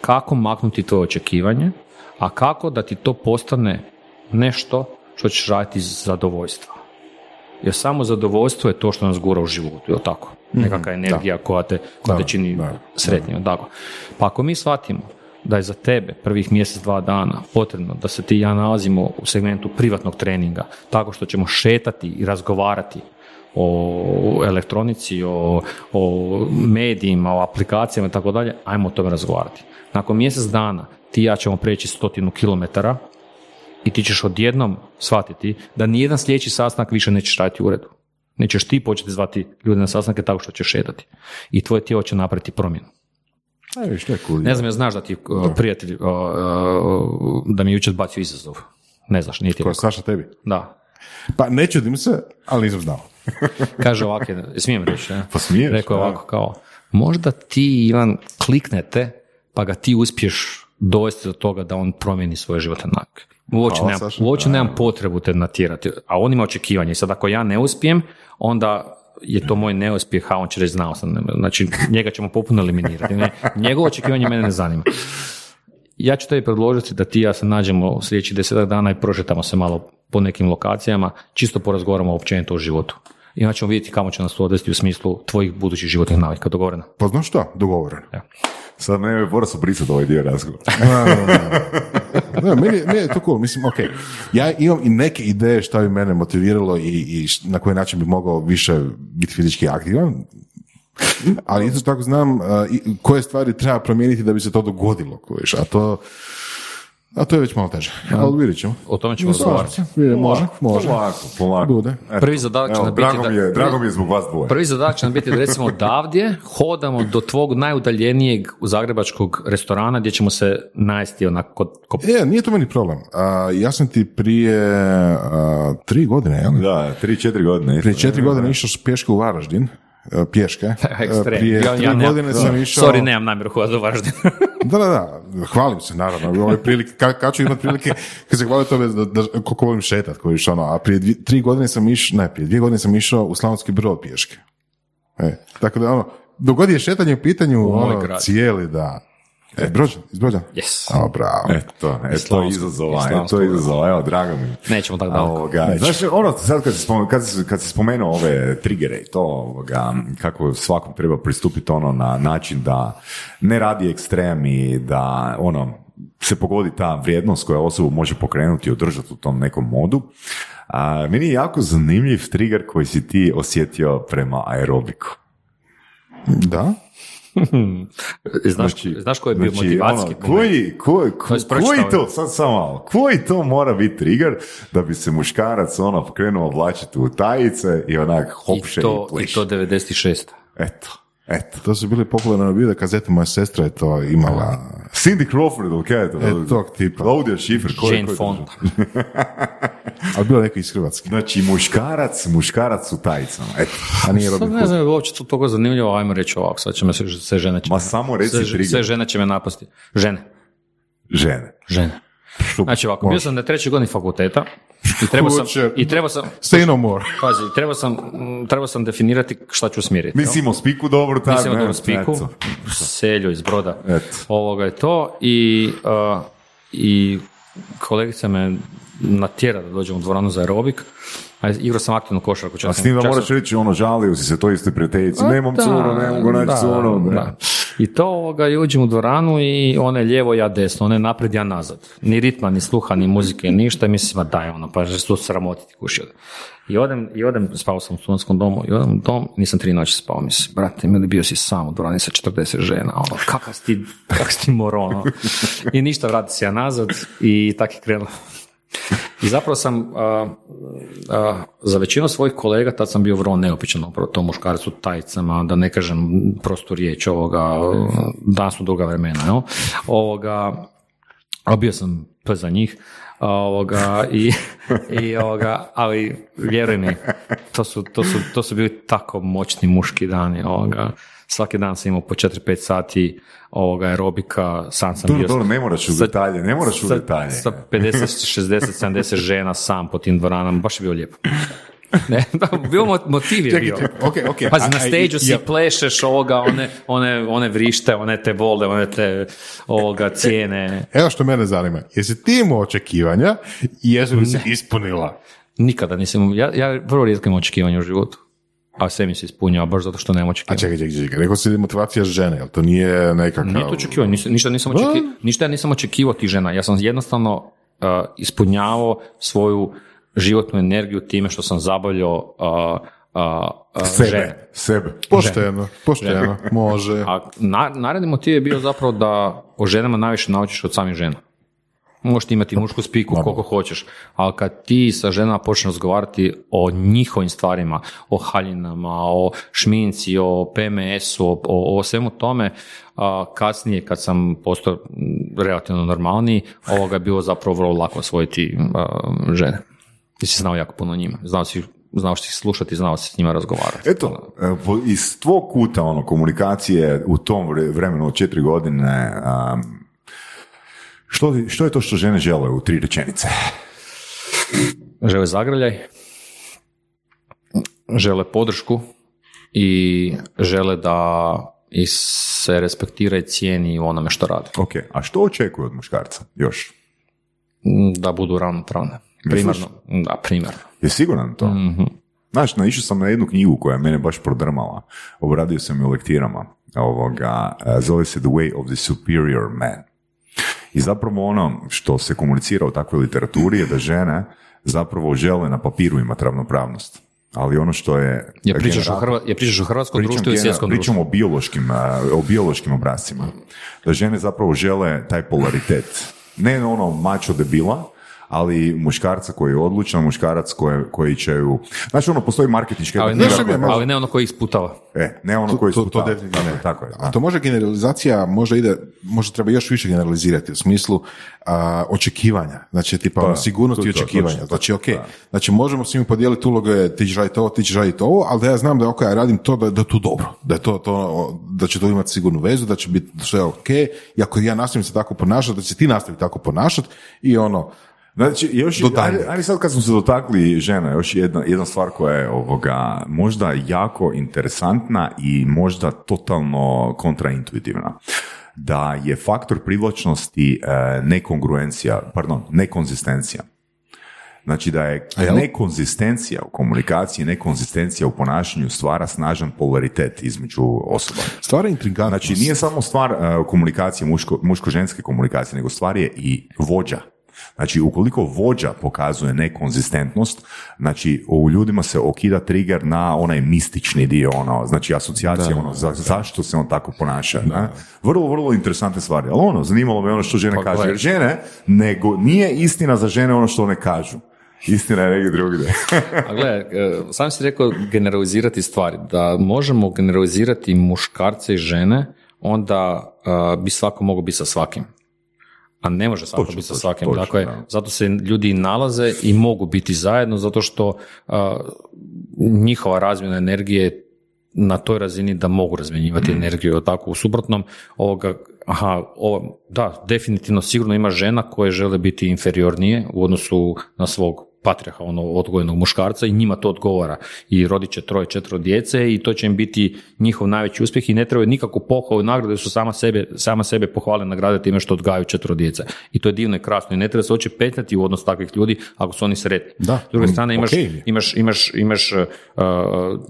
kako maknuti tvoje očekivanje, a kako da ti to postane nešto što ćeš raditi iz zadovoljstva. Jer samo zadovoljstvo je to što nas gura u životu, je tako? Nekakva energija koja te, koja te čini da, sretnijom, tako. Pa ako mi shvatimo da je za tebe prvih mjesec, dva dana potrebno da se ti i ja nalazimo u segmentu privatnog treninga, tako što ćemo šetati i razgovarati o elektronici, o, o medijima, o aplikacijama i tako dalje, ajmo o tome razgovarati. Nakon mjesec dana ti i ja ćemo preći stotinu kilometara i ti ćeš odjednom shvatiti da nijedan sljedeći sastanak više nećeš raditi u uredu. Nećeš ti početi zvati ljude na sastanke tako što ćeš šetati. I tvoje tijelo će napraviti promjenu. Aj, je cool. Ne znam, jel znaš da ti uh, prijatelj, da mi je jučer bacio izazov. Ne znaš, nije ti Ko je. Saša tebi? Da. Pa ne čudim se, ali nisam znao. [laughs] Kaže ovako, smijem reći, ne? Pa smiješ, Rekao je da. ovako kao, možda ti, Ivan, kliknete, pa ga ti uspiješ dovesti do toga da on promijeni svoje životne navike. Uopće, Hvala, nemam, uopće nemam potrebu te natjerati, a on ima očekivanje. Sad ako ja ne uspijem, onda je to moj neuspjeh, a on će reći znao sam. Znači, njega ćemo popuno eliminirati. Njegovo očekivanje mene ne zanima. Ja ću tebi predložiti da ti ja se nađemo u sljedećih desetak dana i prošetamo se malo po nekim lokacijama, čisto porazgovaramo općenito o životu. I onda ćemo vidjeti kamo će nas to odvesti u smislu tvojih budućih životnih navika. Dogovoreno? Pa znaš šta? Dogovoreno. Sad ne mora se brisati ovaj dio razgovora. [laughs] Ne, meni, meni je to cool. Mislim, ok, ja imam i neke ideje šta bi mene motiviralo i, i na koji način bi mogao više biti fizički aktivan, ali isto tako znam uh, koje stvari treba promijeniti da bi se to dogodilo, kojiš, a to a to je već malo teže. Ali vidjet ćemo. O tome ćemo razgovarati. Može, može. Polako, polako. Bude. Eto. Prvi zadatak će nam biti drago, da- mi je, drago mi je zbog vas dvoje. Prvi zadatak će nam biti da recimo [laughs] odavdje hodamo do tvog najudaljenijeg zagrebačkog restorana gdje ćemo se najesti onako kod, kod E, nije to meni problem. A, ja sam ti prije a, tri godine, jel? Da, tri, četiri godine. Prije četiri godine išao s pješke u Varaždin, e, pješke. [laughs] E, ekstrem. Prije Ja- ja nemam- godine sam [laughs] išao... Sorry, nemam namjeru hodati do Varaždina. [laughs] Da, da, da, hvalim se naravno. Ove prilike, kad, kad ću imati prilike, kad se hvalim tome da, da, koliko volim šetat, koji ono, a prije dvi, tri godine sam išao, ne, prije dvije godine sam išao u Slavonski brod pješke. E, tako da ono, dogod je šetanje u pitanju, moj ono, cijeli dan. E, Brođan, iz Brođan? Yes. O, bravo. Eto, e, to je izazova, iz e, to je izazova, evo, drago mi. Nećemo tako daleko. Ovoga, znaš, ono, sad kad si, spomenuo, kad, si, kad si spomenuo ove trigere i to, ovoga, kako svakom treba pristupiti ono na način da ne radi ekstrem i da ono, se pogodi ta vrijednost koja osobu može pokrenuti i održati u tom nekom modu. A, meni je jako zanimljiv trigger koji si ti osjetio prema aerobiku. Da? [laughs] Znaš, znaš koji je bio motivacijski ono, koji, koji, To je koji, pročitao. to, sad samo malo, koji to mora biti trigger da bi se muškarac ono krenuo oblačiti u tajice i onak hopše I i, to, i pleše. to 96. Eto, eto. To su bili popularne video kazete, moja sestra je to imala. Cindy Crawford, kaj je to? E, tog tipa. Claudia Schiffer, koji, Jane koji- Fonda. [laughs] Ali bilo neko iz Hrvatske. Znači, muškarac, muškarac u tajicama. Eto. A nije Sad Robin ne Hood. znam je li uopće to toliko zanimljivo, ajmo reći ovako, sad će me sve, sve žene će Ma me- samo reci sve, trigger. sve žene će me napasti. Žene. Žene. Žene. Znači ovako, bio sam na trećoj godini fakulteta i trebao sam, i trebao sam, Say no more. [laughs] pazi, trebao sam, trebao sam definirati šta ću smjeriti. Nisi imao spiku dobro tako. Ne, dobro spiku, eto. seljo iz broda, Eto. ovoga je to i, uh, i kolegica me natjera da dođem u dvoranu za aerobik, a igrao sam aktivnu košarku. čak A s tim da moraš reći, ono, žalio si se to istoj prijateljici, A, nemam curu, ne mogu naći curu. I to ovoga, i uđem u dvoranu i one lijevo, ja desno, one napred, ja nazad. Ni ritma, ni sluha, ni muzike, ništa. I mislim, ma daj ono, pa že to sramotiti kušio. I odem, i odem, spao sam u studentskom domu, i odem u dom, nisam tri noći spao, mislim, brate, mili bio si sam u dvorani sa 40 žena, ono, kakav si ti, kakav si ti moro, ono. I ništa, vrati se ja nazad i tak je krenulo. I zapravo sam a, a, za većinu svojih kolega, tad sam bio vrlo neopičan upravo tom muškarcu tajcama, da ne kažem prostu riječ ovoga, danas su druga vremena, jel? Ovoga, a bio sam p za njih, ovoga, i, i ovoga, ali vjeruj mi, to su, to, su, to su bili tako moćni muški dani, ovoga, svaki dan sam imao po 4-5 sati ovoga aerobika, sam sam Dobro, bio... dobro, ne moraš u sa- detalje, ne moraš u sa- detalje. Sa 50, 60, 70 žena sam po tim dvoranama, baš je bilo lijepo. Ne, [laughs] bio mo- motiv je bio. ok, ok. Pazi, a- na stage si ja- plešeš ovoga, one, one, one vrište, one te vole, one te ovoga cijene. Evo što mene zanima. Jesi ti imao očekivanja i jesu li se ispunila? Nikada nisam, ja, ja vrlo rijetko imam očekivanja u životu. A sve mi se ispunjava baš zato što nemam A očekivanja. čekaj, čekaj, čekaj. Rekao si motivacija žene, jel to nije nekakav... Nije to očekivanje, nisam, ništa, nisam očeki, ništa ja nisam očekivao tih žena. Ja sam jednostavno uh, ispunjavao svoju životnu energiju time što sam zabavljao uh, uh, uh, Sebe, žene. sebe. Pošteno, pošteno, može. A na, naredni motiv je bio zapravo da o ženama najviše naučiš od samih žena. Možeš ti imati mušku spiku koliko hoćeš, ali kad ti sa ženama počneš razgovarati o njihovim stvarima, o haljinama, o šminci, o PMS-u, o, o, o svemu tome, a, kasnije kad sam postao relativno normalniji, ovoga je bilo zapravo vrlo lako osvojiti a, žene. Ti si znao jako puno o njima, znao si znao si ih slušati, znao si s njima razgovarati. Eto, e, iz tvog kuta ono, komunikacije u tom vre- vremenu od četiri godine, um, što, što je to što žene žele u tri rečenice? žele zagrljaj, žele podršku i žele da ih se respektira i cijeni u onome što rade. Ok, a što očekuje od muškarca još? Da budu ravnopravne. Primarno. Da, primarno. Je siguran to? Znaš, naišao sam na jednu knjigu koja je mene baš prodrmala. Obradio sam je u lektirama. Ovoga, e, zove se The Way of the Superior Man. I zapravo ono što se komunicira u takvoj literaturi je da žene zapravo žele na papiru imati ravnopravnost. Ali ono što je... Je pričaš, o, generator- Hrva, je pričaš o hrvatskom Pričam, društvu i svjetskom pričam društvu. o biološkim, o biološkim obrascima. Da žene zapravo žele taj polaritet. Ne ono mačo debila, ali muškarca koji je odlučan, muškarac koje, koji će ju... Znači ono, postoji marketinška... Ali ne, ali ne ono koji isputava. E, ne ono koji To- su... to tako, definitivno ne. Tako je, da. A to može generalizacija, može ide, može treba još više generalizirati u smislu a, očekivanja, znači tipa ono, sigurnosti to- i to- očekivanja. znači, ok, da. znači možemo svi mi podijeliti uloge, ti ćeš raditi ovo, ti ćeš raditi ovo, ali da ja znam da ok, ja radim to, da, da je to dobro, da je to, to, da će to imati sigurnu vezu, da će biti sve ok, i ako ja nastavim se tako ponašati, da će ti nastaviti tako ponašati i ono, Znači, još, ajde, ajde sad kad smo se dotakli žena, još jedna, jedna stvar koja je ovoga, možda jako interesantna i možda totalno kontraintuitivna. Da je faktor privlačnosti e, nekongruencija, pardon, nekonzistencija. Znači da je nekonzistencija u komunikaciji, nekonzistencija u ponašanju stvara snažan polaritet između osoba. stvara intrigantnost. Znači nije samo stvar uh, komunikacije, muško, muško-ženske komunikacije, nego stvar je i vođa. Znači, ukoliko vođa pokazuje nekonzistentnost, znači u ljudima se okida trigger na onaj mistični dio, ono, znači asocijacija, ono, za, zašto se on tako ponaša. ne? Vrlo, vrlo interesantne stvari. Ali ono, zanimalo me ono što žene Pa, kažu. gledaj. Jer žene, nego, nije istina za žene ono što one kažu. Istina je negdje drugdje. A gledaj, e, sam si rekao generalizirati stvari. Da možemo generalizirati muškarce i žene, onda e, bi svako mogao biti sa svakim. A ne može svako Točno, biti sa točno, svakim. točno, dakle, da. zato se ljudi nalaze i mogu biti zajedno, zato što a, njihova razmjena energije na toj razini da mogu razmjenjivati Mm. energiju, tako u suprotnom ovoga, aha, ovo, da, definitivno sigurno ima žena koje žele biti inferiornije u odnosu na svog patrijarha, ono odgojenog muškarca i njima to odgovara i rodit će troje, četvero djece i to će im biti njihov najveći uspjeh i ne trebaju nikakvu pohvalu i nagradu jer su sama sebe, sama sebe pohvale nagrade time što odgajaju četvero djece. I to je divno i krasno i ne treba se uopće petljati u odnos takvih ljudi ako su oni sretni. Da, S druge strane imaš, ok je. imaš, imaš, imaš uh,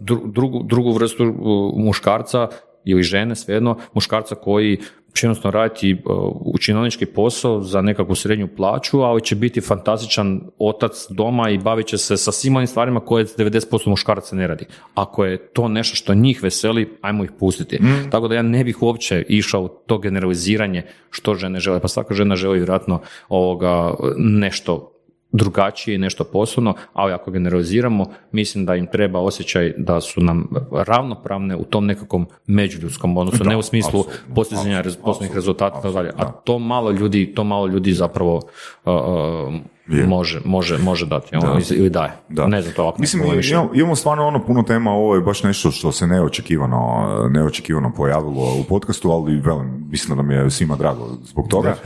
dru- drugu, drugu vrstu uh, muškarca ili žene, svejedno, muškarca koji će jednostavno raditi uh, u činovnički posao za nekakvu srednju plaću, ali će biti fantastičan otac doma i bavit će se sa svim onim stvarima koje 90% muškaraca ne radi. Ako je to nešto što njih veseli, ajmo ih pustiti. Tako da ja ne bih uopće išao u to generaliziranje što žene žele, pa svaka žena želi vjerojatno ovoga nešto drugačije, nešto posebno, ali ako generaliziramo, mislim da im treba osjećaj da su nam ravnopravne u tom nekakvom međuljudskom odnosu, ne u smislu postizanja poslovnih rezultata, dalje. a to malo ljudi, to malo ljudi zapravo uh, Je. može, može, može dati, jel? ili daje. Da. Ne znam to ovako. Mislim, imamo, imamo stvarno ono puno tema, ovo je baš nešto što se neočekivano, neočekivano pojavilo u podcastu, ali velim, mislim da nam je svima drago zbog toga.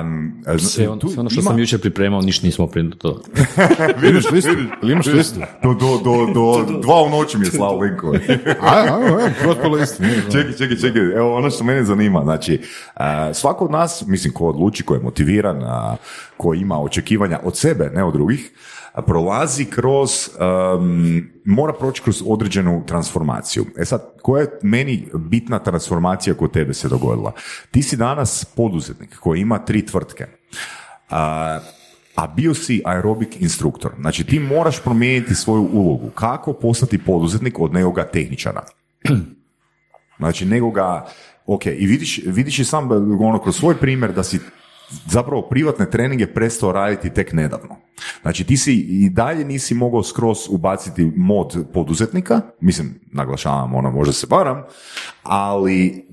Um, Sve, on, tu sve ono što ima- sam jučer pripremao, ništa nismo prije to. [laughs] Vidiš listu? Ili imaš listu? do, do, do, do dva u noći mi je slao linkove. [laughs] Problem. [laughs] čekaj, čekaj, čekaj, evo ono što mene zanima, znači, a, svako od nas, mislim, ko odluči, ko je motiviran, a, ko ima očekivanja od sebe, ne od drugih, prolazi kroz, um, mora proći kroz određenu transformaciju. E sad, koja je meni bitna transformacija kod tebe se dogodila? Ti si danas poduzetnik koji ima tri tvrtke. A, a bio si aerobik instruktor. Znači ti moraš promijeniti svoju ulogu. Kako postati poduzetnik od nekoga tehničara? Znači, nego ga, ok, i vidiš, vidiš i sam ono, kroz svoj primjer da si zapravo privatne treninge prestao raditi tek nedavno. Znači, ti si i dalje nisi mogao skroz ubaciti mod poduzetnika, mislim, naglašavam, ono, možda se varam, ali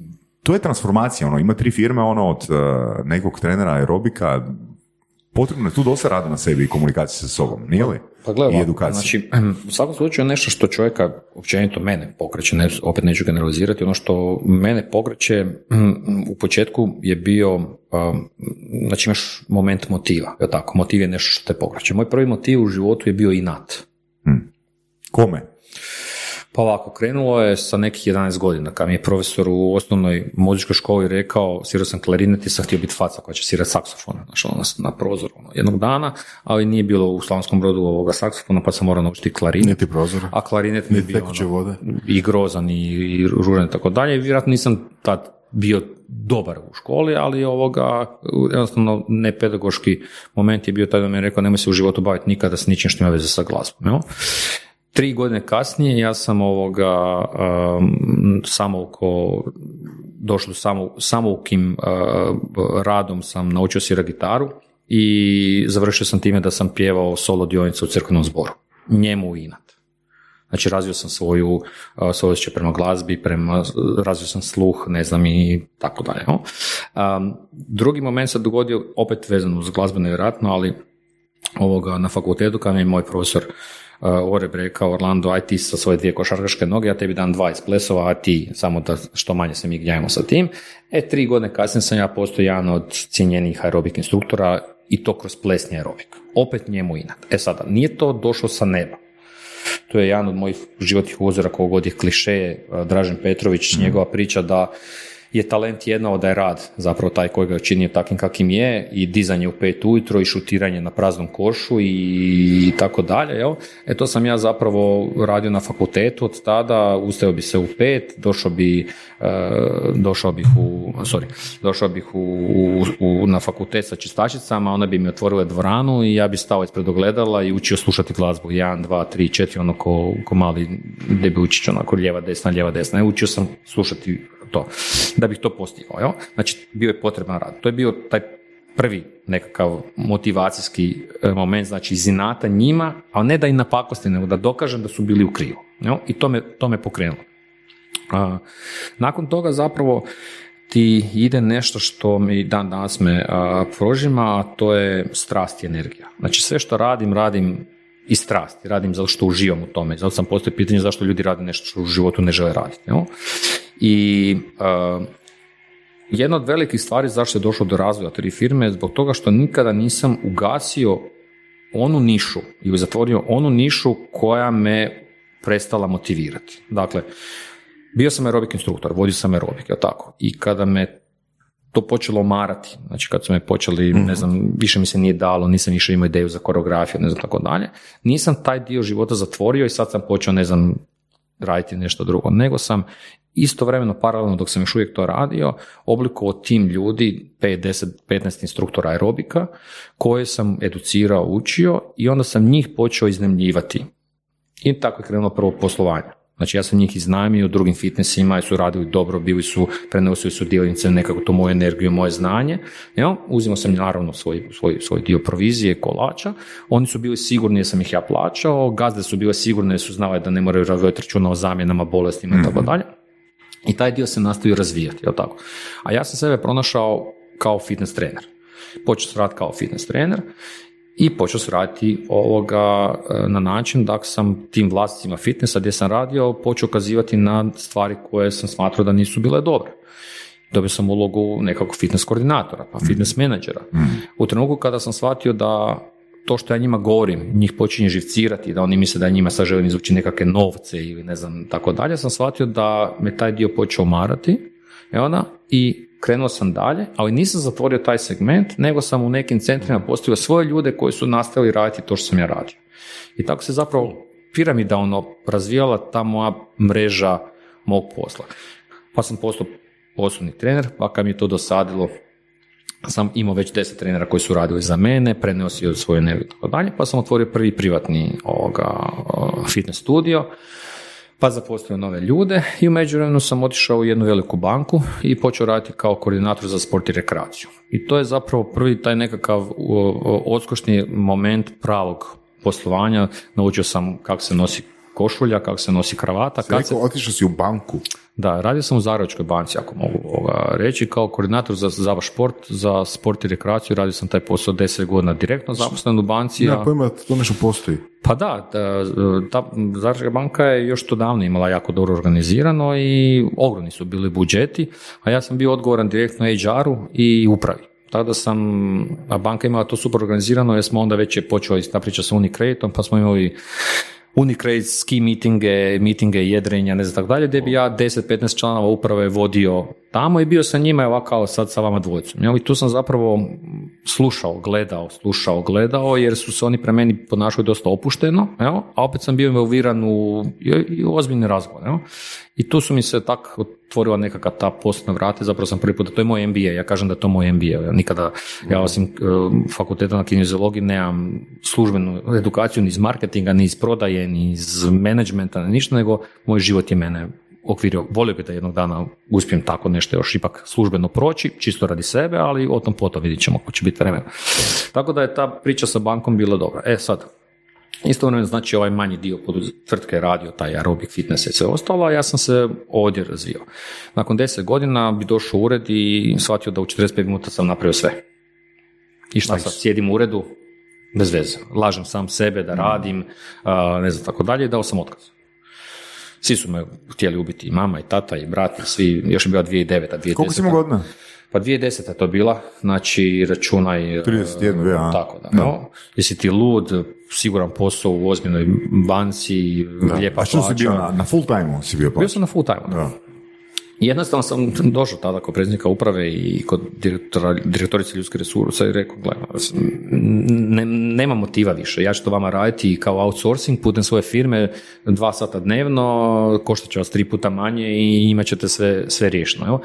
to je transformacija, ono, ima tri firme, ono, od eh, nekog trenera aerobika, potrebno je tu dosta rada na sebi i komunikacije sa sobom, nije li? Pa gledaj, I ovako, edukacija. znači, u svakom slučaju nešto što čovjeka, općenito mene pokreće, ne, opet neću generalizirati, ono što mene pokreće mm, u početku je bio, um, znači imaš moment motiva, je tako, motiv je nešto što te pokreće. Moj prvi motiv u životu je bio inat. Kome? Pa ovako, krenulo je sa nekih 11 godina, kad mi je profesor u osnovnoj muzičkoj školi rekao, svirao sam klarinet i sam htio biti faca koja će svirati saksofon, znači ono, na, na prozoru ono, jednog dana, ali nije bilo u Slavonskom brodu ovoga saksofona, pa sam morao naučiti klarinet. Niti prozora. A klarinet mi je bio ono, vode. i grozan i, i ružan i tako dalje. Vjerojatno nisam tad bio dobar u školi, ali ovoga, jednostavno nepedagoški moment je bio taj da mi je rekao nemoj se u životu baviti nikada s ničim što ima veze sa glazbom. Jel? Tri godine kasnije ja sam ovoga um, samouko došlo do samo, samoukim uh, radom sam naučio svirati gitaru i završio sam time da sam pjevao solo dionicu u crkvenom zboru. Njemu inat. Znači razvio sam svoju, uh, prema glazbi, prema, razvio sam sluh, ne znam i tako dalje. no. Um, drugi moment se dogodio opet vezano uz glazbu nevjerojatno, ali ovoga na fakultetu kad mi je moj profesor uh, Oreb rekao Orlando, aj ti sa svoje dvije košarkaške noge, ja tebi dam dva iz plesova, a ti samo da što manje se mi gnjavimo sa tim. E, tri godine kasnije sam ja postao jedan od cijenjenih aerobik instruktora i to kroz plesni aerobik. Opet njemu inat. E sada, nije to došlo sa neba. To je jedan od mojih životnih uzora god je kliše, Dražen Petrović, njegova priča da je talent jedno da je rad zapravo taj koji ga je učinio takvim kakvim je i dizanje u pet ujutro i šutiranje na praznom košu i tako dalje. Jel? E to sam ja zapravo radio na fakultetu od tada, ustao bi se u pet, došao bi, e, došao bih u, sorry, došao bih u, u- u- na fakultet sa čistačicama, one bi mi otvorile dvoranu i ja bi stao ispred ogledala i učio slušati glazbu. 1, 2, 3, 4, ono ko, ko mali debiučić, onako lijeva, desna, lijeva, desna. I učio sam slušati to, da bih to postigao. Jel? Znači, bio je potreban rad. To je bio taj prvi nekakav motivacijski e, moment, znači iz inata njima, ali ne da i napakosti, nego da dokažem da su bili u krivu. Jel? I to me, to me pokrenulo. A, nakon toga zapravo ti ide nešto što mi dan danas me a, prožima, a to je strast i energija. Znači sve što radim, radim iz strasti, radim zato što uživam u tome. Zato sam postoji pitanje zašto ljudi rade nešto što u životu ne žele raditi. Jel? I a, jedna od velikih stvari zašto je došlo do razvoja tri firme je zbog toga što nikada nisam ugasio onu nišu ili zatvorio onu nišu koja me prestala motivirati. Dakle, bio sam aerobik instruktor, vodio sam aerobik, jel tako? I kada me to počelo marati, znači kad su me počeli, ne znam, više mi se nije dalo, nisam više imao ideju za koreografiju, ne znam tako dalje, nisam taj dio života zatvorio i sad sam počeo, ne znam, raditi nešto drugo, nego sam istovremeno, paralelno dok sam još uvijek to radio, oblikovao tim ljudi, 5, 10, 15 instruktora aerobika, koje sam educirao, učio i onda sam njih počeo iznemljivati. I tako je krenulo prvo poslovanje. Znači ja sam njih iznajmio u drugim fitnessima i su radili dobro, bili su, prenosili su dionice nekako to moju energiju, moje znanje. Jel? Uzimao sam naravno svoj, svoj, svoj dio provizije, kolača. Oni su bili sigurni jer sam ih ja plaćao, gazde su bile sigurne jer su znale da ne moraju raditi računa o zamjenama, bolestima i tako dalje. I taj dio se nastavio razvijati, jel tako? A ja sam sebe pronašao kao fitness trener. Počeo sam raditi kao fitness trener i počeo sam raditi ovoga e, na način da sam tim vlasnicima fitnessa gdje sam radio počeo ukazivati na stvari koje sam smatrao da nisu bile dobre. Dobio sam ulogu nekakvog fitness koordinatora, pa fitness menadžera. U trenutku kada sam shvatio da to što ja njima govorim, njih počinje živcirati, da oni misle da njima sad želim izvući nekakve novce ili ne znam tako dalje, sam shvatio da me taj dio počeo marati i, ona, i krenuo sam dalje, ali nisam zatvorio taj segment, nego sam u nekim centrima postavio svoje ljude koji su nastavili raditi to što sam ja radio. I tako se zapravo piramidalno razvijala ta moja mreža mog posla. Pa sam postao osobni trener, pa kad mi je to dosadilo, sam imao već deset trenera koji su radili za mene, prenosio svoju energiju i tako dalje, pa sam otvorio prvi privatni ovoga, fitness studio, pa zaposlio nove ljude i u međuvremenu sam otišao u jednu veliku banku i počeo raditi kao koordinator za sport i rekreaciju. I to je zapravo prvi taj nekakav odskočni moment pravog poslovanja. Naučio sam kako se nosi košulja, kako se nosi kravata. Kad se... otišao si u banku. Da, radio sam u Zagrebačkoj banci, ako mogu ovoga reći, kao koordinator za, za šport, za sport i rekreaciju, radio sam taj posao deset godina direktno zaposlen u banci. Ja, pojma, to nešto postoji. Pa da, ta Zagrebačka banka je još to davno imala jako dobro organizirano i ogromni su bili budžeti, a ja sam bio odgovoran direktno HR-u i upravi. Tako da sam, a banka imala to super organizirano jer smo onda već je počeli ta priča sa Unikreditom, pa smo imali Unicredit ski mitinge, mitinge jedrenja, ne znam tako dalje, gdje bi ja 10-15 članova uprave vodio tamo i bio sa njima ovako sad sa vama dvojicom. I tu sam zapravo slušao, gledao, slušao, gledao, jer su se oni pre meni ponašali dosta opušteno, jel? a opet sam bio involviran u, i u ozbiljni razgovor. Jel? I tu su mi se tako otvorila nekakva ta poslovna vrata, zapravo sam prvi put, to je moj MBA, ja kažem da je to moj MBA, ja nikada, ja osim uh, fakulteta na kineziologiji nemam službenu edukaciju ni iz marketinga, ni iz prodaje, ni iz menadžmenta, ni ništa, nego moj život je mene okvirio, volio bi da jednog dana uspijem tako nešto još ipak službeno proći, čisto radi sebe, ali o tom potom vidit ćemo ako će biti vremena. Tako da je ta priča sa bankom bila dobra. E sad, Istovremeno znači ovaj manji dio tvrtke radio taj aerobik fitness i sve ostalo, a ja sam se ovdje razvio. Nakon deset godina bi došao u ured i shvatio da u 45 minuta sam napravio sve. I šta sad, sjedim u uredu, bez veze. Lažem sam sebe da radim, ne znam tako dalje i dao sam otkaz. Svi su me htjeli ubiti, i mama, i tata, i brat, i svi, još je bila 2009. 2010. Koliko si imao godina? Pa 2010. to bila, znači računaj... 31, ja. Tako da, no. Jesi ti lud, siguran posao u ozbiljnoj banci, da. lijepa A što si bio na, na full time si bio Bio sam na full time. Da. Jednostavno sam došao tada kod predsjednika uprave i kod direktora, direktorice ljudske resursa i rekao, gledaj, ne, nema motiva više, ja ću to vama raditi kao outsourcing putem svoje firme, dva sata dnevno, koštat će vas tri puta manje i imat ćete sve, sve riješeno.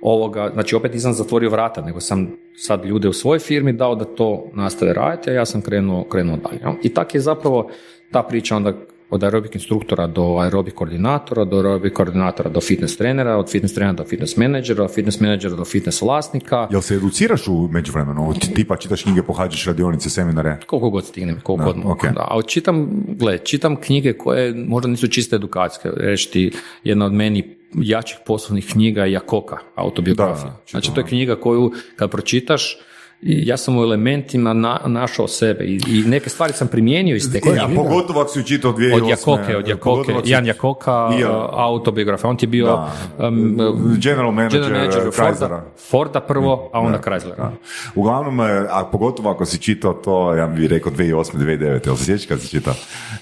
Ovoga, znači opet nisam zatvorio vrata, nego sam sad ljude u svojoj firmi dao da to nastave raditi, a ja sam krenuo, krenuo dalje. I tak je zapravo ta priča onda od aerobik instruktora do aerobik koordinatora, do aerobik koordinatora do fitness trenera, od fitness trenera do fitness menadžera, od fitness menadžera do fitness vlasnika. Jel se educiraš u međuvremenu? Tipa čitaš knjige, pohađaš radionice, seminare? Koliko god stignem, koliko god mogu. Da, ali čitam, gle, čitam knjige koje možda nisu čiste edukacijske. Reći ti, jedna od meni jačih poslovnih knjiga je Jakoka, autobiografija. znači to je knjiga koju kad pročitaš, ja sam u elementima na, našao sebe i, i, neke stvari sam primijenio iz te knjige. Ja, pogotovo ako si učitao 2008. Od Jakoke, od Jakoke, Jan Jakoka, uh, autobiografija. On ti je bio um, general manager, general manager Forda, Forda prvo, a onda Chryslera. Uglavnom, e, a pogotovo ako si čitao to, ja bih rekao 2008. 2009. Jel se sjećaš kad si čitao?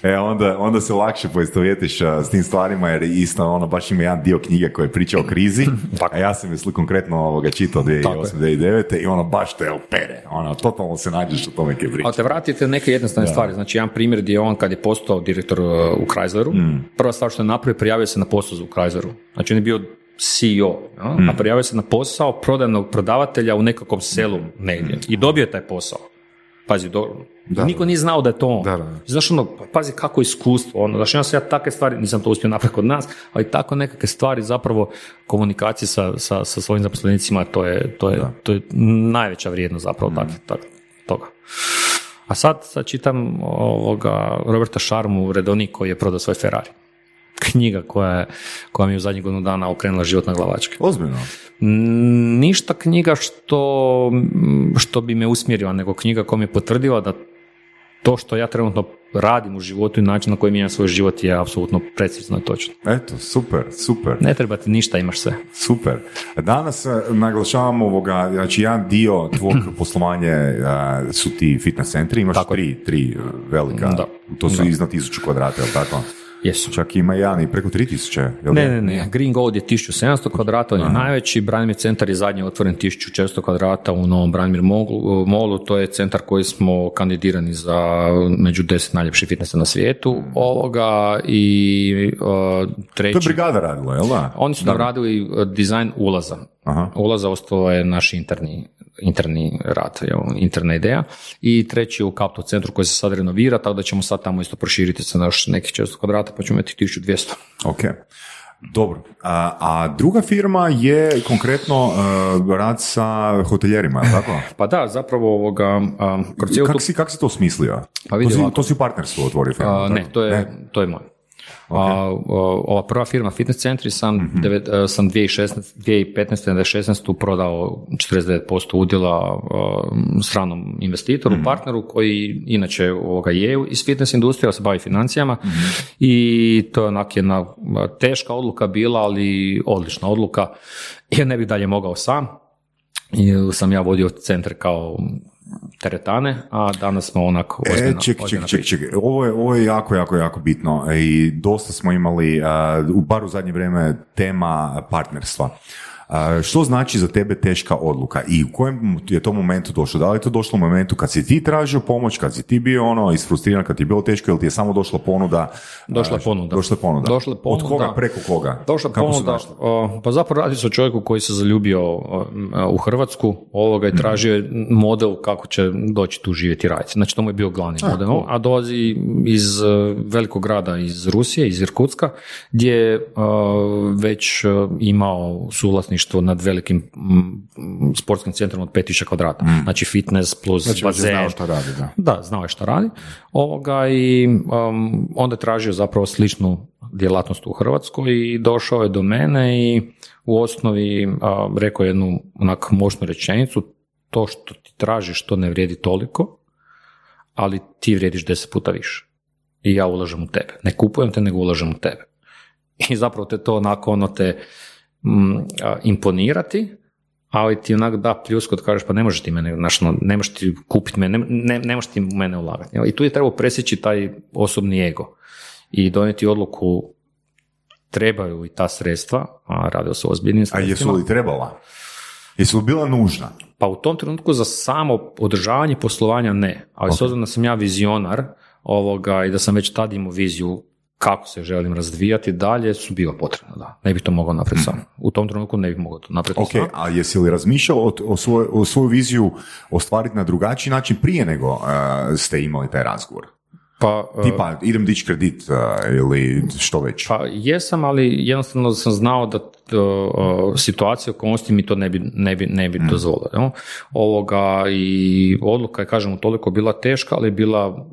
E, onda, onda se lakše poistovjetiš s tim stvarima jer isto ono, baš ima jedan dio knjige koji priča o krizi, [laughs] a ja sam je konkretno ovoga čitao 2008. 2009. i ono baš te pere. Ono, totalno se nađeš u tome ke Ali te vratite neke jednostavne stvari. Znači, jedan primjer gdje on kad je postao direktor uh, u Chrysleru, mm. prva stvar što je napravio, prijavio se na posao u Chrysleru. Znači, on je bio CEO, ja? mm. a prijavio se na posao prodajnog prodavatelja u nekakvom selu negdje i dobio je taj posao. Pazi, do, niko nije znao da je to on. Da, da, da. Znaš, ono, pa pazi kako iskustvo, ono, znaš, ja sam ja takve stvari, nisam to uspio napraviti kod nas, ali tako nekakve stvari zapravo komunikacije sa, sa, sa svojim zaposlenicima, to je, to je, to je najveća vrijednost zapravo tak, tak, toga. A sad, sad čitam ovoga Roberta Šarmu, redovnik koji je prodao svoj Ferrari. Knjiga koja, je, koja mi je u zadnjih godinu dana okrenula život na glavačke. Ozbiljno. Ništa knjiga što, što bi me usmjerila, nego knjiga koja mi je potvrdila da to što ja trenutno radim u životu i način na koji mijenjam svoj život je apsolutno precizno i točno. Eto, super, super. Ne treba ti ništa, imaš sve. Super. Danas eh, naglašavamo ovoga, znači jedan dio tvog [clears throat] poslovanja eh, su ti fitness centri, imaš Tako je. tri, tri eh, velika, Da. to su Da. iznad tisuću kvadrata, jel tako? Jesu. Čak ima jedan i preko 3000, jel Ne, ne, ne. Green Gold je 1700 kvadrata, on je najveći. Branimir centar je zadnji otvoren 1400 kvadrata u novom Branimir Molu. To je centar koji smo kandidirani za među 10 najljepših fitnessa na svijetu. Ovoga i uh, treći... To je brigada radila, jel da? Oni su nam radili uh, dizajn ulaza. Aha. Ulaza ostalo je naš interni, interni rad, jel, interna ideja. I treći je u Kapto centru koji se sad renovira, tako da ćemo sad tamo isto proširiti sa naš nekih 400 kvadrata, pa ćemo imati 1200. Ok. Dobro. A, a druga firma je konkretno uh, rad sa hoteljerima, tako? [laughs] Pa da, zapravo ovoga, tu... Kako si, kak si to smislio? Pa to, si, to si u partnerstvu otvorio firmu, A, ne, to je, to je moj. A, o- ova prva firma Fitness Centri sam, devet, e, sam 2016, 2015. na 2016. prodao 49% udjela stranom investitoru, partneru koji inače ovoga je iz fitness industrije, ali se bavi financijama i to je onak jedna teška odluka bila, ali odlična odluka jer ne bih dalje mogao sam. I sam ja vodio centar kao teretane, a danas smo onako ozbiljna, E, ček, ček, ček, ček. Ovo je, ovo je jako, jako, jako bitno i dosta smo imali, a, u bar u zadnje vrijeme, tema partnerstva. A, što znači za tebe teška odluka i u kojem je to momentu došlo? Da li je to došlo u momentu kad si ti tražio pomoć, kad si ti bio ono isfrustriran, kad ti je bilo teško ili ti je samo došla ponuda? Došla A, ponuda. Došla ponuda. Došla je Od koga, ponuda. preko koga? Došla Kako su ponuda, o, pa zapravo radi se o čovjeku koji se zaljubio u Hrvatsku ovoga Mhm. i tražio je model kako će doći tu živjeti i raditi. Znači to mu je bio glavni model, a dolazi iz e, velikog grada iz Rusije, iz Irkutska, gdje je e, već e, imao suvlasništvo nad velikim mm, sportskim centrom od 5000 kvadrata. Znači fitness plus Znači, je bazen. znao šta radi, da. Da, znao je šta radi. Ovoga i um, onda je tražio zapravo sličnu djelatnost u Hrvatskoj i došao je do mene i u osnovi a, rekao je jednu onak moćnu rečenicu, to što ti tražiš to ne vrijedi toliko, ali ti vrijediš deset puta više. I ja ulažem u tebe. Ne kupujem te, nego ulažem u tebe. I zapravo te to onako ono te mm, imponirati, ali ti onak da pljusku kad kažeš pa ne možeš ti mene, znaš, ono, ne možeš ti kupiti mene, ne, ne, ne možeš ti u mene ulagati. I tu je trebao presjeći taj osobni ego i donijeti odluku trebaju i ta sredstva, a radilo se o ozbiljnim A sredstvima. jesu li trebala? Jesu li bila nužna? Pa u tom trenutku za samo održavanje poslovanja ne, ali s obzirom da sam ja vizionar ovoga i da sam već tad imao viziju kako se želim razvijati dalje, su bila potrebna, da. Ne bih to mogao napraviti sam. U tom trenutku ne bih mogao to napraviti Ok, sam. a jesi li razmišljao o, o, svoj, o svoju viziju ostvariti na drugačiji način prije nego uh, ste imali taj razgovor? Pa, e, Tipa, idem dići kredit uh, ili što već? Pa jesam, ali jednostavno sam znao da uh, situacija okolnosti mi to ne bi, ne bi, ne bi dozvolila. jel? Ovoga i odluka je, kažem, toliko bila teška, ali je bila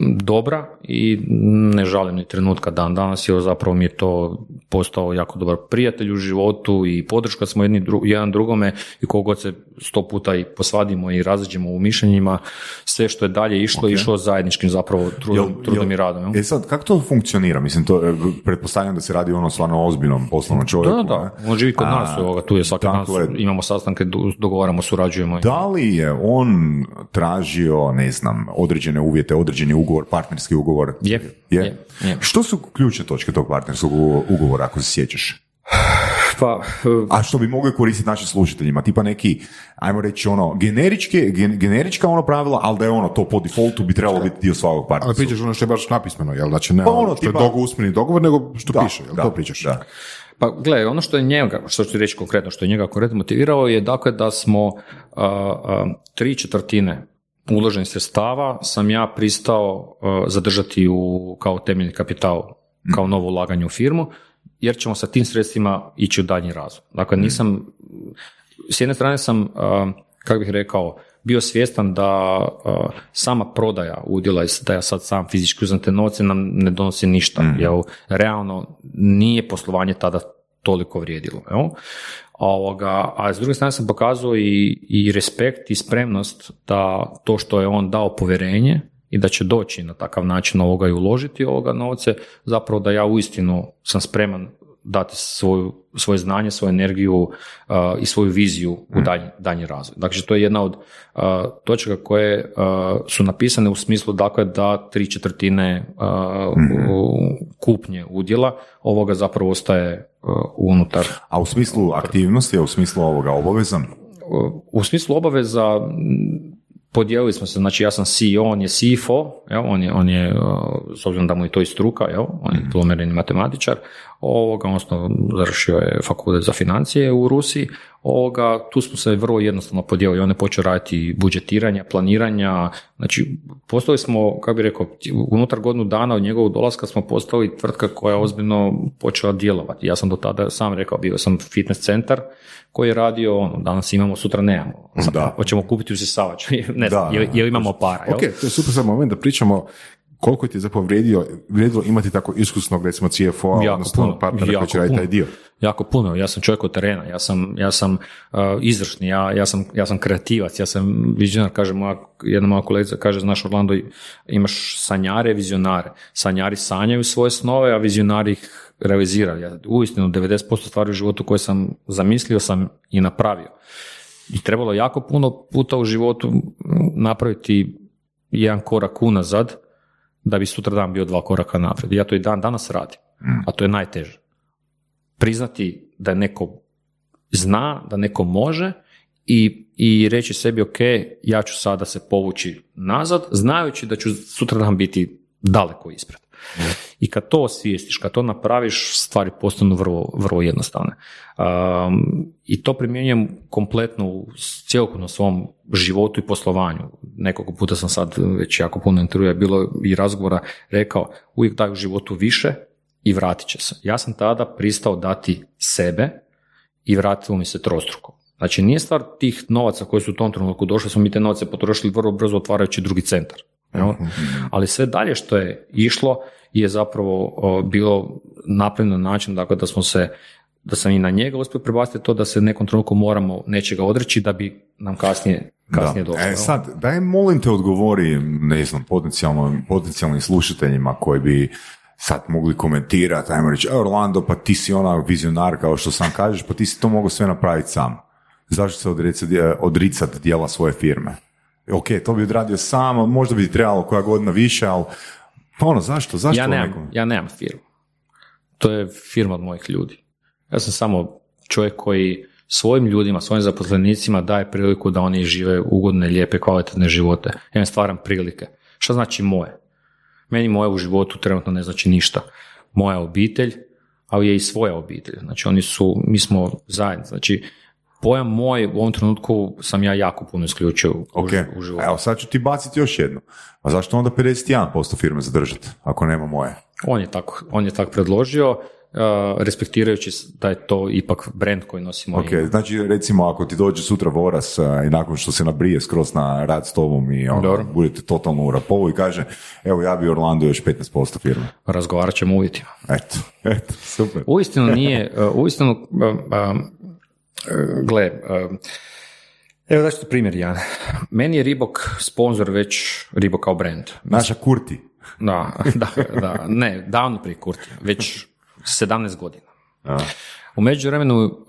dobra i ne žalim ni trenutka dan danas, jer zapravo mi je to postao jako dobar prijatelj u životu i podrška smo jedni dru, jedan drugome i koliko god se sto puta i posvadimo i razađemo u mišljenjima, sve što je dalje išlo, išlo zajedničkim zapravo trudom, Jel- trudom jel- i radom. jel? E sad, kako to funkcionira? Mislim, to, e, pretpostavljam da se radi ono stvarno ozbiljnom poslovnom čovjeku. Da, da, ne? on živi kod A, nas, evo ga, tu je svaki dakle, imamo sastanke, do- dogovaramo, surađujemo. Da li je on tražio, ne znam, određene uvjete, određeni ugovor, partnerski ugovor? Je, je. je, je. Što su ključne točke tog partnerskog ugovora, ako se sjećaš? Pa, e, A što bi mogli koristiti našim slušateljima, tipa neki, ajmo reći ono, generičke, gen- generička ono pravila, ali da je ono, to po defaultu bi trebalo biti dio svakog Ali partnerstva. pričaš ono što je baš napismeno, jel? Znači ne Pa ono ono, što je tipa- dogo, usmeni dogovor, nego što Da, piše, jel? da, to pričaš? Da. Pa gledaj, ono što je njega, što ću ti reći konkretno, što je njega konkretno motivirao je dakle da smo a, a, tri četvrtine uloženih sredstava sam ja pristao uh, zadržati u, kao temeljni kapital, kao novo ulaganje u firmu, jer ćemo sa tim sredstvima ići u daljnji razvoj. Dakle, nisam, s jedne strane sam, uh, kako bih rekao, bio svjestan da uh, sama prodaja udjela da ja sad sam fizički uzem te novce nam ne donosi ništa, jer realno nije poslovanje tada toliko vrijedilo. Jel? Ovoga, a s druge strane sam pokazao i, i respekt i spremnost da to što je on dao povjerenje i da će doći na takav način ovoga i uložiti ovoga novce, zapravo da ja uistinu sam spreman dati svoju, svoje znanje, svoju energiju uh, i svoju viziju u dalji, daljnji razvoj. Dakle, to je jedna od uh, točaka koje uh, su napisane u smislu dakle, da tri četvrtine kupnje udjela ovoga zapravo ostaje unutar. A u smislu aktivnosti, a u smislu ovoga obaveza? U smislu obaveza podijelili smo se, znači ja sam CEO, on je CFO, jel, on je, on je, s obzirom da mu je to i struka, jel, on je diplomirani matematičar, ovoga, odnosno završio je fakultet za financije u Rusiji, ovoga, tu smo se vrlo jednostavno podijelili, on je počeo raditi budžetiranja, planiranja, znači postali smo, kako bi rekao, unutar godinu dana od njegovog dolaska smo postali tvrtka koja je ozbiljno počela djelovati. Ja sam do tada sam rekao, bio sam fitness centar, koji je radio, ono, danas imamo, sutra nemamo. Da. Hoćemo kupiti usisavač, [laughs] ne znam, jel, imamo para. Ok, to je super za moment da pričamo koliko ti je zapravo vrijedio, vrijedilo imati tako iskusnog recimo CFO, odnosno puno, partnera koji će raditi taj dio? Jako puno, ja sam čovjek od terena, ja sam, ja sam uh, izvršni, ja, ja, sam, ja sam kreativac, ja sam vizionar, kaže moja, jedna moja kolegica kaže, znaš Orlando, imaš sanjare, vizionare. Sanjari sanjaju svoje snove, a vizionari ih realiziraju. Ja uistinu 90% stvari u životu koje sam zamislio sam i napravio. I trebalo jako puno puta u životu napraviti jedan korak unazad, da bi sutra dan bio dva koraka naprijed. Ja to i dan danas radim, mm. a to je najteže. Priznati da neko zna, da neko može i, i reći sebi ok, ja ću sada se povući nazad, znajući da ću sutra dan biti daleko ispred. I kad to osvijestiš, kad to napraviš, stvari postanu vrlo, vrlo jednostavne. Um, I to primjenjujem kompletno u cjelokupno svom životu i poslovanju. Nekoliko puta sam sad već jako puno intervjua bilo i razgovora rekao, uvijek daj u životu više i vratit će se. Ja sam tada pristao dati sebe i vratilo mi se trostruko. Znači nije stvar tih novaca koji su u tom trenutku došli, smo mi te novce potrošili vrlo brzo otvarajući drugi centar. Mhm. Ali sve dalje što je išlo je zapravo bilo napravljeno na način dakle, da smo se da sam i na njega uspio prebaciti to da se nekom trenutku moramo nečega odreći da bi nam kasnije, kasnije došlo. E sad, daj molim te odgovori, ne znam, potencijalno, potencijalnim slušateljima koji bi sad mogli komentirati, ajmo reći, e, Orlando, pa ti si ona vizionar kao što sam kažeš, pa ti si to mogu sve napraviti sam. Zašto se odricati, odricati dijela svoje firme? ok, to bi odradio sam, možda bi trebalo koja godina više, ali pa ono, zašto? Zašto ja nemam, ja nemam firmu. To je firma od mojih ljudi. Ja sam samo čovjek koji svojim ljudima, svojim zaposlenicima daje priliku da oni žive ugodne, lijepe, kvalitetne živote. Ja im stvaram prilike. Što znači moje? Meni moje u životu trenutno ne znači ništa. Moja obitelj, ali je i svoja obitelj. Znači oni su, mi smo zajedno. Znači pojam moj u ovom trenutku sam ja jako puno isključio okay. u, životu. Evo sad ću ti baciti još jednu. A zašto onda 51% firme zadržati, ako nema moje? On je tako, on je tako predložio, uh, respektirajući da je to ipak brand koji nosimo. Ok, znači recimo ako ti dođe sutra Voras uh, i nakon što se nabrije skroz na rad s tobom i ono, budete totalno u rapovu i kaže evo ja bi Orlando još 15% firme. Razgovarat ćemo uvjetima. Eto, [laughs] eto, super. Uistinu nije, uh, uistinu Gle, evo daću primjer, Jan. Meni je Ribok sponsor već Ribok kao brand. Naša Kurti. Da, [laughs] da, da, ne, davno prije Kurti, već 17 godina. U međuvremenu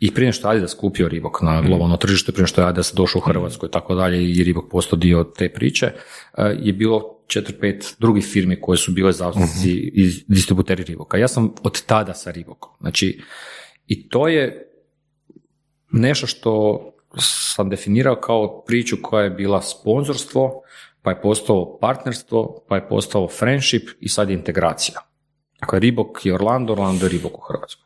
i prije što Adidas kupio Ribok na globalno tržište, prije što je Adidas došao u Hrvatsku i tako dalje i Ribok postao dio te priče, je bilo 4-5 drugih firmi koje su bile zastupnici i distributeri Riboka. Ja sam od tada sa Ribokom. Znači, i to je nešto što sam definirao kao priču koja je bila sponzorstvo, pa je postalo partnerstvo, pa je postalo friendship i sad je integracija. Dakle, Ribok i Orlando, Orlando je Ribok u Hrvatskoj.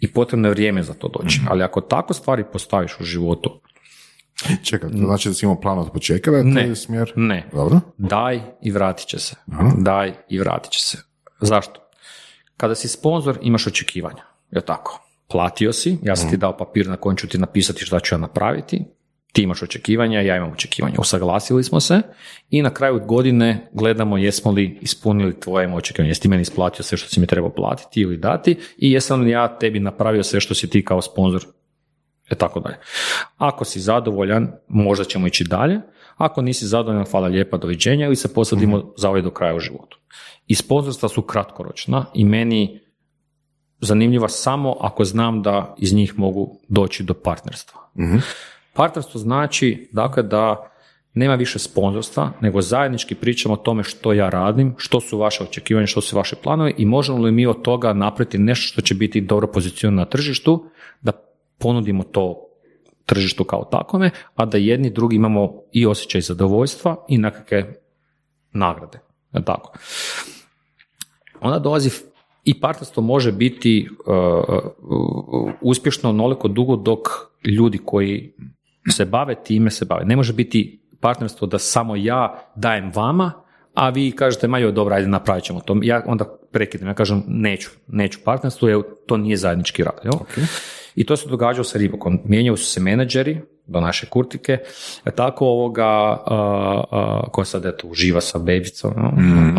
I potrebno je vrijeme za to doći. Ali ako tako stvari postaviš u životu, Čekaj, to znači da si imao plan od početka da je Ne. je smjer? Ne. Dobro. Daj i vratit će se. Daj i vratit će se. Zašto? Kada si sponzor imaš očekivanja. Je tako? Platio si, ja sam ti dao papir na kojem ću ti napisati šta ću ja napraviti, ti imaš očekivanja, ja imam očekivanja. Usaglasili smo se i na kraju godine gledamo jesmo li ispunili tvoje očekivanja. Jesi ti meni isplatio sve što si mi trebao platiti ili dati i jesam li ja tebi napravio sve što si ti kao sponzor i tako dalje. Ako si zadovoljan, možda ćemo ići dalje. Ako nisi zadovoljan, hvala lijepa, doviđenja ili se posadimo za ovaj do kraja u životu. I sponzorstva su kratkoročna i meni zanimljiva samo ako znam da iz njih mogu doći do partnerstva. Partnerstvo znači dakle da nema više sponzorstva, nego zajednički pričamo o tome što ja radim, što su vaše očekivanja, što su vaše planovi i možemo li mi od toga napraviti nešto što će biti dobro pozicionirano na tržištu, da ponudimo to tržištu kao takome, a da jedni drugi imamo i osjećaj zadovoljstva i nekakve nagrade. Tako? Onda dolazi i partnerstvo može biti uh, uspješno onoliko dugo dok ljudi koji se bave time se bave. Ne može biti partnerstvo da samo ja dajem vama, a vi kažete, ma joj, dobro, ajde, napravit ćemo to. Ja onda prekidam, ja kažem, neću, neću partnerstvo, jer to nije zajednički rad. Jel? I to se događalo sa Ribokom. Mijenjaju su se menadžeri do naše kurtike, e, tako ovoga, a, a, koja sad eto uživa sa bebicom, no?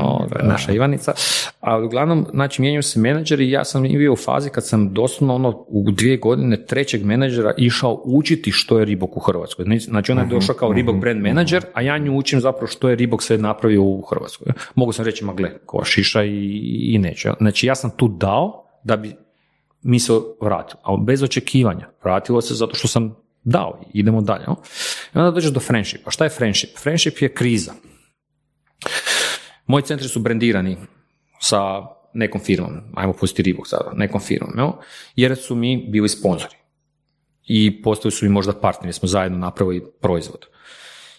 Ovoga, naša Ivanica, a uglavnom, znači, mijenjaju se menadžeri i ja sam bio u fazi kad sam doslovno ono, u dvije godine trećeg menadžera išao učiti što je Ribok u Hrvatskoj. Znači, on je došao kao Ribok brand menadžer, a ja nju učim zapravo što je Ribok sve napravio u Hrvatskoj. Mogu sam reći, ma gle, ko šiša i, i neće. Znači, ja sam tu dao da bi mi se vratilo, ali bez očekivanja. Vratilo se zato što sam dao idemo dalje. No? I onda dođeš do friendshipa. Šta je friendship? Friendship je kriza. Moji centri su brendirani sa nekom firmom, ajmo pustiti Reebok sada, nekom firmom, jer su mi bili sponzori. I postali su i možda partneri, smo zajedno napravili proizvod.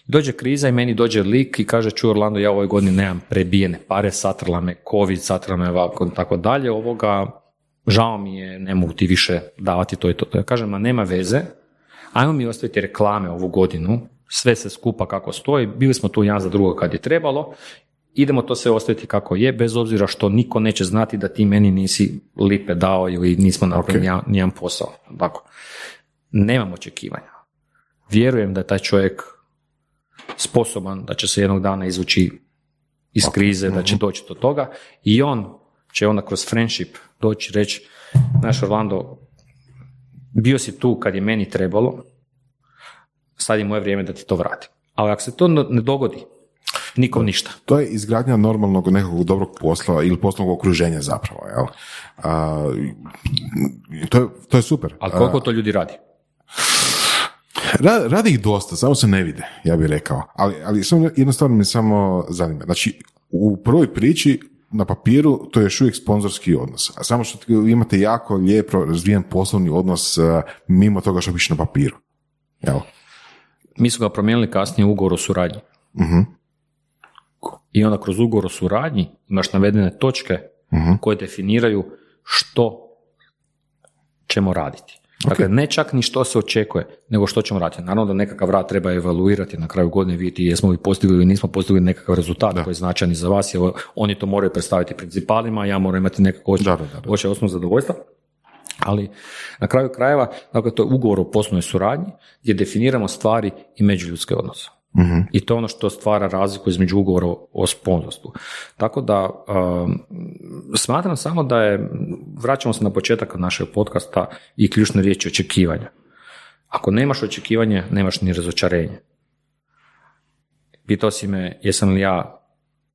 Dođe kriza i meni dođe lik i kaže, ču Orlando, ja ovoj godini nemam prebijene pare, satrla me COVID, satrla me ovako, tako dalje, ovoga, žao mi je, ne mogu ti više davati to i to. Ja kažem, ma nema veze, ajmo mi ostaviti reklame ovu godinu, sve se skupa kako stoji, bili smo tu jedan za drugo kad je trebalo, idemo to sve ostaviti kako je, bez obzira što niko neće znati da ti meni nisi lipe dao ili nismo napravili nijedan- nijedan posao. Tako. Nemam očekivanja. Vjerujem da je taj čovjek sposoban da će se jednog dana izvući iz krize, da će doći do toga i on će onda kroz friendship doći reći, znaš Orlando, bio si tu kad je meni trebalo, sad je moje vrijeme da ti to vratim. Ali ako se to ne dogodi, nikom ništa. To je izgradnja normalnog nekog dobrog posla ili poslovnog okruženja zapravo, jel? A, to, je, to je super. Ali koliko to ljudi radi? Ra- radi ih dosta, samo se ne vide, ja bih rekao. Ali, ali samo, jednostavno me samo zanima. Znači, u prvoj priči na papiru to je još uvijek sponzorski odnos. A samo što imate jako lijepo razvijen poslovni odnos a, mimo toga što piše na papiru. Jel? Mi smo ga promijenili kasnije u ugovor o suradnji. I onda kroz ugovor o suradnji imaš navedene točke koje definiraju što ćemo raditi. Dakle, ne čak ni što se očekuje, nego što ćemo raditi. Naravno da nekakav rad treba evaluirati na kraju godine, vidjeti jesmo li postigli ili nismo postigli nekakav rezultat koji je značajan i za vas, jer oni to moraju predstaviti principalima, ja moram imati nekako Da, da, da, da. osjećaj osnovnog zadovoljstva. Ali na kraju krajeva, dakle, to je ugovor o poslovnoj suradnji gdje definiramo stvari i međuljudske odnose. I to je ono što stvara razliku između ugovora o- sponzorstvu. Tako da um, smatram samo da je, vraćamo se na početak našeg podcasta i ključne riječi očekivanja. Ako nemaš očekivanje, nemaš ni razočarenje. Pitao si me jesam li ja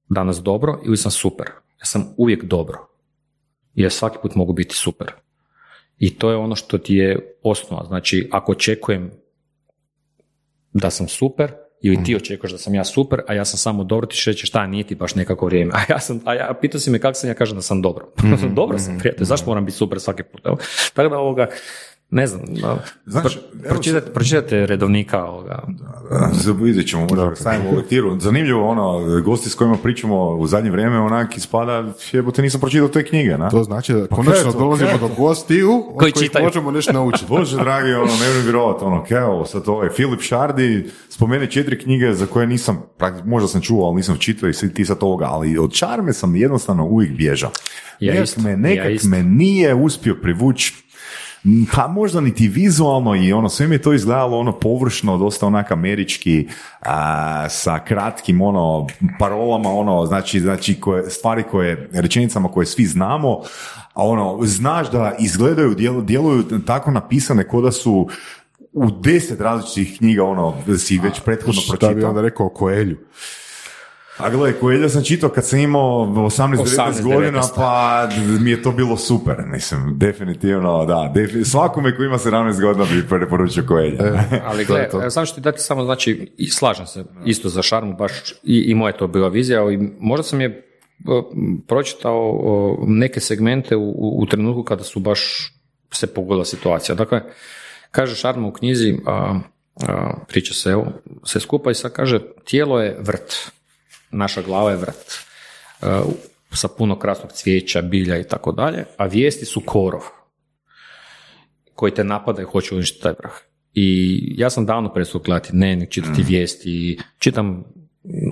danas dobro ili sam super. Ja sam uvijek dobro. Jer svaki put mogu biti super. I to je ono što ti je osnova. Znači, ako očekujem da sam super, ili ti očekuješ da sam ja super, a ja sam samo dobro, ti reći šta, nije ti baš nekako vrijeme. [laughs] A ja sam, a ja pitao si me kako sam, ja kažem da sam dobro. [laughs] dobro sam, prijatelj, zašto moram biti super svaki put? evo? Tako da ovoga, Ne znam, da. Pro- evo pročitajte, pročitajte redovnika ovoga. Vidjet ćemo, možda stavimo u lektiru. Zanimljivo, ono, gosti s kojima pričamo u zadnje vrijeme, onak ispada, jebote, nisam pročitao te knjige, na? To znači da je konačno to? dolazimo je do to? gostiju od Koji kojih čitaju. možemo nešto [laughs] naučiti. Bože dragi, ono, ne vjerujem vjerovat, ono, kao, sad ovo je Filip Šardi, spomene četiri knjige za koje nisam, prak- možda sam čuo, ali nisam čitao i ti sad ovoga, ali od čarme sam jednostavno uvijek bježao. Ja nekak isto, me, ja nekak isto. me nije uspio privući pa možda niti vizualno i ono, sve mi je to izgledalo ono površno, dosta onak američki, a, sa kratkim ono parolama, ono, znači, znači koje, stvari koje, rečenicama koje svi znamo, a ono, znaš da izgledaju, djelu- djeluju tako napisane ko da su u deset različitih knjiga, ono, si već prethodno Šta bi pročitao. onda rekao o Koelju? A gledaj, Koelja sam čitao kad sam imao 18-19 18, godina, 19. pa mi je to bilo super. Mislim, definitivno, da. Defi- svakome ko ima 17 godina bi preporučio Koelja. [laughs] Ali To je gle, to. samo ću ti dati samo, znači, i slažem se isto za šarmu, baš i, i moja je to bila vizija, i možda sam je pročitao neke segmente u, u, u trenutku kada su baš se pogodila situacija. Dakle, kaže šarma u knjizi, a, a, priča se evo, sve skupa i sad kaže, tijelo je vrt, naša glava je vrt, a, sa puno krasnog cvijeća, bilja i tako dalje, a vijesti su korov koji te napada i hoće uništiti taj vrh. I ja sam davno prestao gledati dnevnik, čitati vijesti, čitam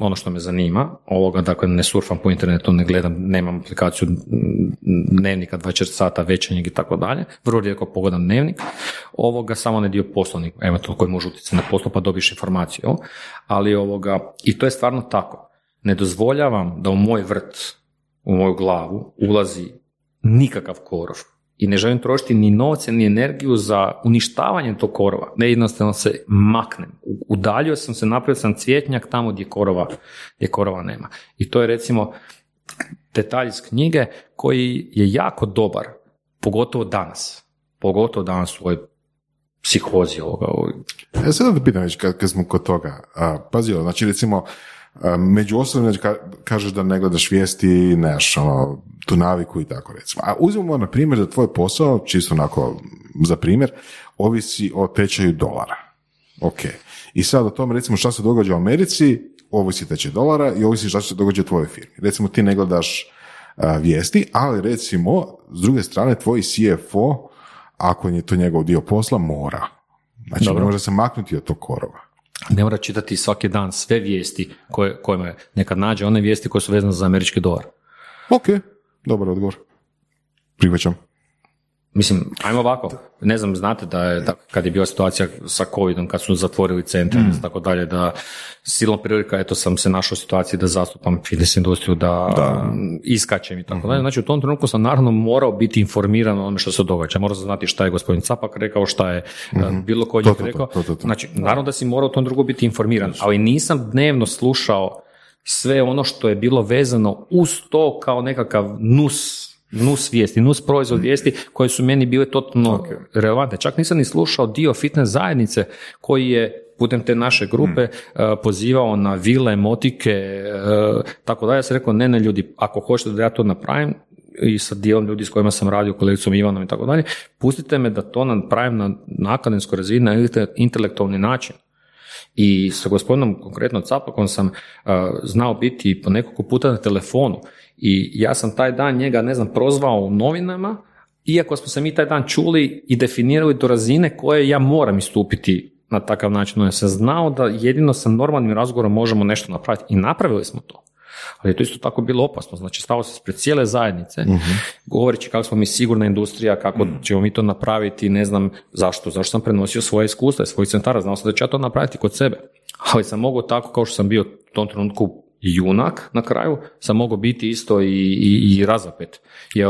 ono što me zanima, ovoga, dakle ne surfam po internetu, ne gledam, nemam aplikaciju mm, dnevnika 24 sata, večernjeg i tako dalje, vrlo rijetko pogledam dnevnik, ovoga samo ne dio poslovnik, evo to koji može utjecati na posao pa dobiješ informaciju, ali ovoga, i to je stvarno tako, ne dozvoljavam da u moj vrt, u moju glavu ulazi nikakav korov. I ne želim trošiti ni novce, ni energiju za uništavanje tog korova. Ne jednostavno se maknem. Udaljio sam se, napravio sam cvjetnjak tamo gdje korova, gdje korova nema. I to je recimo detalj iz knjige koji je jako dobar, pogotovo danas. Pogotovo danas u ovoj psihozi ovoga. Ja sad da pitam kad, kad smo kod toga. A, pazi, ovo, znači recimo, među ostalim ka- kažeš da ne gledaš vijesti, nemaš ono, tu naviku i tako recimo. A uzmemo na primjer da tvoj posao, čisto onako za primjer, ovisi o tečaju dolara. Ok. I sad o tome recimo šta se događa u Americi, ovisi tečaj dolara i ovisi šta se događa u tvojoj firmi. Recimo ti ne gledaš a, vijesti, ali recimo s druge strane tvoj CFO, ako je to njegov dio posla, mora. Znači ne može se maknuti od tog korova. Ne mora čitati svaki dan sve vijesti koje, kojima nekad nađe one vijesti koje su vezane za američki dolar. Ok, dobar odgovor. Prihvaćam. Mislim, ajmo ovako, ne znam, znate da je, da, kad je bila situacija sa covidom, kad su zatvorili centre i tako dalje, da silna prilika, eto sam se našao u situaciji da zastupam fitness industriju, da, mm, iskačem i tako dalje. Znači u tom trenutku sam naravno morao biti informiran o onome što se događa. Morao sam znati šta je gospodin Capak rekao, šta je eh, bilo ko To, to, rekao. to, to, to. Znači, naravno da si morao u tom drugu biti informiran, ali nisam dnevno slušao sve ono što je bilo vezano uz to kao nekakav nus nus vijesti, nus proizvod vijesti koje su meni bile totalno relevantne. Čak nisam ni slušao dio fitness zajednice koji je putem te naše grupe eh, pozivao na vile, motike, eh, tako da ja sam rekao, ne, ne ljudi, ako hoćete da ja to napravim, i sa dijelom ljudi s kojima sam radio, kolegicom Ivanom i tako dalje, pustite me da to napravim na, na akademskoj razini, na inte- intelektualni način. I sa gospodinom konkretno Capakom sam uh, znao biti po nekoliko puta na telefonu i ja sam taj dan njega, ne znam, prozvao u novinama, iako smo se mi taj dan čuli i definirali do razine koje ja moram istupiti na takav način. Ja sam znao da jedino sa normalnim razgovorom možemo nešto napraviti i napravili smo to. Ali je to isto tako bilo opasno. Znači, stalo se pred cijele zajednice, govoreći kako smo mi sigurna industrija, kako ćemo mi to napraviti, ne znam zašto. Zašto sam prenosio svoje iskustva iz svojih centara, znao sam da ću ja to napraviti kod sebe. Ali sam mogao tako, kao što sam bio u tom trenutku junak na kraju, sam mogao biti isto i, i, i razapet. Jer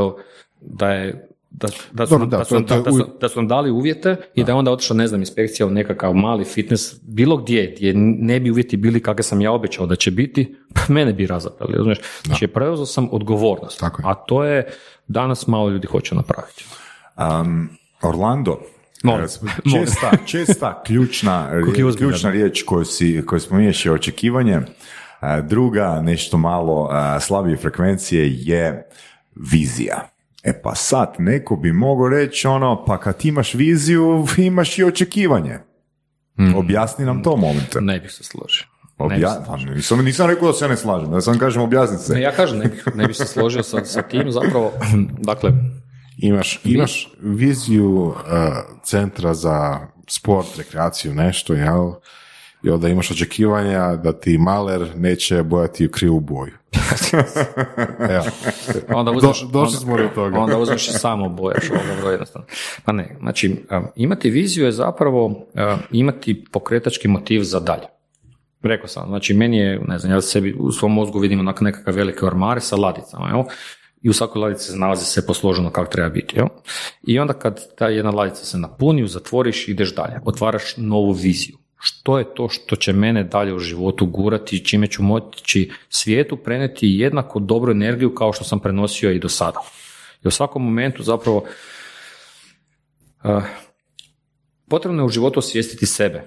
da je da, da, su, Dobro, nam- da, da, su, je da, su, da su nam dali uvjete i da je onda otišla, ne znam, inspekcija u nekakav mali fitness, bilo gdje, gdje ne bi uvjeti bili kakve sam ja obećao da će biti, pa [laughs] mene bi razapeli, razumiješ? Znači, preuzeo sam odgovornost, Tako je. a to je danas malo ljudi hoće napraviti. Um, Orlando, Molim. e, česta, česta ključna, [laughs] ključna riječ koju, si, koju spominješ je očekivanje. Druga, nešto malo slabije frekvencije je vizija. E pa sad, neko bi mogao reći ono, pa kad imaš viziju, [laughs] imaš i očekivanje. Objasni nam to momente. Ne bih se složio. Ne bih se Obja... pa nisam, nisam rekao da se ne slažem, da sam kažem objasni se. Ne, ja kažem, ne bih, ne bih se složio sa, sa tim, zapravo, [clears throat] dakle, Imaš, imaš viziju uh, centra za sport, rekreaciju, nešto, jel? I onda imaš očekivanja da ti maler neće bojati u krivu boju. [laughs] Evo, onda Do, uzmeš, došli smo do toga. onda uzmeš i samo bojaš ovoga vrlo jednostavno. Pa ne, znači, imati viziju je zapravo imati pokretački motiv za dalje. Rekao sam, znači meni je, ne znam, ja sebi u svom mozgu vidim onak nekakve velike ormare sa ladicama, jel? I u svakoj ladici se nalazi sve posloženo kako treba biti, jel? I onda kad ta jedna ladica se napuni, zatvoriš i ideš dalje. Otvaraš novu viziju. Što je to što će mene dalje u životu gurati, čime ću moći svijetu preneti jednako dobru energiju kao što sam prenosio i do sada. I u svakom momentu zapravo uh, potrebno je u životu osvijestiti sebe,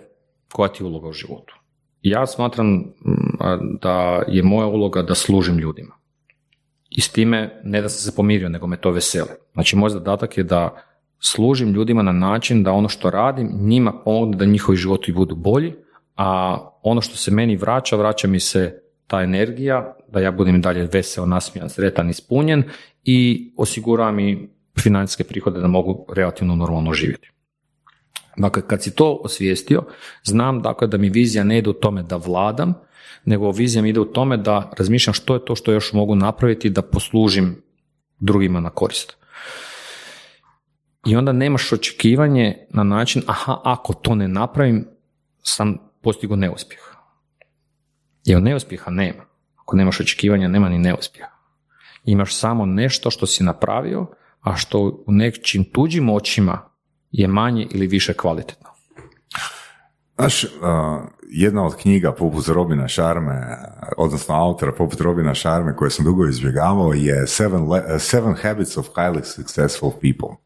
koja ti je uloga u životu. Ja smatram mm, da je moja uloga da služim ljudima. I s time ne da sam se pomirio, nego me to veseli. Znači, moj zadatak je da služim ljudima na način da ono što radim njima pomogne da njihovi životi budu bolji, a ono što se meni vraća, vraća mi se ta energija, da ja budem dalje veseo, nasmijan, sretan, ispunjen i osigura mi financijske prihode da mogu relativno normalno živjeti. Dakle, kad si to osvijestio, znam dakle da mi vizija ne ide u tome da vladam, nego vizija mi ide u tome da razmišljam što je to što još mogu napraviti da poslužim drugima na korist. I onda nemaš očekivanje na način, aha, ako to ne napravim, sam postigao neuspjeh. Jer neuspjeha nema. Ako nemaš očekivanja, nema ni neuspjeha. Imaš samo nešto što si napravio, a što u nečim tuđim očima je manje ili više kvalitetno. Znaš, uh, jedna od knjiga poput Robina Šarme, odnosno autora poput Robina Šarme koje sam dugo izbjegavao je Seven, Le- Seven Habits of Highly Successful People.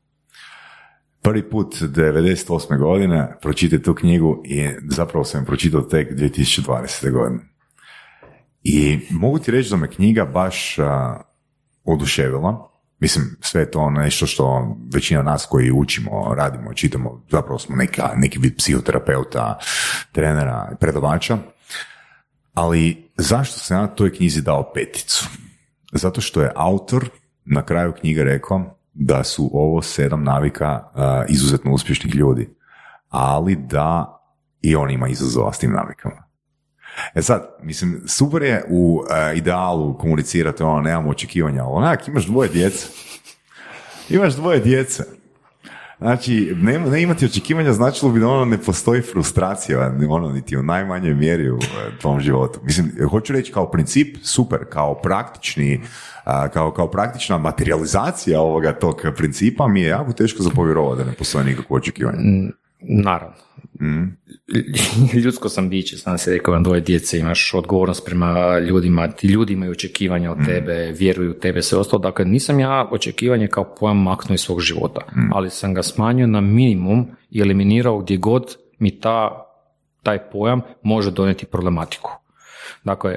Prvi put 98. godine pročitati tu knjigu i zapravo sam pročitao tek 2020. godine. I mogu ti reći da me knjiga baš uh, oduševila. Mislim, sve je to nešto što većina nas koji učimo, radimo, čitamo, zapravo smo neka, neki vid psihoterapeuta, trenera, predavača. Ali zašto sam ja toj knjizi dao peticu? Zato što je autor na kraju knjige rekao da su ovo sedam navika izuzetno uspješnih ljudi, ali da i on ima izazova s tim navikama. E sad, mislim, super je u e, idealu komunicirati ono, nemamo očekivanja, ali onak, imaš dvoje djece. Imaš dvoje djece. Znači, ne, ne imati očekivanja značilo bi da ono ne postoji frustracija, ono niti u najmanjoj mjeri u e, tvom životu. Mislim, hoću reći kao princip, super, kao praktični, kao, kao praktična materializacija ovoga tog principa mi je jako teško zapovjerovati da ne postoji nikakvo očekivanje. Naravno. [laughs] Ljudsko sam biće, sam se rekao, imam dvoje djece, imaš odgovornost prema ljudima, ti ljudi imaju očekivanja od tebe, vjeruju u tebe, sve ostalo. Dakle, nisam ja očekivanje kao pojam maknuo iz svog života, ali sam ga smanjio na minimum i eliminirao gdje god mi ta, taj pojam može donijeti problematiku. Dakle,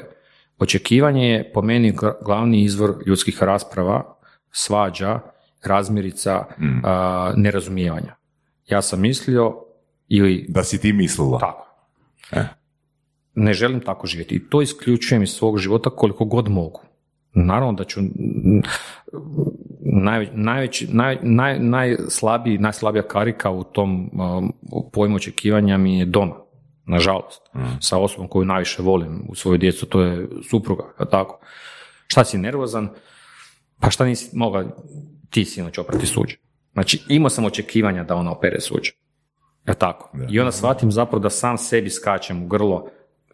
očekivanje je po meni gla- glavni izvor ljudskih rasprava, svađa, razmirica, a, nerazumijevanja. Ja sam mislio ili Da si ti mislila. tako. E. Ne želim tako živjeti i to isključujem iz svog života koliko god mogu. Naravno da ću mm, najveć, najveći, naj, naj, najslabiji, najslabija karika u tom um, pojmu očekivanja mi je doma, nažalost. Sa osobom koju najviše volim u svoju djecu, to je supruga, tako. Šta si nervozan? Pa šta nisi mogao ti sinoć oprati suđe? Znači, imao sam očekivanja da ona opere suđe. Ja tako. I onda shvatim zapravo da sam sebi skačem u grlo,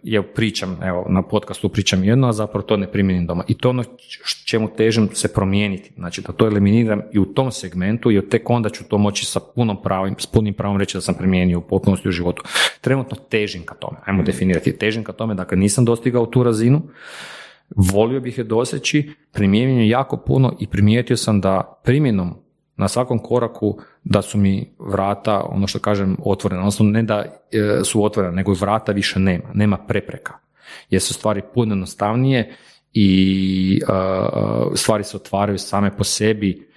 ja pričam, evo, na podcastu pričam jedno, a zapravo to ne primjenim doma. I to ono čemu težim se promijeniti. Znači, da to eliminiram i u tom segmentu, jer tek onda ću to moći sa punom pravim, s punim pravom reći da sam primijenio u potpunosti u životu. Trenutno težim ka tome. Ajmo definirati. Težim ka tome, dakle, nisam dostigao tu razinu, volio bih je doseći, je jako puno i primijetio sam da primjenom na svakom koraku da su mi vrata, ono što kažem, otvorena. Odnosno ne da e, su otvorena, nego vrata više nema. Nema prepreka. Jer su stvari puno jednostavnije i e, stvari se otvaraju same po sebi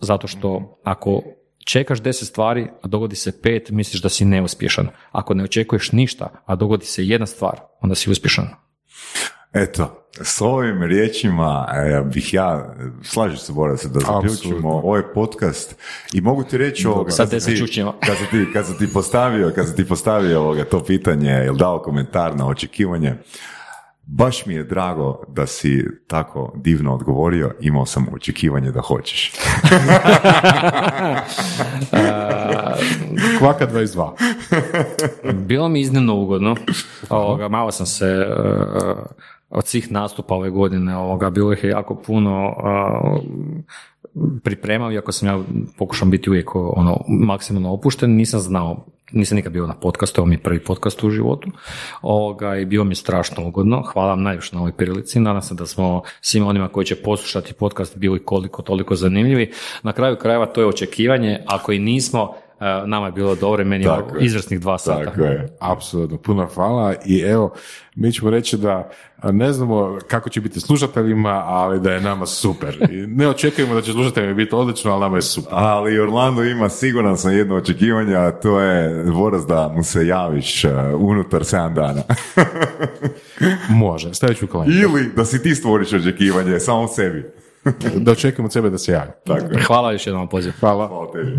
zato što ako čekaš deset stvari, a dogodi se pet, misliš da si neuspješan. Ako ne očekuješ ništa, a dogodi se jedna stvar, onda si uspješan. Eto, s ovim riječima e, bih ja, slažem se Bora se da zaključimo ovaj podcast i mogu ti reći ovoga, Sad kad te [laughs] ti- kad sam ti, kad sam ti postavio, kad sam ti postavio ovoga, to pitanje, jel dao komentar na očekivanje, baš mi je drago da si tako divno odgovorio, imao sam očekivanje da hoćeš. [laughs] Kvaka 22. Bilo mi iznimno ugodno. Ovoga, malo sam se e, od svih nastupa ove godine, ovoga, bilo ih je jako puno pripremao, iako sam ja pokušam biti uvijek ono, maksimalno opušten, nisam znao, nisam nikad bio na podcastu, ovo mi je prvi podcast u životu ovoga, i bilo mi strašno ugodno. Hvala vam najviše na ovoj prilici, nadam se da smo svima onima koji će poslušati podcast bili koliko toliko zanimljivi. Na kraju krajeva to je očekivanje, ako i nismo, nama je bilo dobro i meni je Tako ovo je. izvrsnih dva sata. Tako je. Apsolutno, puno hvala i evo, mi ćemo reći da a, ne znamo kako će biti slušateljima, ali da je nama super. I ne očekujemo da će slušateljima biti odlično, ali nama je super. Ali Orlando ima siguran sam jedno očekivanje, a to je Voraz da mu se javiš uh, unutar 7 dana. [laughs] Može, stavit ću u kalendar. Ili da si ti stvoriš očekivanje samo sebi. Da očekujemo od sebe da se javi. Tako je. Hvala još jednom pozivu. Hvala. Hvala tebi.